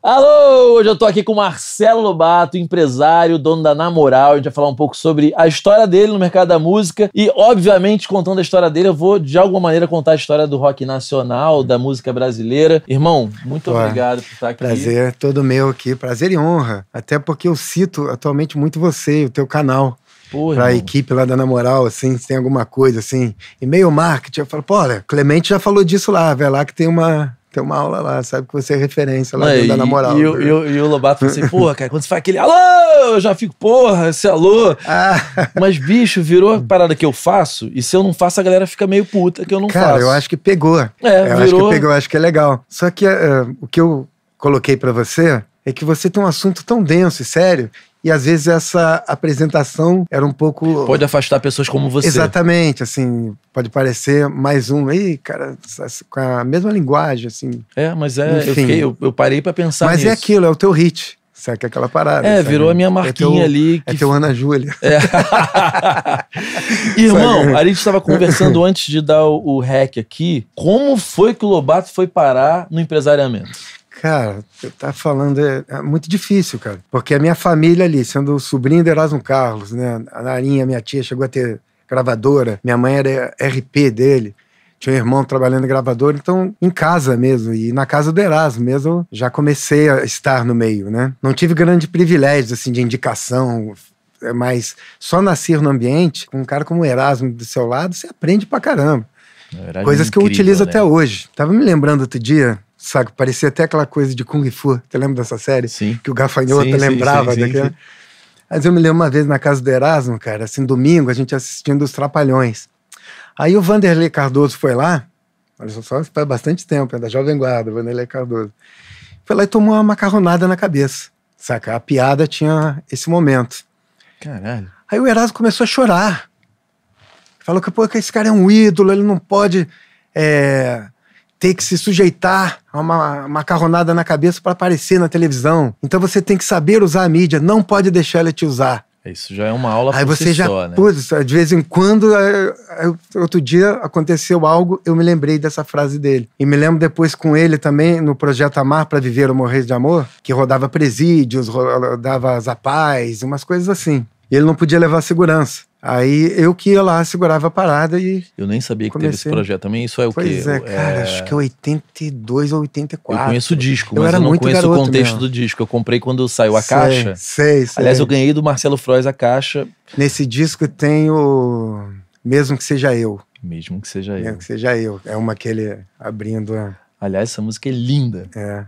Alô, hoje eu tô aqui com o Marcelo Lobato, empresário, dono da Namoral. A gente vai falar um pouco sobre a história dele no mercado da música e, obviamente, contando a história dele, eu vou de alguma maneira contar a história do rock nacional, da música brasileira. Irmão, muito obrigado por estar aqui. Prazer todo meu aqui, prazer e honra. Até porque eu cito atualmente muito você, o teu canal, Pô, pra irmão. equipe lá da Namoral, assim, se tem alguma coisa assim. E-mail marketing, eu falo, pô, olha, Clemente já falou disso lá, vai lá que tem uma, tem uma aula lá, sabe que você é referência lá e, da Namoral. e, o- e o- e o Lobato falou assim, porra, cara, quando você faz aquele alô, eu já fico, porra, esse alô. Ah, Mas, bicho, virou a parada que eu faço, e se eu não faço, a galera fica meio puta que eu não cara, faço. eu acho que pegou. É, eu acho virou. que pegou, eu acho que é legal. Só que eh, o que eu coloquei pra você é que você tem um assunto tão denso e sério, e às vezes essa apresentação era um pouco. Pode afastar pessoas como você. Exatamente, assim, pode parecer mais um, aí, cara, com a mesma linguagem, assim. É, mas é, eu, Enfim. fiquei, eu, eu parei pra pensar Mas nisso. é aquilo, é o teu hit, sabe? Aquela parada. É, sabe? virou a minha É marquinha teu- ali. É que- teu Ana Júlia. É. Irmão, a gente estava conversando antes de dar o, o hack aqui. Como foi que o Lobato foi parar no empresariamento? Cara, eu tá falando, é, é muito difícil, cara. Porque a minha família ali, sendo sobrinho do Erasmo Carlos, né? A Narinha, minha tia, chegou a ter gravadora. Minha mãe era RP dele. Tinha um irmão trabalhando em gravadora, então em casa mesmo, e na casa do Erasmo mesmo, eu já comecei a estar no meio, né? Não tive grande privilégio, assim, de indicação, é, mas só nascer no ambiente, com um cara como o Erasmo do seu lado, você aprende pra caramba. Coisas que eu incrível, utilizo né? até hoje. Tava me lembrando outro dia, sabe? Parecia até aquela coisa de Kung Fu. Você lembra dessa série? Sim. Que o gafanhoto Sim, lembrava sim, sim, daquela. sim. Mas eu me lembro uma vez na casa do Erasmo, cara, assim, domingo, a gente assistindo Os Trapalhões. Aí o Vanderlei Cardoso foi lá, olha só, só faz bastante tempo, é da Jovem Guarda, o Vanderlei Cardoso. Foi lá e tomou uma macarronada na cabeça, saca? A piada tinha esse momento. Caralho. Aí o Erasmo começou a chorar. Falou que, pô, que esse cara é um ídolo, ele não pode é, ter que se sujeitar a uma macarronada na cabeça para aparecer na televisão. Então você tem que saber usar a mídia, não pode deixar ela te usar. Isso já é uma aula Aí você si já, só, né? putz, de vez em quando, é, é, outro dia aconteceu algo, eu me lembrei dessa frase dele. E me lembro depois com ele também no projeto Amar para Viver ou Morrer de Amor, que rodava presídios, rodava zapais, umas coisas assim. E ele não podia levar segurança. Aí eu que ia lá, segurava a parada e. Eu nem sabia que teve esse Comecei. projeto também. Isso é o Pois quê? é, cara, acho que é 82 ou Eu 84. conheço o disco, Eu mas eu não conheço o contexto mesmo. do disco. Eu comprei quando saiu a Sei, caixa. Sei, sei. Aliás, eu ganhei do Marcelo Frois a caixa, Nesse disco tem o. Mesmo que seja eu. mesmo que seja eu. Mesmo que seja eu. É uma que ele abrindo. a- Aliás, essa música é linda. É.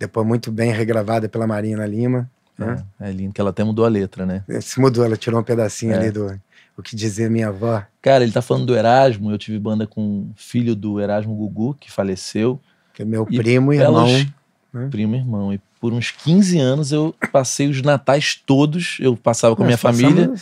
Depois muito bem regravada pela Marina Lima. Né? É, é lindo, que ela até mudou a letra, né? Se mudou, ela tirou um pedacinho É. ali do O que dizer minha avó. Cara, ele tá falando do Erasmo. Eu tive banda com filho do Erasmo Gugu, que faleceu. Que é meu E primo e irmão. né? Primo e irmão. E por uns 15 anos eu passei os natais todos. Eu passava com a minha Nós passamos- família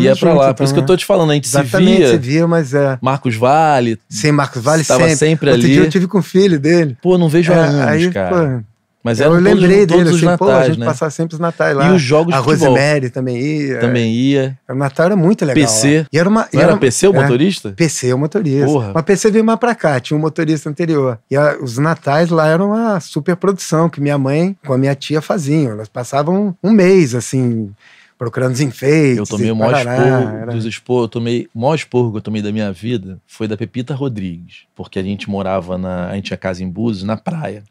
e ia pra lá. junto Por isso que eu também. tô te falando, a gente Exatamente, se se via. via, mas é. Marcos Vale. Sem Marcos Vale Estava sempre. sempre Outro ali. dia eu tive com o filho dele. Pô, não vejo há É, anos, aí, cara. pô, Mas eu todos, lembrei todos dele, os assim, pô, a natais, gente né? passava sempre os natais lá. E os jogos a de futebol. Rosemary também ia. Também ia. O Natal era muito legal. PC. lá. E era uma. e Não era PC o é, motorista? PC, o motorista. Porra. Mas PC veio mais pra cá, tinha um motorista anterior. E a- os natais lá eram uma super produção que minha mãe com a minha tia faziam. Elas passavam um mês, assim, procurando os enfeites. Eu tomei o maior esporro era- dos. Eu tomei, o maior esporro que eu tomei da minha vida foi da Pepita Rodrigues. Porque a gente morava na. A gente tinha casa em Búzios, na praia.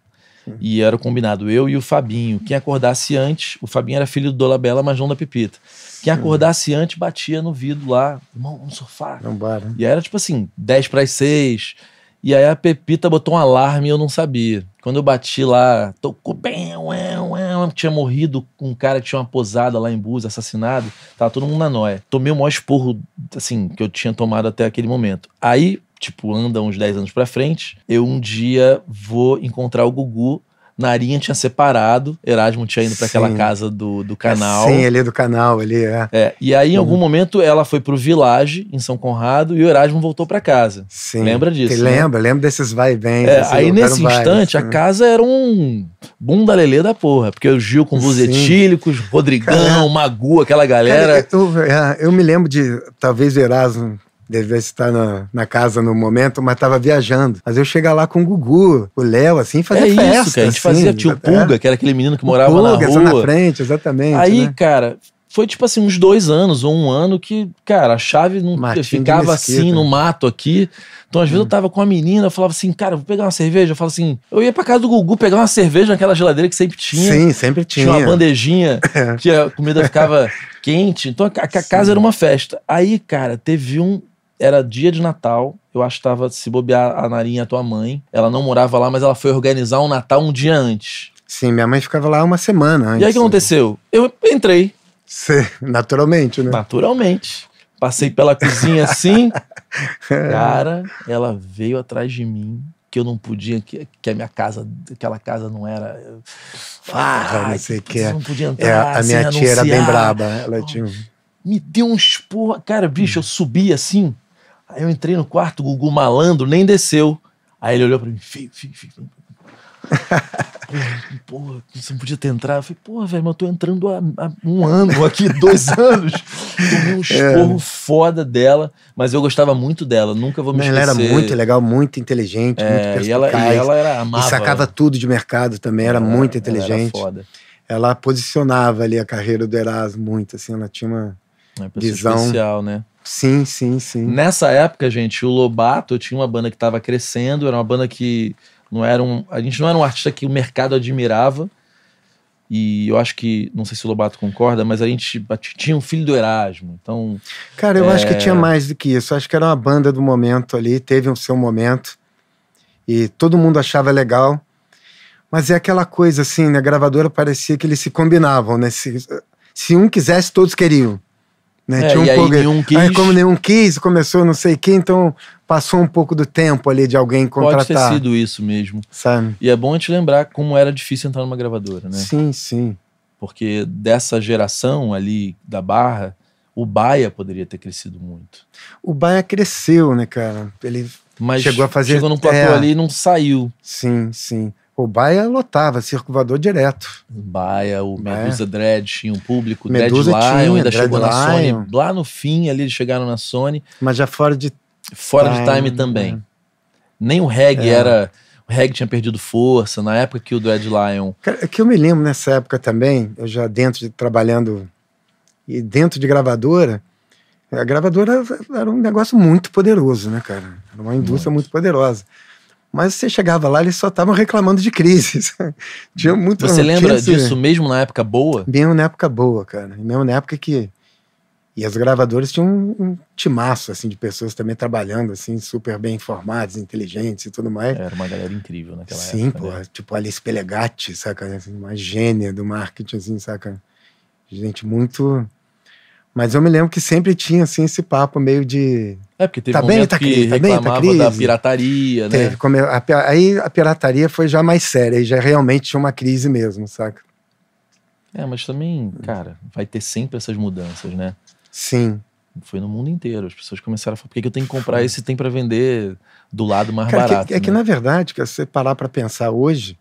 E era combinado, eu e o Fabinho. Quem acordasse antes, o Fabinho era filho do Dolabella, mas não da Pepita. Quem acordasse antes batia no vidro lá, irmão, vamos surfar. Vambora. E era tipo assim, 10 para as 6. E aí a Pepita botou um alarme e eu não sabia. Quando eu bati lá, tocou bem, ué, ué, tinha morrido um cara que tinha uma posada lá em Búzios, assassinado. Tava todo mundo na noia. Tomei o maior esporro, assim, que eu tinha tomado até aquele momento. Aí, tipo, anda uns 10 anos pra frente, eu um dia vou encontrar o Gugu. Narinha tinha separado, Erasmo tinha ido pra aquela casa do, do canal. Sim, ali do canal, ali, é. É, e aí, em Uhum. algum momento, ela foi pro Village, em São Conrado, e o Erasmo voltou pra casa. Sim. Lembra disso, né? Lembra, lembra desses vai e vem. É, aí, nesse instante, a casa era um bunda lelê da porra. Porque o Gil com blues Sim. etílicos, Rodrigão, Cara, Magu, aquela galera. Cara, eu, é, eu me lembro de, talvez o Erasmo devia estar na, na casa no momento, mas tava viajando. Mas eu chegar lá com o Gugu, o Léo, assim, fazer é festa. isso, cara. A gente assim, fazia tio é. Pulga, que era aquele menino que morava Pulga, na rua. na frente, exatamente. Aí, né? cara, foi tipo assim, uns dois anos ou um ano que, cara, a chave não Martim ficava assim no mato aqui. Então, às Hum. vezes, eu tava com a menina, eu falava assim, cara, vou pegar uma cerveja. Eu falava assim, eu ia pra casa do Gugu pegar uma cerveja naquela geladeira que sempre tinha. Sim, sempre tinha. Tinha uma bandejinha É. que a comida ficava quente. Então a, a casa era uma festa. Aí, cara, teve um. Era dia de Natal. Eu acho que se bobear a Narinha, a tua mãe. Ela não morava lá, mas ela foi organizar um Natal um dia antes. Sim, minha mãe ficava lá uma semana antes. E aí o que aconteceu? Eu entrei, Sim, naturalmente, né? naturalmente. Passei pela cozinha assim. Cara, ela veio atrás de mim. Que eu não podia, que, que a minha casa, aquela casa não era. Farra, Ai, não sei o que é. não podia É, entrar. a minha sem tia era bem braba. Ela tinha me deu um esporro. Cara, bicho, eu subi assim. Aí eu entrei no quarto, o Gugu malandro nem desceu. Aí ele olhou pra mim, filho, filho, filho. Porra, você não podia ter entrado. Eu falei, porra, velho, mas eu tô entrando há, há um ano aqui, dois anos. Tomei um esporro foda dela, mas eu gostava muito dela, nunca vou me Mas ela era esquecer. muito legal, muito inteligente, É, muito e ela, e perspicaz. ela era E amava. sacava tudo de mercado também, era muito ela era inteligente. foda. Ela posicionava ali a carreira do Erasmo muito, assim, ela tinha uma... É Visão. especial, né? Sim, sim, sim. Nessa época, gente, o Lobato tinha uma banda que estava crescendo, era uma banda que não era um. A gente não era um artista que o mercado admirava. E eu acho que, não sei se o Lobato concorda, mas a gente tinha um filho do Erasmo. Então, Cara, eu acho que É. tinha mais do que isso. Eu acho que era uma banda do momento ali, teve o seu momento. E todo mundo achava legal. Mas é aquela coisa assim, na gravadora parecia que eles se combinavam, né? Se, se um quisesse, todos queriam. Né? é, Tinha um e aí pouco- nenhum quis. Aí, como nenhum quis, começou não sei quem, então passou um pouco do tempo ali de alguém pode ter contratar. sido isso mesmo. Sabe? E é bom a gente lembrar como era difícil entrar numa gravadora, né? Sim, sim. Porque dessa geração ali da Barra, o Baia poderia ter crescido muito. O Baia cresceu, né, cara? Ele. Mas Chegou a fazer- chegou num platô é. ali e não saiu. Sim, sim. O Baia lotava, circulador direto. Baia, o Baia. Medusa Dread tinha um público, Medusa Dread Lion tinha, ainda Dread chegou na Sony. Lion. Lá no fim, ali eles chegaram na Sony. Mas já fora de Fora de Time, time também. né? Nem o reggae É. era. O reggae tinha perdido força. Na época que o Dread Lion. Cara, é que eu me lembro nessa época também, eu já dentro de trabalhando e dentro de gravadora, a gravadora era um negócio muito poderoso, né, cara? Era uma indústria muito, poderosa. Mas você chegava lá, eles só estavam reclamando de crises. Tinha muito Você tinha lembra esse- disso mesmo na época boa? Mesmo na época boa, cara. Mesmo na época que. E as gravadoras tinham um, um timaço, assim, de pessoas também trabalhando, assim, super bem informadas, inteligentes e tudo mais. Era uma galera incrível naquela Sim, época. pô. né? Tipo Alice Pelegatti, saca? Assim, uma gênia do marketing, assim, saca? Gente muito. Mas eu me lembro que sempre tinha, assim, esse papo meio de. É, porque teve Tá um bem, tá que crise, tá bem, tá reclamava da crise. pirataria, né? Teve, aí a pirataria foi já mais séria, aí já realmente tinha uma crise mesmo, saca? É, mas também, cara, vai ter sempre essas mudanças, né? Sim. Foi no mundo inteiro. As pessoas começaram a falar, por que, que eu tenho que comprar esse se tem pra vender do lado mais Cara, que- barato? é que né? na verdade, que se você parar pra pensar hoje,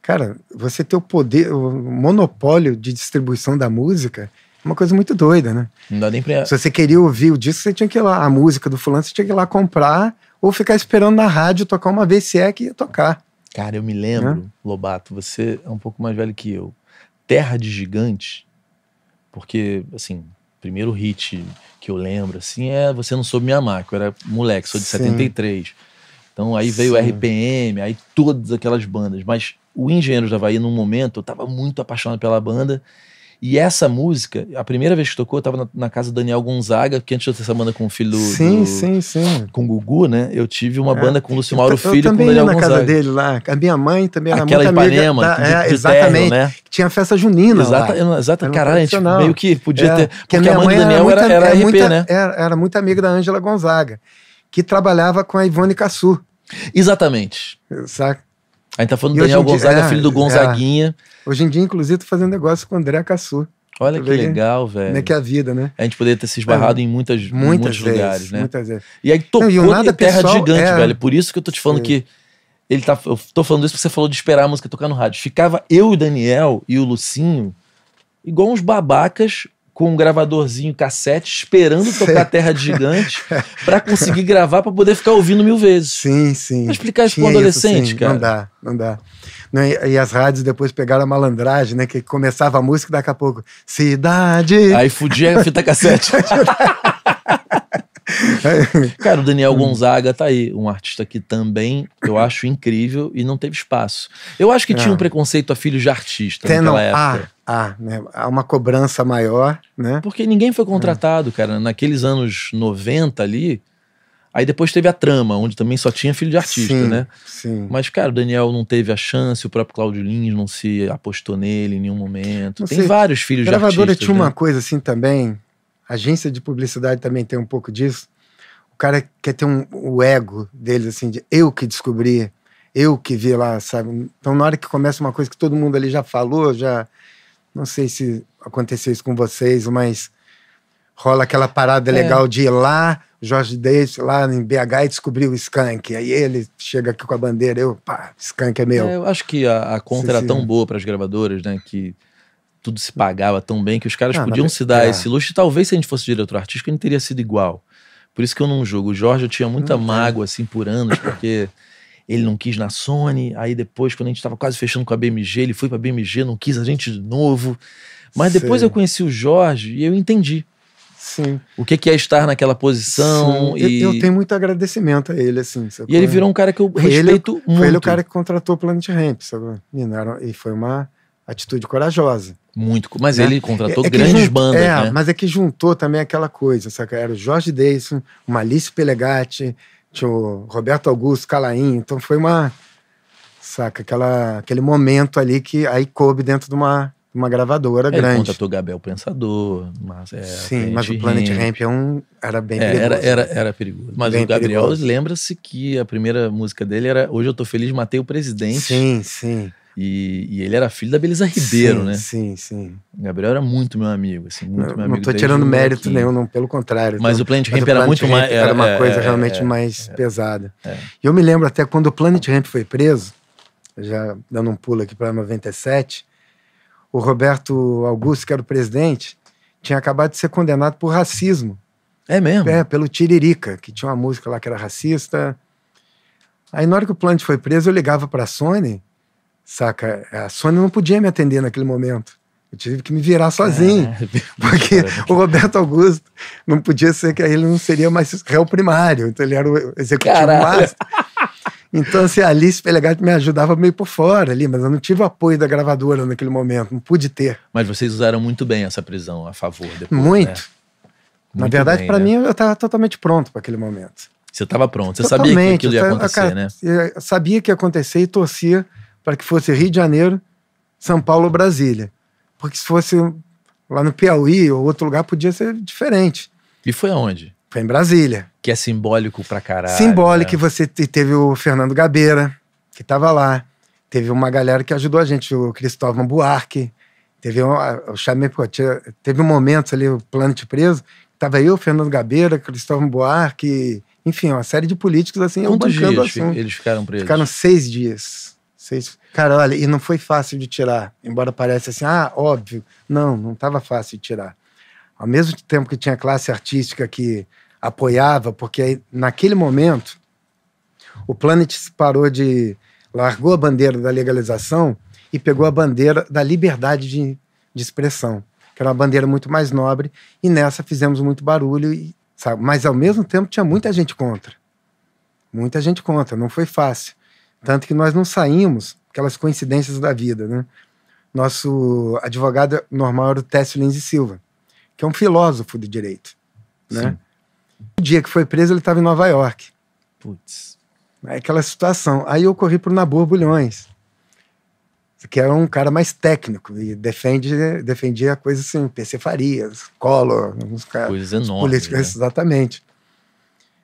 cara, você ter o poder, o monopólio de distribuição da música é uma coisa muito doida, né? Não dá nem pra. Se você queria ouvir o disco, você tinha que ir lá, a música do fulano, você tinha que ir lá comprar ou ficar esperando na rádio tocar uma vez se é que ia tocar. Cara, eu me lembro, Lobato, você é um pouco mais velho que eu. Terra de Gigante, porque, assim, primeiro hit que eu lembro, assim, é Você Não Soube Me Amar, que eu era moleque, sou de Sim. 73. Então aí veio o. RPM, aí todas aquelas bandas. Mas o Engenheiros da Havaí, num momento, eu tava muito apaixonado pela banda. E essa música, a primeira vez que tocou, eu tava na, na casa do Daniel Gonzaga, porque antes de eu ter essa banda com o filho do. sim, do- sim, sim. Com o Gugu, né? Eu tive uma É. banda com o Lúcio Eu, Mauro eu Filho e com o também ia Daniel na Gonzaga. casa dele lá. A minha mãe também era Aquela muito amiga Ipanema, da- de- é, de exatamente. terno, né? Tinha festa junina Exata, lá. exata, Era um caralho, a gente meio que podia É, ter. que Porque a mãe do Daniel era, era é RP, muita- né? Era, era muito amiga da Ângela Gonzaga, que trabalhava com a Ivone Cassu, Exatamente. saca? A gente tá falando do Daniel em dia- Gonzaga, é, filho do é. Gonzaguinha. Hoje em dia, inclusive, tô fazendo negócio com o André Cassu. Olha que legal, velho. Como é que é a vida, né? A gente poderia ter se esbarrado em muitas, em Muitas muitos vezes, lugares, né? muitas vezes. E aí tocou Não, e nada Terra pessoal Gigante, é- velho. Por isso que eu tô te falando Sim. que ele tá. Eu tô falando isso porque você falou de esperar a música tocar no rádio. Ficava eu e o Daniel e o Lucinho igual uns babacas com um gravadorzinho cassete, esperando tocar Terra de Gigante pra conseguir gravar pra poder ficar ouvindo mil vezes. Sim, sim. Pra explicar isso pra um adolescente, sim. cara. Não dá, não dá. E, as rádios depois pegaram a malandragem, né? Que começava a música e daqui a pouco, cidade. Aí fudia a fita cassete. Cara, o Hum. Daniel Gonzaga tá aí, um artista que também eu acho incrível e não teve espaço. Eu acho que tinha um preconceito a filhos de artista Tem, não, naquela época. ah, ah, né? Há uma cobrança maior, né? Porque ninguém É. foi contratado, cara. Naqueles anos 90 ali. Aí depois teve a trama, onde também só tinha filho de artista, sim, né? Sim. Mas, cara, o Daniel não teve a chance, o próprio Claudio Lins não se apostou nele em nenhum momento. Não Tem sei, vários filhos A gravadora de artistas. tinha uma né? coisa assim também, agência de publicidade também tem um pouco disso. O cara quer ter um, o ego deles, assim, de eu que descobri, eu que vi lá, sabe? Então, na hora que começa uma coisa que todo mundo ali já falou, já. Não sei se aconteceu isso com vocês, mas rola aquela parada É. legal de ir lá, Jorge Davis lá em BH e descobrir o Skank. Aí ele chega aqui com a bandeira, eu, pá, Skank é meu. É, eu acho que a, a conta era sim. tão boa para as gravadoras, né? Que tudo se pagava tão bem que os caras Ah, podiam mas- se dar é. esse luxo. E talvez se a gente fosse diretor artístico, ele teria sido igual. Por isso que eu não julgo. O Jorge eu tinha muita Não, é. mágoa, assim, por anos, porque ele não quis na Sony. Aí depois, quando a gente tava quase fechando com a BMG, ele foi pra BMG, não quis a gente de novo. Mas depois Sei. eu conheci o Jorge e eu entendi Sim. o que, que é estar naquela posição. Sim. Eu- E, Eu tenho muito agradecimento a ele, assim. sacou? e ele virou um cara que eu Foi ele- respeito muito. Foi ele o cara que contratou o Planet Ramp, sabe? E, e foi uma atitude corajosa. Muito. Mas né? ele contratou É- é grandes bandas, é, né? mas é que juntou também aquela coisa, saca? Era o Jorge Deison, o Malício Pelegatti, tinha o Roberto Augusto Calaim, então foi uma, saca? Aquela, aquele momento ali que aí coube dentro de uma, uma gravadora Ele grande. contratou Gabriel Pensador, mas é, Sim, mas o Planet Ramp é um, era bem É, perigoso. era, era, era perigoso. Mas Bem o Gabriel, lembra-se que a primeira música dele era Hoje Eu Tô Feliz, Matei o Presidente. Sim, sim. E, e ele era filho da Belisa Ribeiro, sim, né? Sim, sim. O Gabriel era muito meu amigo, assim, muito Não, meu não amigo. tô desde tirando mérito nenhum, não, pelo contrário. Mas Então, o Planet Ramp era muito Ramp mais. Era uma é, coisa é, realmente é, mais pesada. é. E eu me lembro até quando o Planet Ramp foi preso, já dando um pulo aqui para 97, o Roberto Augusto, que era o presidente, tinha acabado de ser condenado por racismo. É mesmo? É, pelo Tiririca, que tinha uma música lá que era racista. Aí na hora que o Planet foi preso, eu ligava para a Sony, saca? A Sony não podia me atender naquele momento. Eu tive que me virar sozinho. É. Porque o Roberto Augusto não podia ser que ele não seria mais réu primário, então ele era o executivo Caralho. Então, assim, a Alice Pelegatti me ajudava meio por fora ali, mas eu não tive o apoio da gravadora naquele momento, não pude ter. Mas vocês usaram muito bem essa prisão a favor depois. Muito. né? Na Muito verdade, para né? mim, eu estava totalmente pronto para aquele momento. Você estava pronto. Você sabia que Totalmente, aquilo ia eu acontecer, cara, né? Eu sabia que ia acontecer e torcia para que fosse Rio de Janeiro, São Paulo Brasília. Porque se fosse lá no Piauí ou outro lugar, podia ser diferente. E foi aonde? Foi em Brasília. Que é simbólico pra caralho. Simbólico né? você te- teve o Fernando Gabeira, que estava lá. Teve uma galera que ajudou a gente, o Cristóvão Buarque. Teve um, eu chamei, pô, tinha- teve um momento ali, o Planet Preso, tava eu, Fernando Gabeira, Cristóvão Buarque, enfim, uma série de políticos assim, Quantos bancando dias assunto. eles ficaram presos? Ficaram seis dias. Seis. Cara, olha, e não foi fácil de tirar. Embora pareça assim, ah, óbvio. Não, não estava fácil de tirar. Ao mesmo tempo que tinha classe artística que apoiava, porque naquele momento o Planet parou de. largou a bandeira da legalização e pegou a bandeira da liberdade de, de expressão, que era uma bandeira muito mais nobre, e nessa fizemos muito barulho, e, sabe? mas ao mesmo tempo tinha muita gente contra. Muita gente contra, não foi fácil. Tanto que nós não saímos, aquelas coincidências da vida, né? Nosso advogado normal era o Técio Lins e Silva, que é um filósofo do direito, né? Sim. O dia que foi preso, ele estava em Nova York. Putz. É aquela situação. Aí eu corri para o Nabor Bulhões, que era um cara mais técnico e defende, defendia coisas assim, PC Farias, Collor, uns caras Coisas enormes. políticos, né? exatamente.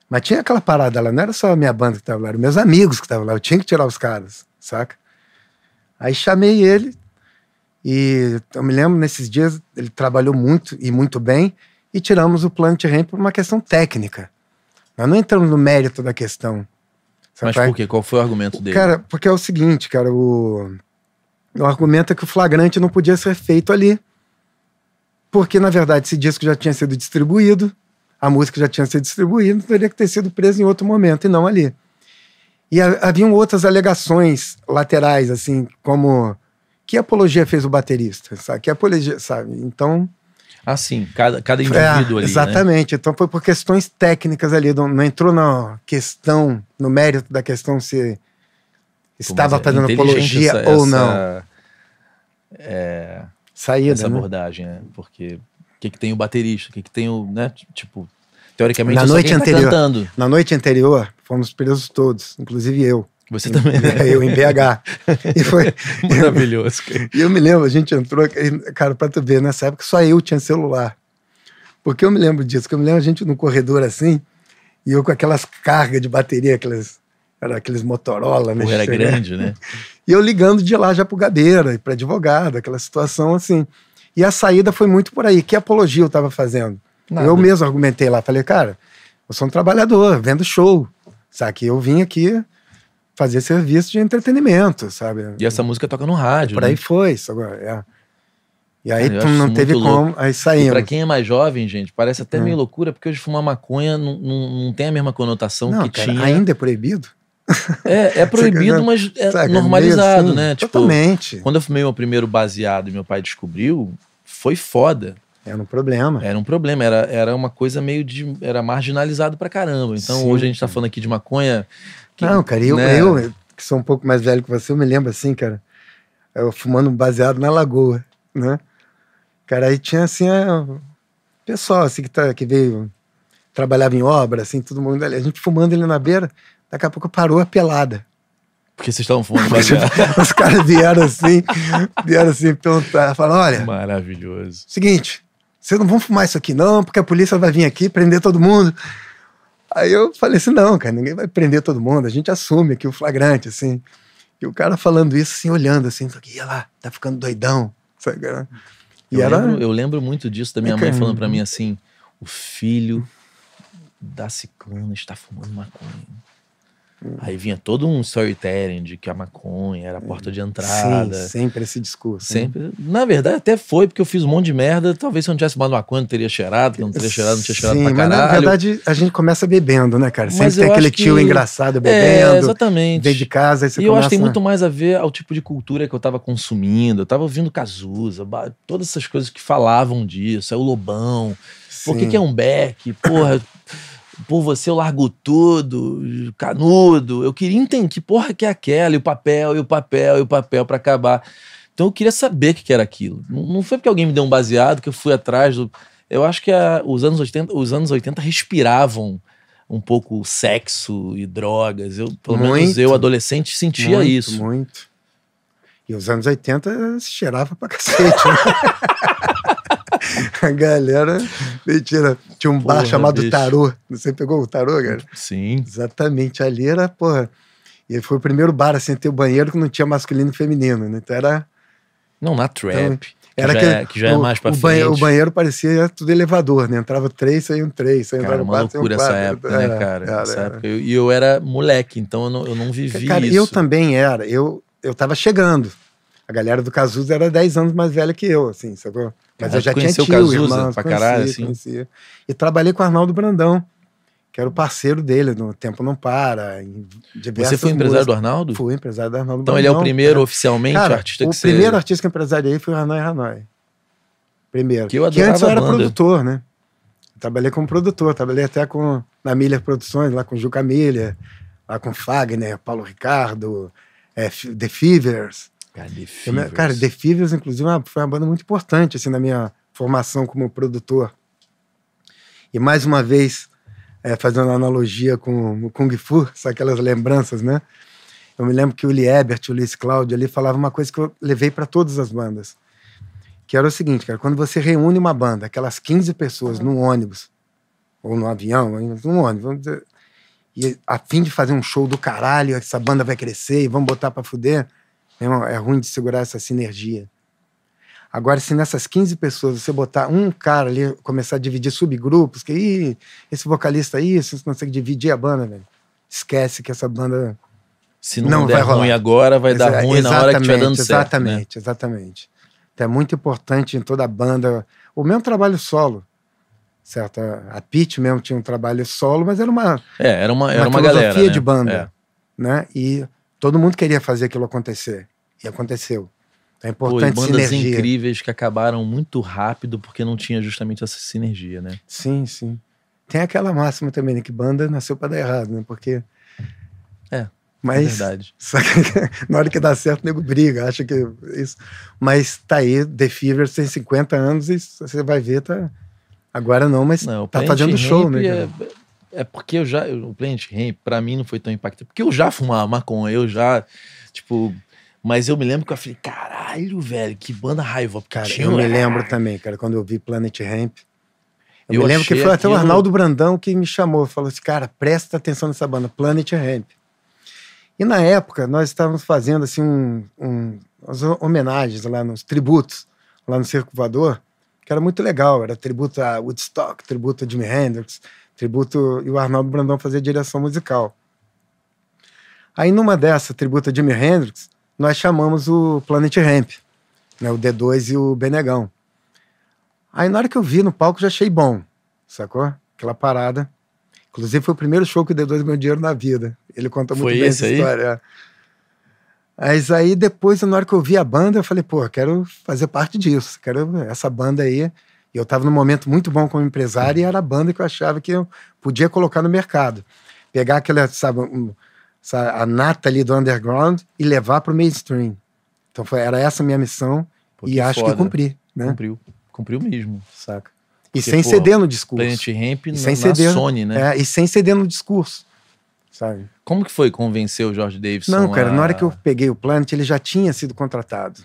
Mas tinha aquela parada lá, não era só a minha banda que estava lá, eram meus amigos que estavam lá, eu tinha que tirar os caras, saca? Aí chamei ele e eu me lembro nesses dias ele trabalhou muito e muito bem e tiramos o Planet Ramp por uma questão técnica. Nós não entramos no mérito da questão. Mas sabe? por quê? Qual foi o argumento dele? Cara, porque é o seguinte, cara, o, o argumento é que o flagrante não podia ser feito ali. porque na verdade esse disco já tinha sido distribuído, a música já tinha sido distribuída, teria que ter sido preso em outro momento e não ali. E haviam outras alegações laterais, assim, como que apologia fez o baterista, sabe? Que apologia, sabe? Então. Ah, sim, cada, cada indivíduo é, ali. né? Exatamente. Né? Então foi por questões técnicas ali, não, não, entrou na questão, no mérito da questão se estava é fazendo apologia essa, ou não. Essa, é, Saída. Essa né? abordagem, né? Porque o que, que tem o baterista, o que, que tem o. né? Tipo, teoricamente, na noite tá anterior, tá cantando. Na noite anterior, fomos presos todos, inclusive eu. Você também, né? Eu em BH. E foi maravilhoso. E eu me lembro, a gente entrou, cara, pra tu ver, nessa época só eu tinha celular. Porque eu me lembro disso, que eu me lembro a gente no corredor assim, e eu com aquelas cargas de bateria, aquelas, era aqueles Motorola, né? Era grande, né? E eu ligando de lá já pro Gabeira, e pra advogado, aquela situação assim. E a saída foi muito por aí. Que apologia eu estava fazendo? Nada. Eu mesmo argumentei lá, falei, cara, eu sou um trabalhador, vendo show. Sabe? Que eu vim aqui fazer serviço de entretenimento, sabe? E essa música toca no rádio. Por né? aí foi, isso agora, é. E aí tu não teve como, aí saímos. E pra quem é mais jovem, gente, parece até hum. meio loucura, porque hoje fumar maconha não, não, não tem a mesma conotação não, que cara, tinha. Ainda é proibido? É, é proibido, mas é Saca, normalizado, assim, né? Tipo, totalmente. Quando eu fumei meu primeiro baseado e meu pai descobriu, foi foda. Era um problema. Era um problema, era, era uma coisa meio de. Era marginalizado pra caramba. Então Sim, hoje a gente tá falando aqui de maconha. Que, não, cara, eu, né? eu, que sou um pouco mais velho que você, eu me lembro assim, cara. Eu fumando baseado na lagoa, né? Cara, aí tinha assim, a, pessoal assim que, tá, que veio, trabalhava em obra, assim, todo mundo ali. A gente fumando ele na beira, daqui a pouco parou a pelada. Porque vocês estavam fumando baseado. Os caras vieram assim, vieram assim perguntar, falaram, olha. Maravilhoso. Seguinte, vocês não vão fumar isso aqui não, porque a polícia vai vir aqui prender todo mundo. Aí eu falei assim, não, cara, ninguém vai prender todo mundo, a gente assume aqui o flagrante, assim. E o cara falando isso, assim, olhando, assim, ia lá, tá ficando doidão, sabe? E eu, era... lembro, eu lembro muito disso da minha mãe falando para mim assim, o filho da ciclana está fumando maconha. Aí vinha todo um storytelling de que a maconha era a porta de entrada. Sim, sempre esse discurso. Sempre. Né? Na verdade, até foi, porque eu fiz um monte de merda. Talvez se eu não tivesse fumado maconha, não teria cheirado. Que eu não teria cheirado, não tinha cheirado Sim, pra mas caralho. na verdade, a gente começa bebendo, né, cara? Sempre Mas tem eu aquele acho que- tio engraçado bebendo. É, exatamente. Vem de casa, aí você E eu começa... acho que tem muito mais a ver ao tipo de cultura que eu tava consumindo. Eu tava ouvindo Cazuza, todas essas coisas que falavam disso. É o Lobão. Por que, Sim. que é um beck? Porra, por você eu largo tudo, canudo. Eu queria entender que porra que é aquela, e o papel, e o papel, e o papel pra acabar. Então eu queria saber o que era aquilo. Não foi porque alguém me deu um baseado que eu fui atrás do. Eu acho que a- os, anos 80, os anos 80 respiravam um pouco sexo e drogas. Eu, pelo menos Muito. eu, adolescente, sentia muito, isso. Muito. E os anos 80 se cheirava pra cacete. né? a galera. Mentira. Tinha um bar Porra, chamado bicho. Tarô. Você pegou o Tarô, cara? Sim. Exatamente. Ali era, porra. E foi o primeiro bar assim, a ter o banheiro que não tinha masculino e feminino, né? Então era. Não, na trap. que Era já, aquele- é, que já é o, mais pra o frente. banheiro, o banheiro parecia tudo elevador, né? Entrava três, saíam três. Saía Cara, uma quatro, loucura essa quatro. época, né, Era, cara? era, essa era. época. Eu- E eu, era moleque, então eu não, eu não vivi Cara, isso. eu também era. Eu, eu tava chegando. A galera do Cazuza era 10 anos mais velha que eu, assim, sacou? Mas Cara, eu já tinha tio, o Cazuza irmãos, pra conhecia, caralho, assim? conhecia. E trabalhei com o Arnaldo Brandão, que era o parceiro dele no Tempo Não Para, em Você foi empresário do músicas. Arnaldo? Fui empresário do Arnaldo Então Brandão. ele é o primeiro É. oficialmente Cara, artista o que você... primeiro artista que eu empresariei foi o Hanoi Hanoi. Primeiro. Que eu antes eu era produtor, né? Eu trabalhei como produtor, trabalhei até com na Miller Produções, lá com o Juca Miller, lá com Fagner, Paulo Ricardo, é, The Fevers. Cara, The Eu me- Fevers. Cara, The Fevers, inclusive, é foi uma banda muito importante assim, na minha formação como produtor. E mais uma vez, é, fazendo analogia com o Kung Fu, sabe aquelas lembranças, né? Eu me lembro que o Liebert, o Luiz Cláudio ali falava uma coisa que eu levei para todas as bandas. Que era o seguinte, cara, quando você reúne uma banda, aquelas 15 pessoas num ônibus, ou num avião, num ônibus, vamos dizer, e a fim de fazer um show do caralho, essa banda vai crescer e vamos botar para fuder, irmão, é ruim de segurar essa sinergia. Agora, se nessas 15 pessoas você botar um cara ali, começar a dividir subgrupos, que Ih, esse vocalista aí, você não consegue dividir a banda, velho. Esquece que essa banda. Se não, não der vai rolar. ruim agora, vai dar Exa- ruim na hora que estiver dando exatamente, certo. né? Exatamente, exatamente. Então é muito importante em toda a banda. O mesmo trabalho solo. Certo? A Pete mesmo tinha um trabalho solo, mas era uma, É, era uma, era uma uma, filosofia galera. né? de banda. É. Né? E todo mundo queria fazer aquilo acontecer. E aconteceu. Então é Pô, importante bandas sinergia. incríveis que acabaram muito rápido porque não tinha justamente essa sinergia, né? Sim, sim. Tem aquela máxima também, né? Que banda nasceu pra dar errado, né? Porque. É, É Mas. verdade. Só que na hora que dá certo, o nego briga, acha que isso. Mas tá aí, The Fever tem 50 anos e você vai ver, tá. Agora não, mas Não, tá fazendo show, né? É? É porque eu já. O Planet Hemp, pra mim, não foi tão impactante. Porque eu já fumava maconha, eu já. Tipo. Mas eu me lembro que eu falei, caralho, velho, que banda raiva. Cara, eu um- me lembro também, cara, quando eu vi Planet Ramp. Eu, Eu me lembro que foi até o Arnaldo Brandão que me chamou, falou assim, cara, presta atenção nessa banda, Planet Ramp. E na época, nós estávamos fazendo assim um, um, umas homenagens lá nos tributos, lá no Circo Voador, que era muito legal, era tributo a Woodstock, tributo a Jimi Hendrix, tributo, e o Arnaldo Brandão fazia direção musical. Aí numa dessa, tributo a Jimi Hendrix, nós chamamos o Planet Ramp, né, o D2 e o Benegão. Aí na hora que eu vi no palco, já achei bom, sacou? Aquela parada. Inclusive foi o primeiro show que o D2 ganhou dinheiro na vida. Ele conta muito Foi bem essa aí? história. é. Mas aí depois, na hora que eu vi a banda, eu falei, pô, quero fazer parte disso. Quero essa banda aí. E eu tava num momento muito bom como empresário e era a banda que eu achava que eu podia colocar no mercado. Pegar aquela, sabe, um- sa- a nata ali do underground e levar para o mainstream. Então foi, era essa a minha missão Pô, e que acho foda. que cumpri, né? Cumpriu. Cumpriu mesmo. Saca? E Porque, sem pô, ceder no discurso. Planet Ramp E na, sem na ceder, Sony, né? É, e sem ceder no discurso, sabe? Como que foi convencer o George Davidson? Não, cara, a- na hora que eu peguei o Planet, ele já tinha sido contratado.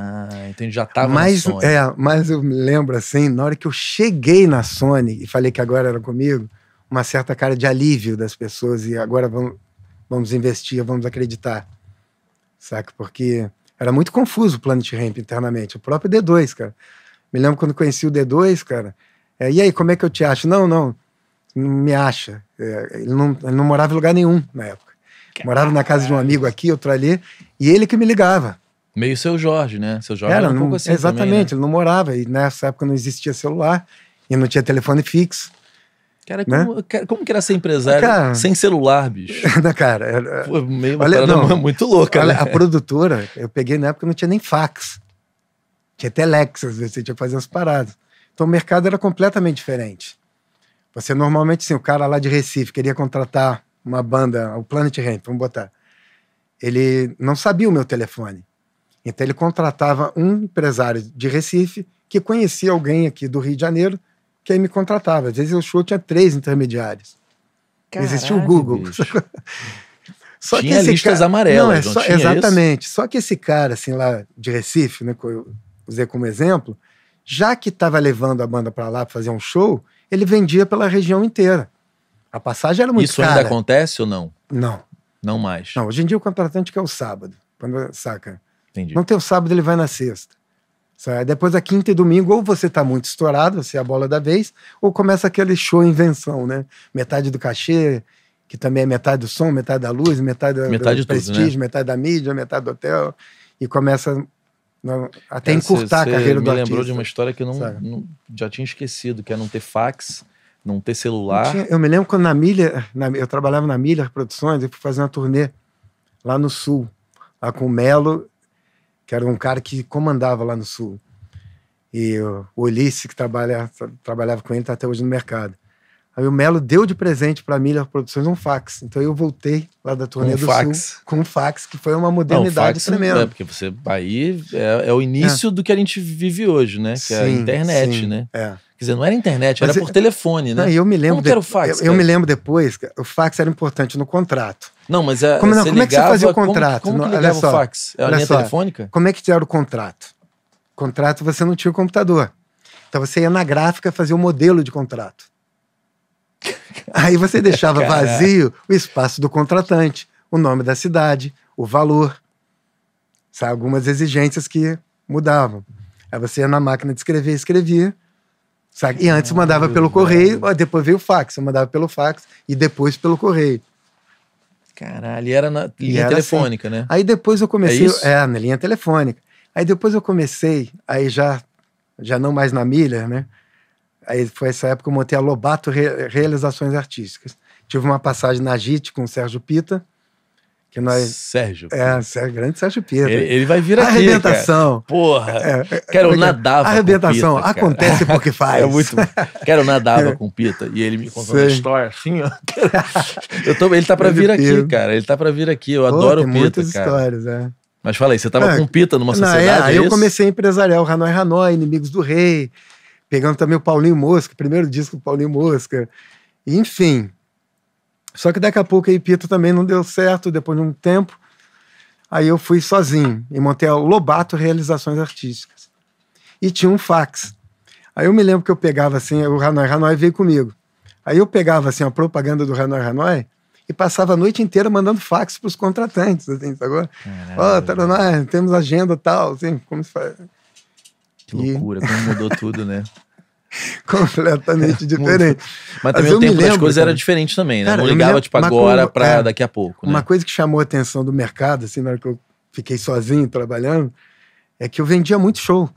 Ah, então já tava mas, na Sony. é, mas eu me lembro assim, na hora que eu cheguei na Sony e falei que agora era comigo, uma certa cara de alívio das pessoas e agora vamos, vamos investir, vamos acreditar. Saca? Porque era muito confuso o Planet Ramp internamente, o próprio D2, cara. Me lembro quando conheci o D2, cara. é, e aí, como é que eu te acho? Não, não, não me acha. É, ele, não, ele não morava em lugar nenhum na época. Morava na casa de um amigo aqui, outro ali, e ele que me ligava. Meio seu Jorge, né? Seu Jorge Era, era um não- pouco assim exatamente, também, né? ele não morava, e nessa época não existia celular, e não tinha telefone fixo, Cara, né? como, cara, como que era ser empresário Cara- sem celular, bicho? né, cara? Era- Pô, meio Olha, não. muito louca, olha, né? a produtora, eu peguei na época não tinha nem fax, tinha telex, às vezes você tinha que fazer as paradas. Então o mercado era completamente diferente. Você normalmente, assim, o cara lá de Recife queria contratar uma banda, o Planet Ramp, vamos botar. Ele não sabia o meu telefone. Então ele contratava um empresário de Recife que conhecia alguém aqui do Rio de Janeiro que aí me contratava. Às vezes o show tinha três intermediários. existia o Caralho, Google. Só Tinha esse listas cara- amarelas, Não, é só- tinha exatamente. Só que esse cara, assim, lá de Recife, né, que eu usei como exemplo, já que estava levando a banda para lá para fazer um show, ele vendia pela região inteira. A passagem era muito Isso cara. ainda acontece ou não? Não, Não mais. não. Hoje em dia o contratante quer o sábado. Quando, saca? Entendi. Não tem o sábado, ele vai na sexta. Sabe? Depois a quinta e domingo, ou você tá muito estourado, você é a bola da vez, ou começa aquele show invenção, né? Metade do cachê, que também é metade do som, metade da luz, metade, da- Metade do tudo, prestígio, metade da mídia, metade do hotel, e começa não, até Cara, encurtar cê- a carreira do artista. lembrou de uma história que eu não, não- já tinha esquecido, que é não ter fax, não ter Não celular. tinha- eu me lembro quando na Miller, na- eu trabalhava na Miller Produções, eu fui fazer uma turnê lá no Sul, lá com o Melo, que era um cara que comandava lá no Sul. E o, Ulisses, que trabalha, tra- trabalhava com ele, está até hoje no mercado. Aí o Melo deu de presente para a Miller Produções um fax. Então eu voltei lá da turnê um do fax. Sul com um fax, que foi uma Não, modernidade não- tremenda. É, porque você aí é, é o início do que a gente vive hoje, né? Que é a Sim, internet, sim, né? É. Quer dizer, não era internet, Mas era é- por telefone, né? Não, eu me lembro Como que era o fax, eu, eu me lembro depois, que o fax era importante no contrato. Não, mas é, Como não, como é que você ligava, fazia o como- contrato? Como, Não, que olha ligava só, o fax? É a linha só. telefônica? Como é que era o contrato? Contrato você não tinha o computador. Então você ia na gráfica fazer o modelo de contrato. Aí você deixava Caraca. vazio o espaço do contratante, o nome da cidade, o valor. Sabe, algumas exigências que mudavam. Aí você ia na máquina de escrever, escrevia. Sabe? E antes mandava pelo correio, depois veio o fax. Você mandava pelo fax e depois pelo correio. Caralho, e era na linha era telefônica, né? Aí depois eu comecei. É? É, na linha telefônica. Aí depois eu comecei, aí já, já não mais na Miller, né? Aí foi essa época que eu montei a Lobato Re Realizações Artísticas. Tive uma passagem na JIT com o Sérgio Pita, que nós... Sérgio. É, Sérgio, grande Sérgio Pita. Ele, ele vai vir aqui, Arrebentação. Cara. Porra. É, eu nadava Arrebentação. com Pita, cara. Acontece porque faz. É muito... Eu nadava com o Pita e ele me contou uma história assim, ó. Eu tô... Ele tá pra vir aqui, cara. Ele tá pra vir aqui. Eu Pô, adoro o Pita, muitas cara. histórias, é. Mas fala aí, você tava É, com Pita numa Não, sociedade, é, é, aí eu comecei a empresariar o Hanoi Hanoi, Inimigos do Rei, pegando também o Paulinho Mosca, primeiro disco do Paulinho Mosca, enfim. Só que daqui a pouco aí Pita também não deu certo, depois de um tempo, aí eu fui sozinho e montei a Lobato Realizações Artísticas. E tinha um fax. Aí eu me lembro que eu pegava assim, o Hanoi Hanoi veio comigo. Aí eu pegava assim a propaganda do Hanoi Hanoi e passava a noite inteira mandando fax para os contratantes, assim, agora. Ó, tá, nós temos agenda tal, assim, como se faz. Que loucura, como mudou tudo, né? completamente diferente. Mas Mas também eu o tempo das lembro, coisas cara. era diferente também, né? Cara, não ligava, lembro- tipo, mas agora como- pra é, daqui a pouco, né? Uma coisa que chamou a atenção do mercado, assim, na hora que eu fiquei sozinho trabalhando, é que eu vendia muito show.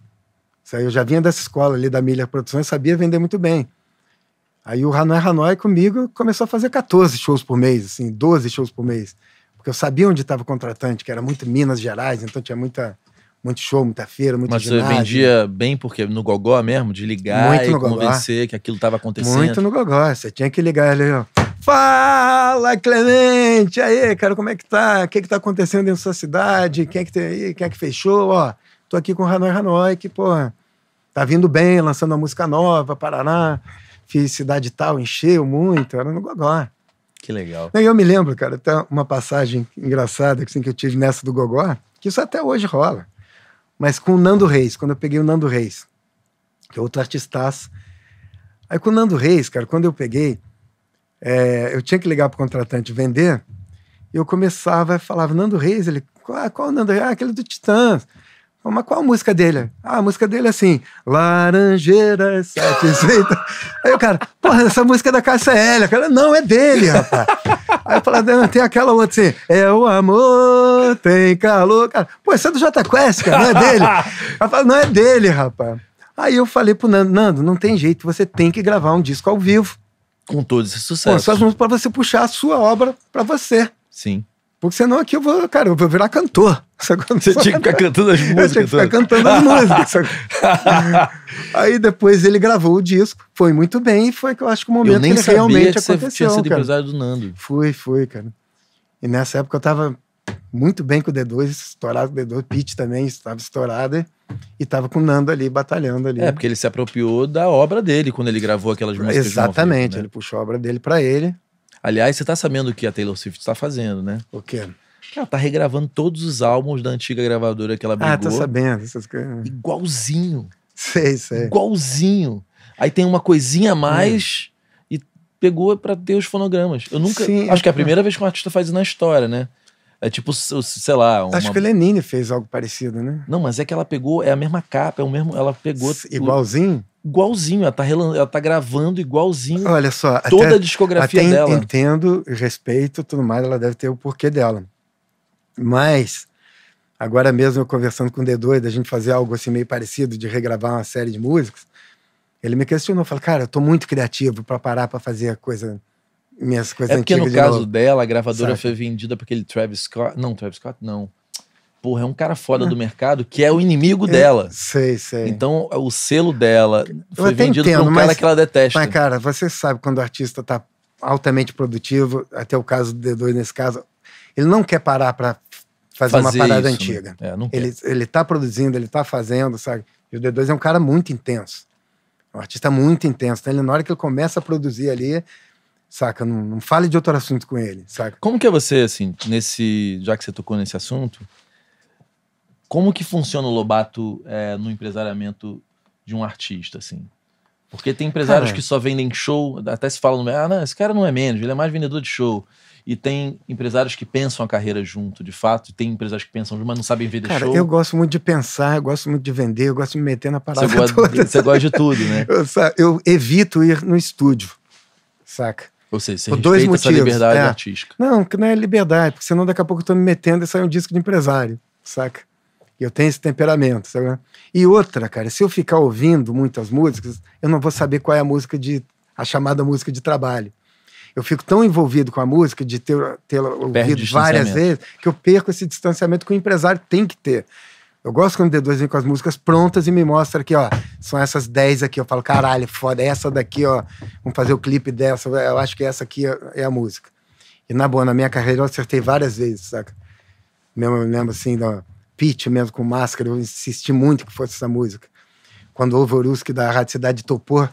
Eu já vinha dessa escola ali da Milha Produções, sabia vender muito bem. Aí o Hanoi Hanoi comigo começou a fazer 14 shows por mês, assim, 12 shows por mês. Porque eu sabia onde estava o contratante, que era muito Minas Gerais, então tinha muita, muito show, muita feira, muito Mas você ginásio. vendia bem porque no gogó mesmo, de ligar Muito e gogó. convencer que aquilo tava acontecendo. Muito no gogó. Você tinha que ligar ali, ó. Fala, Clemente! Aí, cara, como é que tá? O que que tá acontecendo dentro da sua cidade? Quem é que tem aí? Quem é que fechou? Ó, tô aqui com o Hanoi Hanoi, que, pô, tá vindo bem, lançando uma música nova, Paraná. Fiz cidade tal, encheu muito, era no gogó. Que legal. E eu me lembro, cara, até uma passagem engraçada assim, que eu tive nessa do Gogó, que isso até hoje rola. Mas com o Nando Reis, quando eu peguei o Nando Reis, que é outro artistaço. Aí com o Nando Reis, cara, quando eu peguei, é, eu tinha que ligar pro contratante vender, e eu começava, falava, Nando Reis, ele, qual, qual o Nando Reis? Ah, aquele do Titãs. "Ah, Mas qual a música dele? Ah, a música dele é assim, Laranjeiras Satisfeitas. Aí o cara, porra, essa música é da Cássia Hélia. Cara, não, é dele, rapaz. Aí eu falei, não, tem aquela outra assim, é o amor, tem calor. Cara, pô, essa é do Jota Quest, cara, não é dele. Ela falou, não é dele, rapaz. Aí eu falei pro Nando, Nando, não tem jeito, você tem que gravar um disco ao vivo. Com todos esses Com sucessos. suas músicas pra você puxar a sua obra pra você. Sim. Porque senão aqui eu vou, cara, eu vou virar cantor. Você tinha que ficar cantando as Eu tinha que músicas. ficar cantando as músicas. Aí depois ele gravou o disco, foi muito bem, e foi que eu acho que o Eu momento que nem ele sabia realmente que você aconteceu. tinha sido cara. empresário do Nando. Fui, fui, cara. E nessa época eu tava muito bem com o D2, estourado com o D2, Pete também estava estourado e, e tava com o Nando ali, batalhando ali. É, porque ele se apropriou da obra dele quando ele gravou aquelas músicas. Exatamente, né? ele puxou a obra dele pra ele. Aliás, você tá sabendo o que a Taylor Swift tá fazendo, né? O quê? Ela tá regravando todos os álbuns da antiga gravadora que ela Ah, brigou. tô sabendo essas coisas. Igualzinho. Sei, sei. Igualzinho. Aí tem uma coisinha a mais e pegou pra ter os fonogramas. Eu nunca. Sim, acho que é a é. primeira vez que um artista faz isso na história, né? É tipo, sei lá. Uma... Acho que o Lenine fez algo parecido, né? Não, mas é que ela pegou, é a mesma capa, é o mesmo. Ela pegou. Igualzinho? Igualzinho. Ela tá, ela tá gravando igualzinho Olha só, toda até, a discografia até dela. entendo, respeito, tudo mais, ela deve ter o porquê dela. Mas, agora mesmo eu conversando com o D2, da gente fazer algo assim meio parecido, de regravar uma série de músicas, ele me questionou, falou, cara, eu tô muito criativo para parar para fazer a coisa, minhas coisas É porque no antigas caso novo." dela, a gravadora Saca. foi vendida pra aquele Travis Scott. Não, Travis Scott não. Porra, é um cara foda do mercado que é o inimigo É, dela. Sei, sei. Então, o selo dela foi vendido pra entendo, um cara mas- que ela detesta. Mas, cara, você sabe quando o artista tá altamente produtivo, até o caso do D2 nesse caso, ele não quer parar para fazer, uma parada isso, né? antiga. É, não quer. Ele, ele tá produzindo, ele tá fazendo, sabe? E o D2 é um cara muito intenso. Um artista muito intenso. Então, ele, na hora que ele começa a produzir ali, saca? Não, não fale de outro assunto com ele, saca? Como que é você, assim, nesse. Já que você tocou nesse assunto, como que funciona o Lobato é, no empresariamento de um artista, assim? Porque tem empresários Cara. que só vendem show, até se fala no ah, não, esse cara não é menos, ele é mais vendedor de show. E tem empresários que pensam a carreira junto, de fato, e tem empresários que pensam junto, mas não sabem vender Cara, show. eu gosto muito de pensar, eu gosto muito de vender, eu gosto de me meter na parada Você gosta, toda. você gosta de tudo, né? Eu, eu evito ir no estúdio, saca? Ou seja, você Por dois motivos, liberdade é. artística. Não, que não é liberdade, porque senão daqui a pouco eu tô me metendo e sai um disco de empresário, saca? Eu tenho esse temperamento, sabe? E outra, cara, se eu ficar ouvindo muitas músicas, eu não vou saber qual é a música de. a chamada música de trabalho. Eu fico tão envolvido com a música, de ter, ter ouvido várias vezes, que eu perco esse distanciamento que o empresário tem que ter. Eu gosto quando o D2 vem com as músicas prontas e me mostra aqui, ó, são essas 10 aqui. Eu falo, caralho, foda, essa daqui, ó, vamos fazer o clipe dessa. Eu acho que essa aqui é a música. E na boa, na minha carreira eu acertei várias vezes, saca? Mesmo, lembro assim, da Mesmo com máscara, eu insisti muito que fosse essa música. Quando o Voruski da Rádio Cidade topou,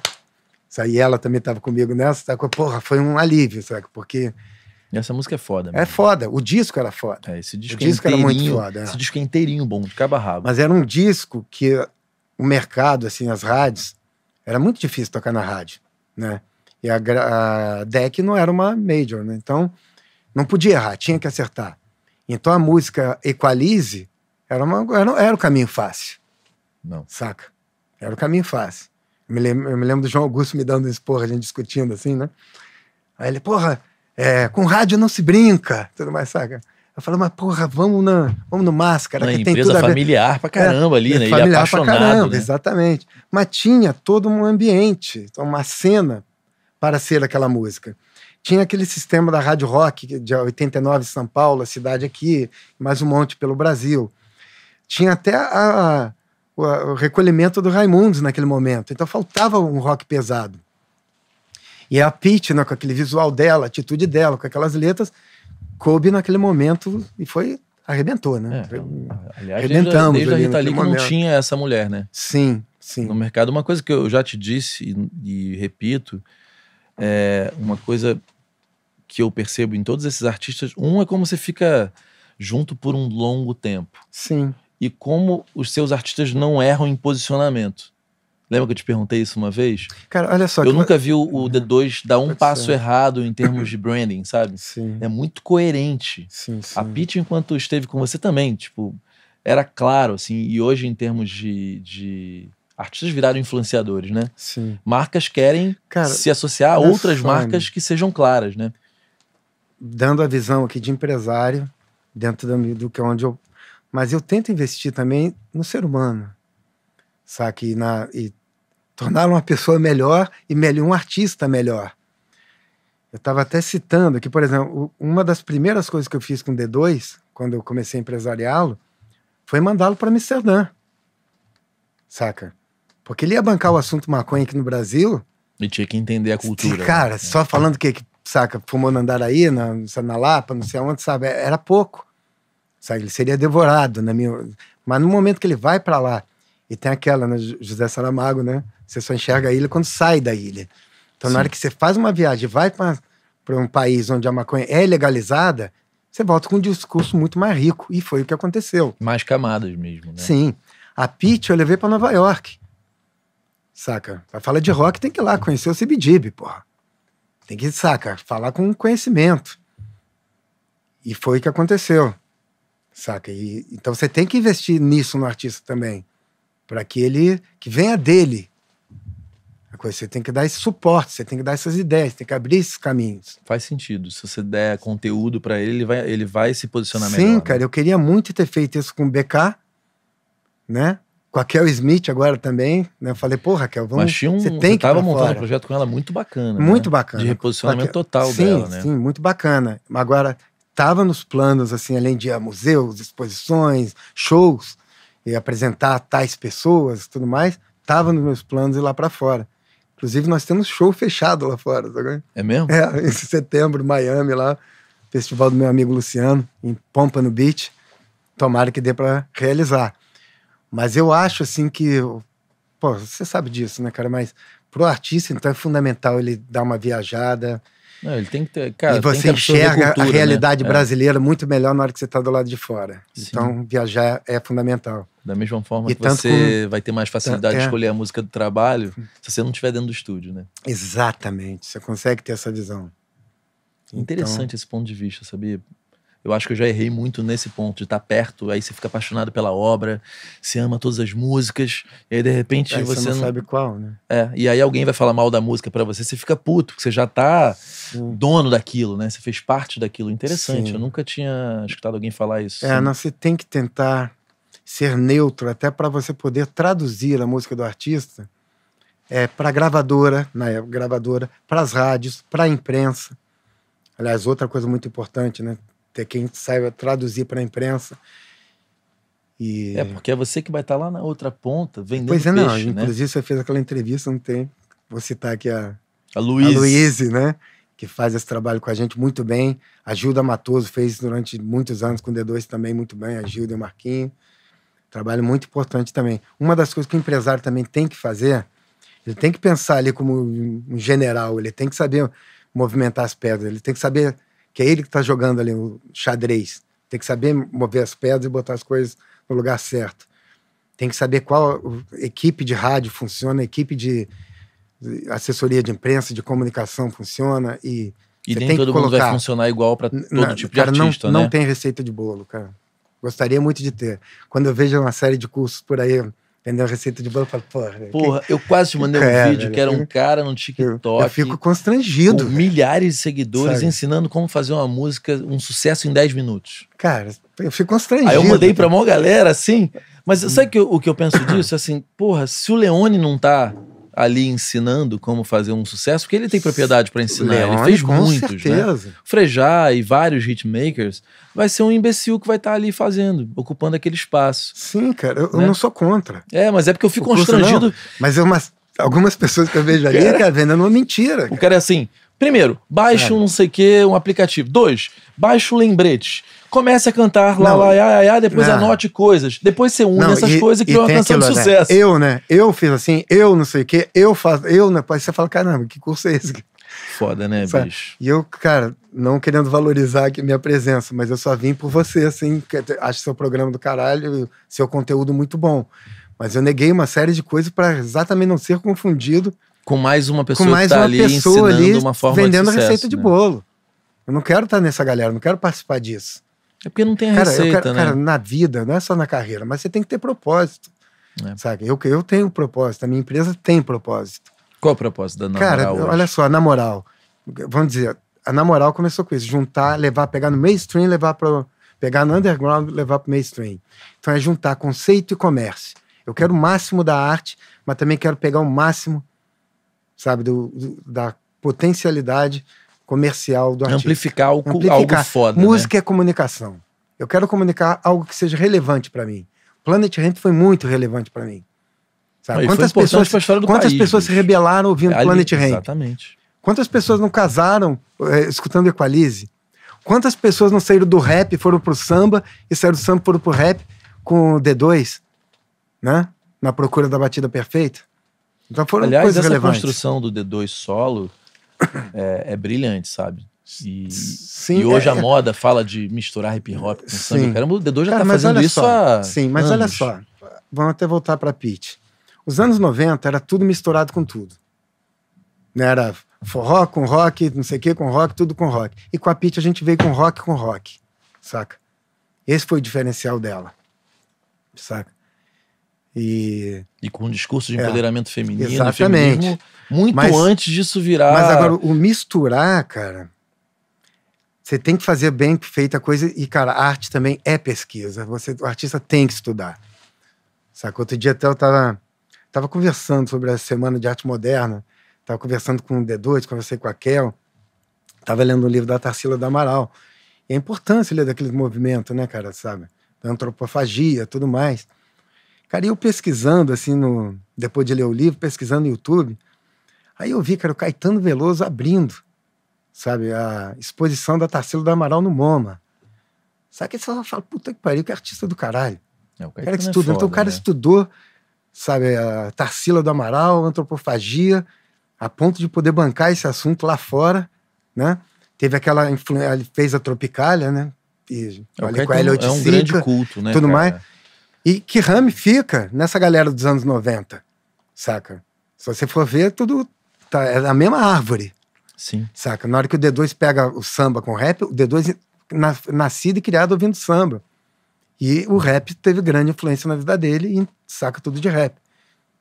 e ela também estava comigo nessa, saca? porra, foi um alívio, saca? Porque essa música é foda. É foda. O disco era foda. É, esse disco, o disco era muito foda. É. Esse disco é inteirinho bom, de cabo a rabo. Mas era um disco que o mercado, assim, as rádios, era muito difícil tocar na rádio, né? E a, a DEC não era uma major, né? Então, não podia errar, tinha que acertar. Então, a música Equalize era, uma, era, era o caminho fácil. Não. Saca? Era o caminho fácil. Eu me, lembro, eu me lembro do João Augusto me dando esse porra, a gente discutindo assim, né? Aí ele, porra, é, com rádio não se brinca, tudo mais, saca? Eu falei, mas porra, vamos, na, vamos no Máscara, Uma que tem tudo a ver. familiar pra caramba é, ali, né? Familiar Ele é apaixonado, pra caramba, né? exatamente. Mas tinha todo um ambiente, uma cena para ser aquela música. Tinha aquele sistema da Rádio Rock, de 89 São Paulo, a cidade aqui, mais um monte pelo Brasil. Tinha até a, a, o recolhimento do Raimundos naquele momento. Então faltava um rock pesado. E a Pete, né, com aquele visual dela, a atitude dela, com aquelas letras, coube naquele momento e foi. arrebentou, né? É, aliás, Arrebentamos. Desde, desde a Rita Lee não tinha essa mulher, né? Sim, sim. No mercado. Uma coisa que eu já te disse e, e repito, é uma coisa que eu percebo em todos esses artistas. Um é como você fica junto por um longo tempo. Sim. E como os seus artistas não erram em posicionamento. Lembra que eu te perguntei isso uma vez? Cara, olha só. Eu nunca vi o, o D2 dar um passo ser. errado em termos de branding, sabe? Sim. É muito coerente. Sim, sim. A Pete, enquanto esteve com você também, tipo, era claro, assim, e hoje em termos de, de artistas viraram influenciadores, né? Sim. Marcas querem Cara, se associar a outras marcas que sejam claras, né? Dando a visão aqui de empresário, dentro do, do que é onde eu. Mas eu tento investir também no ser humano sabe? E, na, e tornar uma pessoa melhor e melhor, um artista melhor. Eu estava até citando aqui, por exemplo, uma das primeiras coisas que eu fiz com o D2, quando eu comecei a empresariá-lo, foi mandá-lo para Amsterdã. Saca? Porque ele ia bancar o assunto maconha aqui no Brasil. E tinha que entender a cultura. Cara, né? só falando que, saca, fumou no Andaraí, na, na Lapa, não sei aonde, sabe? Era pouco. Sabe? Ele seria devorado, na minha. Mas no momento que ele vai para lá e tem aquela, né, José Saramago, né? Você só enxerga a ilha quando sai da ilha. Então, Sim. na hora que você faz uma viagem vai para um país onde a maconha é legalizada, você volta com um discurso muito mais rico. E foi o que aconteceu. Mais camadas mesmo, né? Sim. A Pitch eu levei para Nova York. Saca? Pra falar de rock tem que ir lá conhecer o CBGB, porra. Tem que, saca, falar com conhecimento. E foi o que aconteceu. Saca? E, então você tem que investir nisso no artista também para que ele que venha dele. Você tem que dar esse suporte, você tem que dar essas ideias, tem que abrir esses caminhos. Faz sentido. Se você der conteúdo para ele, ele vai, ele vai se posicionar Sim, melhor. Sim, né? cara, né? eu queria muito ter feito isso com o BK, né? Com a Kel Smith agora também, né? Eu falei, pô, Raquel, vamos. Mas tinha um, você tem que tava montando fora. um projeto com ela muito bacana. Muito né? bacana. De reposicionamento total sim, dela, né? Sim, muito bacana. Agora, tava nos planos, assim, além de museus, exposições, shows e apresentar tais pessoas tudo mais, estava nos meus planos ir lá para fora. Inclusive, nós temos show fechado lá fora. Tá é mesmo? É, em setembro, Miami, lá, festival do meu amigo Luciano, em Pompano Beach. Tomara que dê para realizar. Mas eu acho, assim, que. Pô, você sabe disso, né, cara? Mas pro artista, então, é fundamental ele dar uma viajada, não, ele tem que ter. Cara, e você enxerga a, cultura, a né? realidade né? brasileira é. muito melhor na hora que você está do lado de fora. Sim. Então, viajar é fundamental. Da mesma forma e que você com... vai ter mais facilidade é. de escolher a música do trabalho se você não estiver dentro do estúdio, né? Exatamente. Você consegue ter essa visão. Interessante então... esse ponto de vista, sabia? Eu acho que eu já errei muito nesse ponto, de estar perto, aí você fica apaixonado pela obra, você ama todas as músicas, e aí de repente aí você, você não, não, sabe qual, né? É, e aí alguém vai falar mal da música para você, você fica puto, porque você já tá Sim. dono daquilo, né? Você fez parte daquilo. Interessante, Sim. eu nunca tinha escutado alguém falar isso. É, não, você tem que tentar ser neutro, até para você poder traduzir a música do artista é, para gravadora, na época, gravadora, para as rádios, para a imprensa. Aliás, outra coisa muito importante, né? Ter quem saiba traduzir para a imprensa. E... É, porque é você que vai estar lá na outra ponta, vendendo Pois é, peixe, não. né? Inclusive, você fez aquela entrevista, não tem. Vou citar aqui a, A a. Luíse, né? Que faz esse trabalho com a gente muito bem. A Gilda Matoso fez durante muitos anos com o D2 também muito bem. A Gilda e o Marquinho. Trabalho muito importante também. Uma das coisas que o empresário também tem que fazer, ele tem que pensar ali como um general, ele tem que saber movimentar as pedras, ele tem que saber que é ele que está jogando ali o xadrez. Tem que saber mover as pedras e botar as coisas no lugar certo. Tem que saber qual equipe de rádio funciona, equipe de assessoria de imprensa, de comunicação funciona e E nem todo mundo vai funcionar igual para todo N- tipo cara, de artista, não, né? não tem receita de bolo, cara. Gostaria muito de ter. Quando eu vejo uma série de cursos por aí, entendeu? Receita de bolo, eu falo, porra. que- Porra, eu quase te mandei um É, vídeo velho, que era um fico- cara no TikTok eu fico com constrangido. milhares de seguidores Sabe? ensinando como fazer uma música, um sucesso em 10 minutos. Cara, eu fico constrangido. Aí eu mandei pra maior galera, assim. Mas sabe que eu- o que eu penso disso? Assim, porra, se o Leone não tá ali ensinando como fazer um sucesso, porque ele tem propriedade pra ensinar. ele Leone, fez com muitos, né? certeza. Frejá e vários hitmakers, vai ser um imbecil que vai estar ali fazendo, ocupando aquele espaço. Sim, cara, eu, eu Né? não sou contra. É, mas é porque eu fico constrangido. Mas eu, umas, algumas pessoas que eu vejo ali, Cara. cara, vendendo uma mentira. O cara é assim: primeiro, baixa É. um não sei o que, um aplicativo. Dois, baixa um lembrete. Comece a cantar lá, lá, lá, lá, depois Não. anote coisas. Depois você une Não, essas e- coisas e cria uma canção de aquilo, né? sucesso. Eu, né? Eu fiz assim, eu não sei o quê, eu faço, eu, né? Aí você fala, caramba, que curso é esse? Foda, né, Sabe? bicho? E eu, cara, não querendo valorizar aqui minha presença, mas eu só vim por você, assim, acho seu programa do caralho, seu conteúdo muito bom. Mas eu neguei uma série de coisas para exatamente não ser confundido Com mais uma pessoa com mais tá uma ali pessoa ensinando ali uma forma vendendo de sucesso, receita de né? bolo. Eu não quero estar nessa galera, não quero participar disso. É porque não tem a Cara, receita, eu quero, né? cara, na vida, não é só na carreira, mas você tem que ter propósito. É. Sabe? Eu, eu tenho propósito, a minha empresa tem propósito. Qual é o propósito da Cara, namoral hoje? olha só, na moral. Vamos dizer, a na moral começou com isso: juntar, levar, pegar no mainstream, levar para. Pegar no underground, levar para mainstream. Então é juntar conceito e comércio. Eu quero o máximo da arte, mas também quero pegar o máximo, sabe, do, do- da potencialidade comercial do artista. Amplificar, algo, Amplificar. algo foda, né? Música é comunicação. Eu quero comunicar algo que seja relevante para mim. Planet Ramp foi muito relevante para mim. Sabe? Não, Quantas pessoas, quantas país, pessoas se rebelaram ouvindo Ali- Planet Ramp? Exatamente. Quantas pessoas não casaram eh, escutando Equalize? Quantas pessoas não saíram do rap e foram pro samba e saíram do samba e foram pro rap com o D2, né? Na procura da batida perfeita? Então foram Aliás, coisas essa relevantes. construção do D2 solo é, é brilhante, sabe? E, Sim, e hoje é- a moda fala de misturar hip hop com samba. Caramba, o D2 já Cara, tá fazendo olha isso só. há Sim, mas olha anos. só. Vamos até voltar para Pete. Os anos 90 era tudo misturado com tudo. Né, Era forró com rock, não sei o que com rock, tudo com rock. E com a Pete a gente veio com rock com rock, saca? Esse foi o diferencial dela, saca? E E com um discurso de É, empoderamento feminino, exatamente. feminismo, muito Mas- antes disso virar. Mas agora, o misturar, cara, você tem que fazer bem feita a coisa. E, cara, arte também é pesquisa. Você, o artista tem que estudar. Saca? Outro dia até eu tava, tava conversando sobre a Semana de Arte Moderna. Tava conversando com o D2, conversei com a Kel. Tava lendo o livro da Tarsila do Amaral. E a importância ali, daquele movimento, né, cara, sabe? Da antropofagia, tudo mais. Cara, e eu pesquisando, assim, no, depois de ler o livro, pesquisando no YouTube, Aí eu vi, cara, o Caetano Veloso abrindo, sabe, a exposição da Tarsila do Amaral no MoMA. Sabe que você fala, puta que pariu, que artista do caralho. É, o O cara que é estuda. então o foda, cara né? estudou, sabe, a Tarsila do Amaral, antropofagia, a ponto de poder bancar esse assunto lá fora, né? Teve aquela influência, fez a Tropicália, né? E, É, o ali com a é um grande culto, né? tudo cara? mais. E que ramifica nessa galera dos anos 90, saca? Se você for ver, tudo tá, é a mesma árvore, Sim. saca? Na hora que o D2 pega o samba com o rap, o D2 na, nascido e criado ouvindo samba. E o rap teve grande influência na vida dele e saca tudo de rap.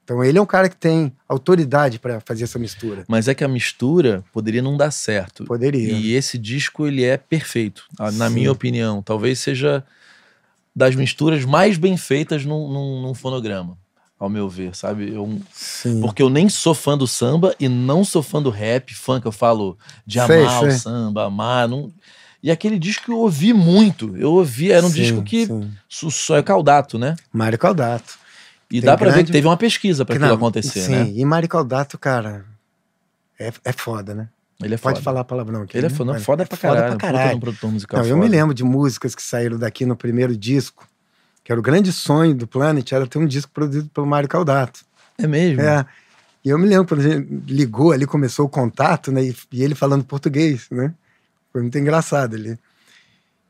Então ele é um cara que tem autoridade para fazer essa mistura. Mas é que a mistura poderia não dar certo. Poderia. E esse disco, ele é perfeito, na Sim. minha opinião. Talvez seja das misturas mais bem feitas num, num, num fonograma, ao meu ver, sabe? Eu, Sim. porque eu nem sou fã do samba e não sou fã do rap, fã que eu falo de Sei, amar o sei. samba, amar. Não... E aquele disco eu ouvi muito. Eu ouvi, era um Sim, disco que sim. só é Caldato, né? Mário Caldato. E Tem dá pra ver grande- que teve uma pesquisa pra Que aquilo acontecer, sim, né? e Mário Caldato, cara, é, é foda, né? Ele é foda. Pode falar a palavrão aqui. Ele é né? foda, foda é pra foda caralho. pra caralho. um produtor musical Não, eu me lembro de músicas que saíram daqui no primeiro disco, que era o grande sonho do Planet, era ter um disco produzido pelo Mário Caldato. É mesmo? É. E eu me lembro quando a gente ligou ali, começou o contato, né? E, e ele falando português, né? Foi muito engraçado ali.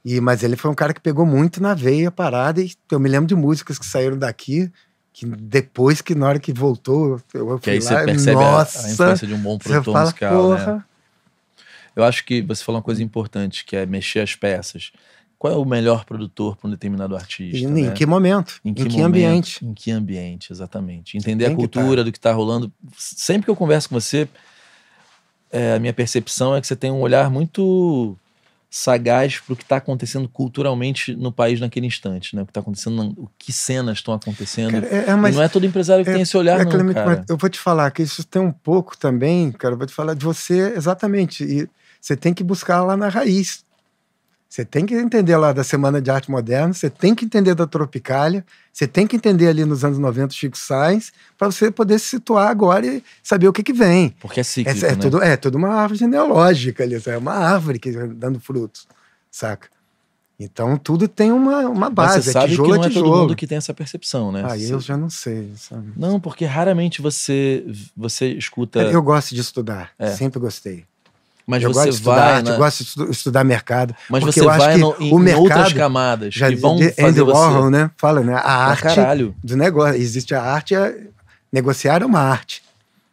E, mas ele foi um cara que pegou muito na veia a parada, e eu me lembro de músicas que saíram daqui, que depois que na hora que voltou, eu Que aí fui você lá, percebe a- a, nossa, influência de um bom você produtor musical, né? Eu acho que você falou uma coisa importante, que é mexer as peças. Qual é o melhor produtor para um determinado artista? E né? em que momento? Em que, em que momento, ambiente? Em que ambiente, exatamente. Entender Tem a que cultura do que está rolando. Sempre que eu converso com você, é, a minha percepção é que você tem um olhar muito sagaz para o que está acontecendo culturalmente no país naquele instante, né? O que está acontecendo, o que cenas estão acontecendo. Cara, é, é, mas não é todo empresário que é- tem esse olhar, É, não, cara. eu vou te falar que isso tem um pouco também, cara. Eu vou te falar de você exatamente. E você tem que buscar lá na raiz. Você tem que entender lá da Semana de Arte Moderna, você tem que entender da Tropicália, você tem que entender ali nos anos 90 o Chico Sainz, para você poder se situar agora e saber o que, que vem. Porque é É, cíclico, é né? tudo, é tudo uma árvore genealógica ali, é uma árvore que dando frutos, saca? Então tudo tem uma, uma Mas base, você é sabe tijolo que não é todo tijolo. mundo que tem essa percepção, né? Aí Você- eu já não sei, sabe? Não, porque raramente você, você escuta... Eu gosto de estudar, É. sempre gostei. Mas eu você gosto de estudar vai... arte, na- eu gosto de estu- estudar mercado. Mas você eu acho vai que no- em, o em outras mercado camadas Já que vão de fazer Andy você... Warhol, né? Fala, né? A arte caralho. do negócio. Existe a arte, é- negociar é uma arte.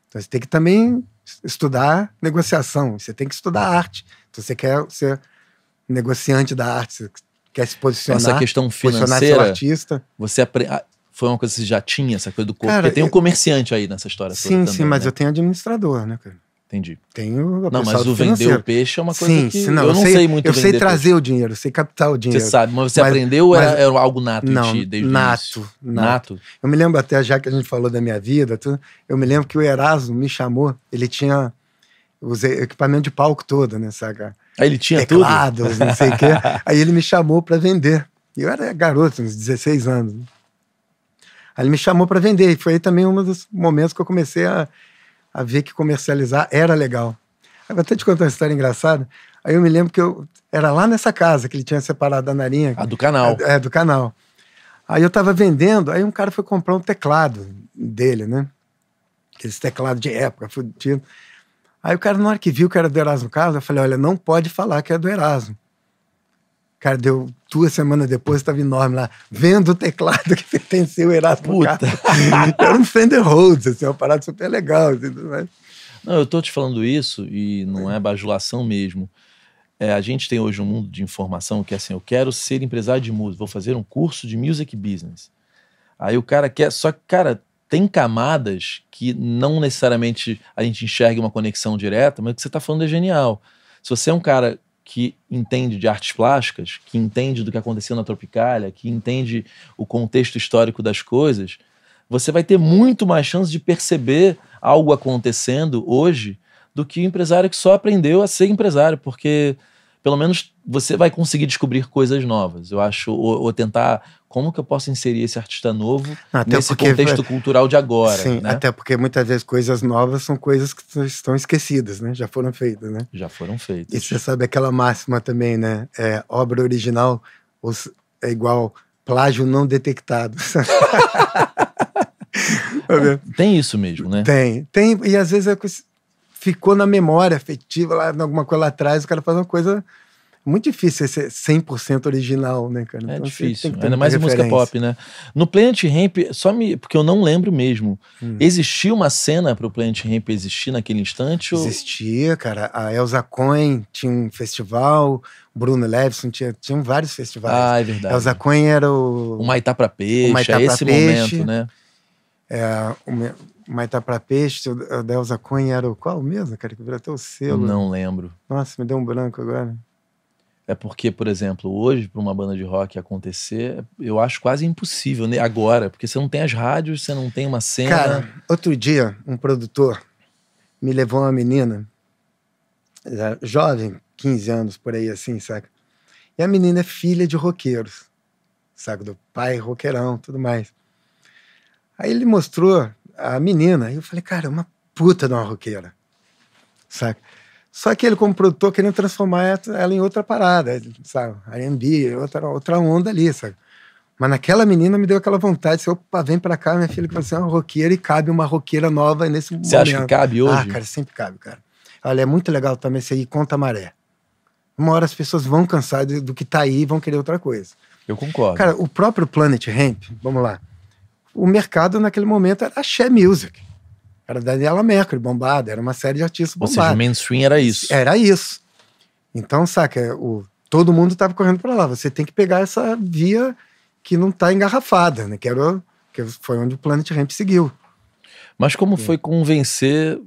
Então você tem que também estudar negociação. Você tem que estudar arte. Então você quer ser negociante da arte, você quer se posicionar, Essa questão financeira, artista. você apre... foi uma coisa que você já tinha, essa coisa do corpo. Cara, Porque tem um eu- comerciante aí nessa história Sim, sim, também, mas né? eu tenho administrador, né, cara? Entendi. Tenho a Não, mas o vender financeiro. o peixe é uma coisa Sim, que sim, eu não sei, muito Eu sei vender trazer o dinheiro, eu sei captar o peixe. dinheiro. Você sabe, mas você Mas- aprendeu ou era, mas- era algo nato Não, ti desde nato, início? nato. Eu me lembro até, já que a gente falou da minha vida, tudo, eu me lembro que o Erasmo me chamou, ele tinha os equipamento de palco todo, né, saca? Aí ele tinha tudo? Teclados, não sei o quê. Aí ele me chamou para vender. Eu era garoto, uns 16 anos. Aí ele me chamou para vender. E foi aí também um dos momentos que eu comecei a, a ver que comercializar era legal. Eu vou até te contar uma história engraçada. Aí eu me lembro que eu era lá nessa casa que ele tinha separado da Narinha. A do canal. É, do canal. Aí eu tava vendendo, aí um cara foi comprar um teclado dele, né? Aqueles teclados de época, fudido. Aí o cara, na hora que viu que era do Erasmo Carlos, eu falei: olha, não pode falar que é do Erasmo. Cara, deu duas semanas depois, estava enorme lá, vendo o teclado que pertenceu ao Erasmo Puta. Era um Fender Rhodes, assim, uma parada super legal. assim, né? Não, eu tô te falando isso e não é bajulação mesmo. É, a gente tem hoje um mundo de informação que é assim, eu quero ser empresário de música, vou fazer um curso de music business. Aí o cara quer, só que, cara, tem camadas que não necessariamente a gente enxerga uma conexão direta, mas o que você está falando é genial. Se você é um cara que entende de artes plásticas, que entende do que aconteceu na Tropicália, que entende o contexto histórico das coisas, você vai ter muito mais chance de perceber algo acontecendo hoje do que o empresário que só aprendeu a ser empresário, porque pelo menos você vai conseguir descobrir coisas novas. Eu acho, ou, ou tentar como que eu posso inserir esse artista novo Até nesse porque- contexto cultural de agora. Sim, né? até porque muitas vezes coisas novas são coisas que estão esquecidas, né? Já foram feitas, né? Já foram feitos. E você sabe aquela máxima também, né? É, obra original é igual plágio não detectado. Tá? Tem isso mesmo, né? tem, tem. E às vezes é ficou na memória afetiva, lá, alguma coisa lá atrás, o cara faz uma coisa muito difícil ser 100% original, né, cara? É Então, você difícil, ainda mais em música pop, né? No Planet Ramp, só me. Porque eu não lembro mesmo. Hum. Existiu uma cena para o Planet Ramp existir naquele instante? ou- Existia, cara. A Elza Cohen tinha um festival, Bruno Levison tinha, tinham vários festivais. Ah, é verdade. Elza Cohen era o. O Maitá pra peixe, Maitá é esse peixe. momento, né? É, o Maitá pra Peixe, o da Elza Cohen era o qual mesmo, cara? Que virou até o Eu selo. não lembro. Nossa, me deu um branco agora. É porque, por exemplo, hoje, para uma banda de rock acontecer, eu acho quase impossível, né? agora, porque você não tem as rádios, você não tem uma cena. Cara, outro dia, um produtor me levou uma menina, jovem, 15 anos, por aí assim, saca? E a menina é filha de roqueiros, saca? Do pai roqueirão, tudo mais. Aí ele mostrou a menina, e eu falei, cara, é uma puta de uma roqueira, saca? Só que ele, como produtor, querendo transformar ela em outra parada, sabe? R&B, outra, outra onda ali, sabe? Mas naquela menina me deu aquela vontade, de opa, vem pra cá, minha filha, que você é uma roqueira e cabe uma roqueira nova nesse você momento. Você acha que cabe hoje? Ah, cara, sempre cabe, cara. Olha, é muito legal também isso aí, conta a maré. Uma hora as pessoas vão cansar do, do que tá aí e vão querer outra coisa. Eu concordo. Cara, o próprio Planet Ramp, vamos lá, o mercado naquele momento era Share Music. Era Daniela Mercury, bombada, era uma série de artistas bombados. Ou seja, o mainstream era isso. Era isso. Então, saca, o, todo mundo estava correndo para lá. Você tem que pegar essa via que não está engarrafada, né? Que, era, que foi onde o Planet Ramp seguiu. Mas como é. foi convencer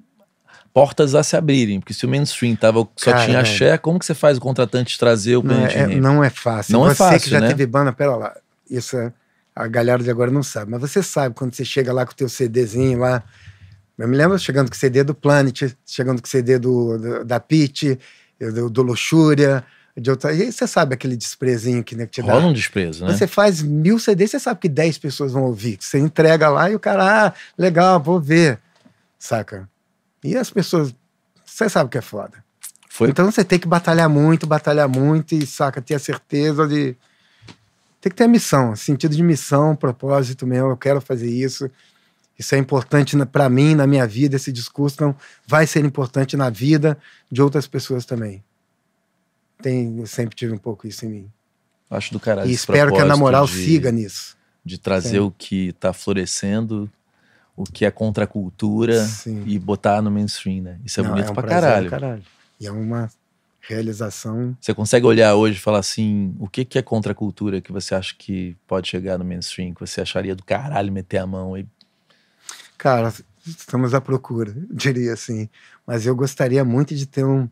portas a se abrirem? Porque se o mainstream tava, só Cara, tinha axé, como que você faz o contratante trazer o Planet não é, Ramp? Não é fácil. Não você é fácil, que já né? teve banda, pera lá, isso é, a galera de agora não sabe, mas você sabe quando você chega lá com o teu CDzinho lá, eu me lembro chegando com o CD do Planet, chegando com o CD do, do da Pitch, do, do Luxúria, de outra. E você sabe aquele desprezinho que, né, que te dá. Rola um desprezo, né? Você faz mil CDs, você sabe que 10 pessoas vão ouvir. Você entrega lá e o cara, ah, legal, vou ver. Saca? E as pessoas. Você sabe que é foda. Foi. Então você tem que batalhar muito, batalhar muito e, saca, ter a certeza de. Tem que ter a missão, sentido de missão, propósito mesmo. Eu quero fazer isso. Isso é importante para mim, na minha vida. Esse discurso não vai ser importante na vida de outras pessoas também. Tem, eu sempre tive um pouco isso em mim. Acho do caralho. E espero que a namoral de, siga nisso. De trazer Sim. o que está florescendo, o que é contra a cultura Sim. e botar no mainstream, né? Isso é não, bonito é um pra caralho. caralho. E é uma realização. Você consegue olhar hoje e falar assim: o que, que é contra a cultura que você acha que pode chegar no mainstream, que você acharia do caralho meter a mão e Cara, estamos à procura, diria assim. Mas eu gostaria muito de ter um,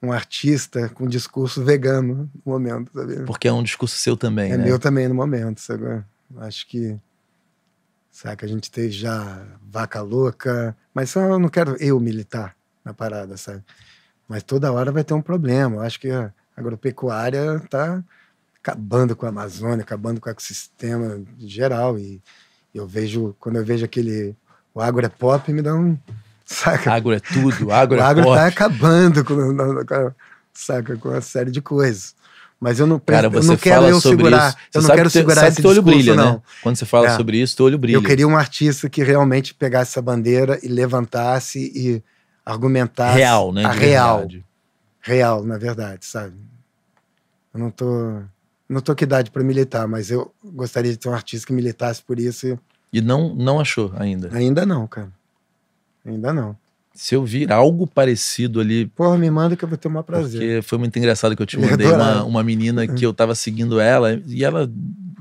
um artista com discurso vegano no momento, sabe? Porque é um discurso seu também, é né? meu também no momento, sabe? Acho que. Que a gente teve já vaca louca, mas só eu não quero eu militar na parada, sabe? Mas toda hora vai ter um problema. Eu acho que a agropecuária está acabando com a Amazônia, acabando com o ecossistema geral. E eu vejo, quando eu vejo aquele o agro é pop me dá um. Saca? Agro é tudo, agro o é agro pop. tá acabando com, com, saca, com uma série de coisas. Mas eu não, Cara, eu não quero eu segurar. Isso. Eu você não quero que segurar esse discurso, brilha, não. Né? Quando você fala é. sobre isso, teu olho brilha. Eu queria um artista que realmente pegasse essa bandeira e levantasse e argumentasse. Real, né? A real. Verdade. Real, na verdade, sabe? Eu não tô. Não tô com idade para militar, mas eu gostaria de ter um artista que militasse por isso. E e não, não achou ainda? Ainda não, cara. Ainda não. Se eu vir algo parecido ali. Porra, me manda que eu vou ter um prazer. Porque foi muito engraçado que eu te mandei uma, uma menina que eu tava seguindo ela e ela,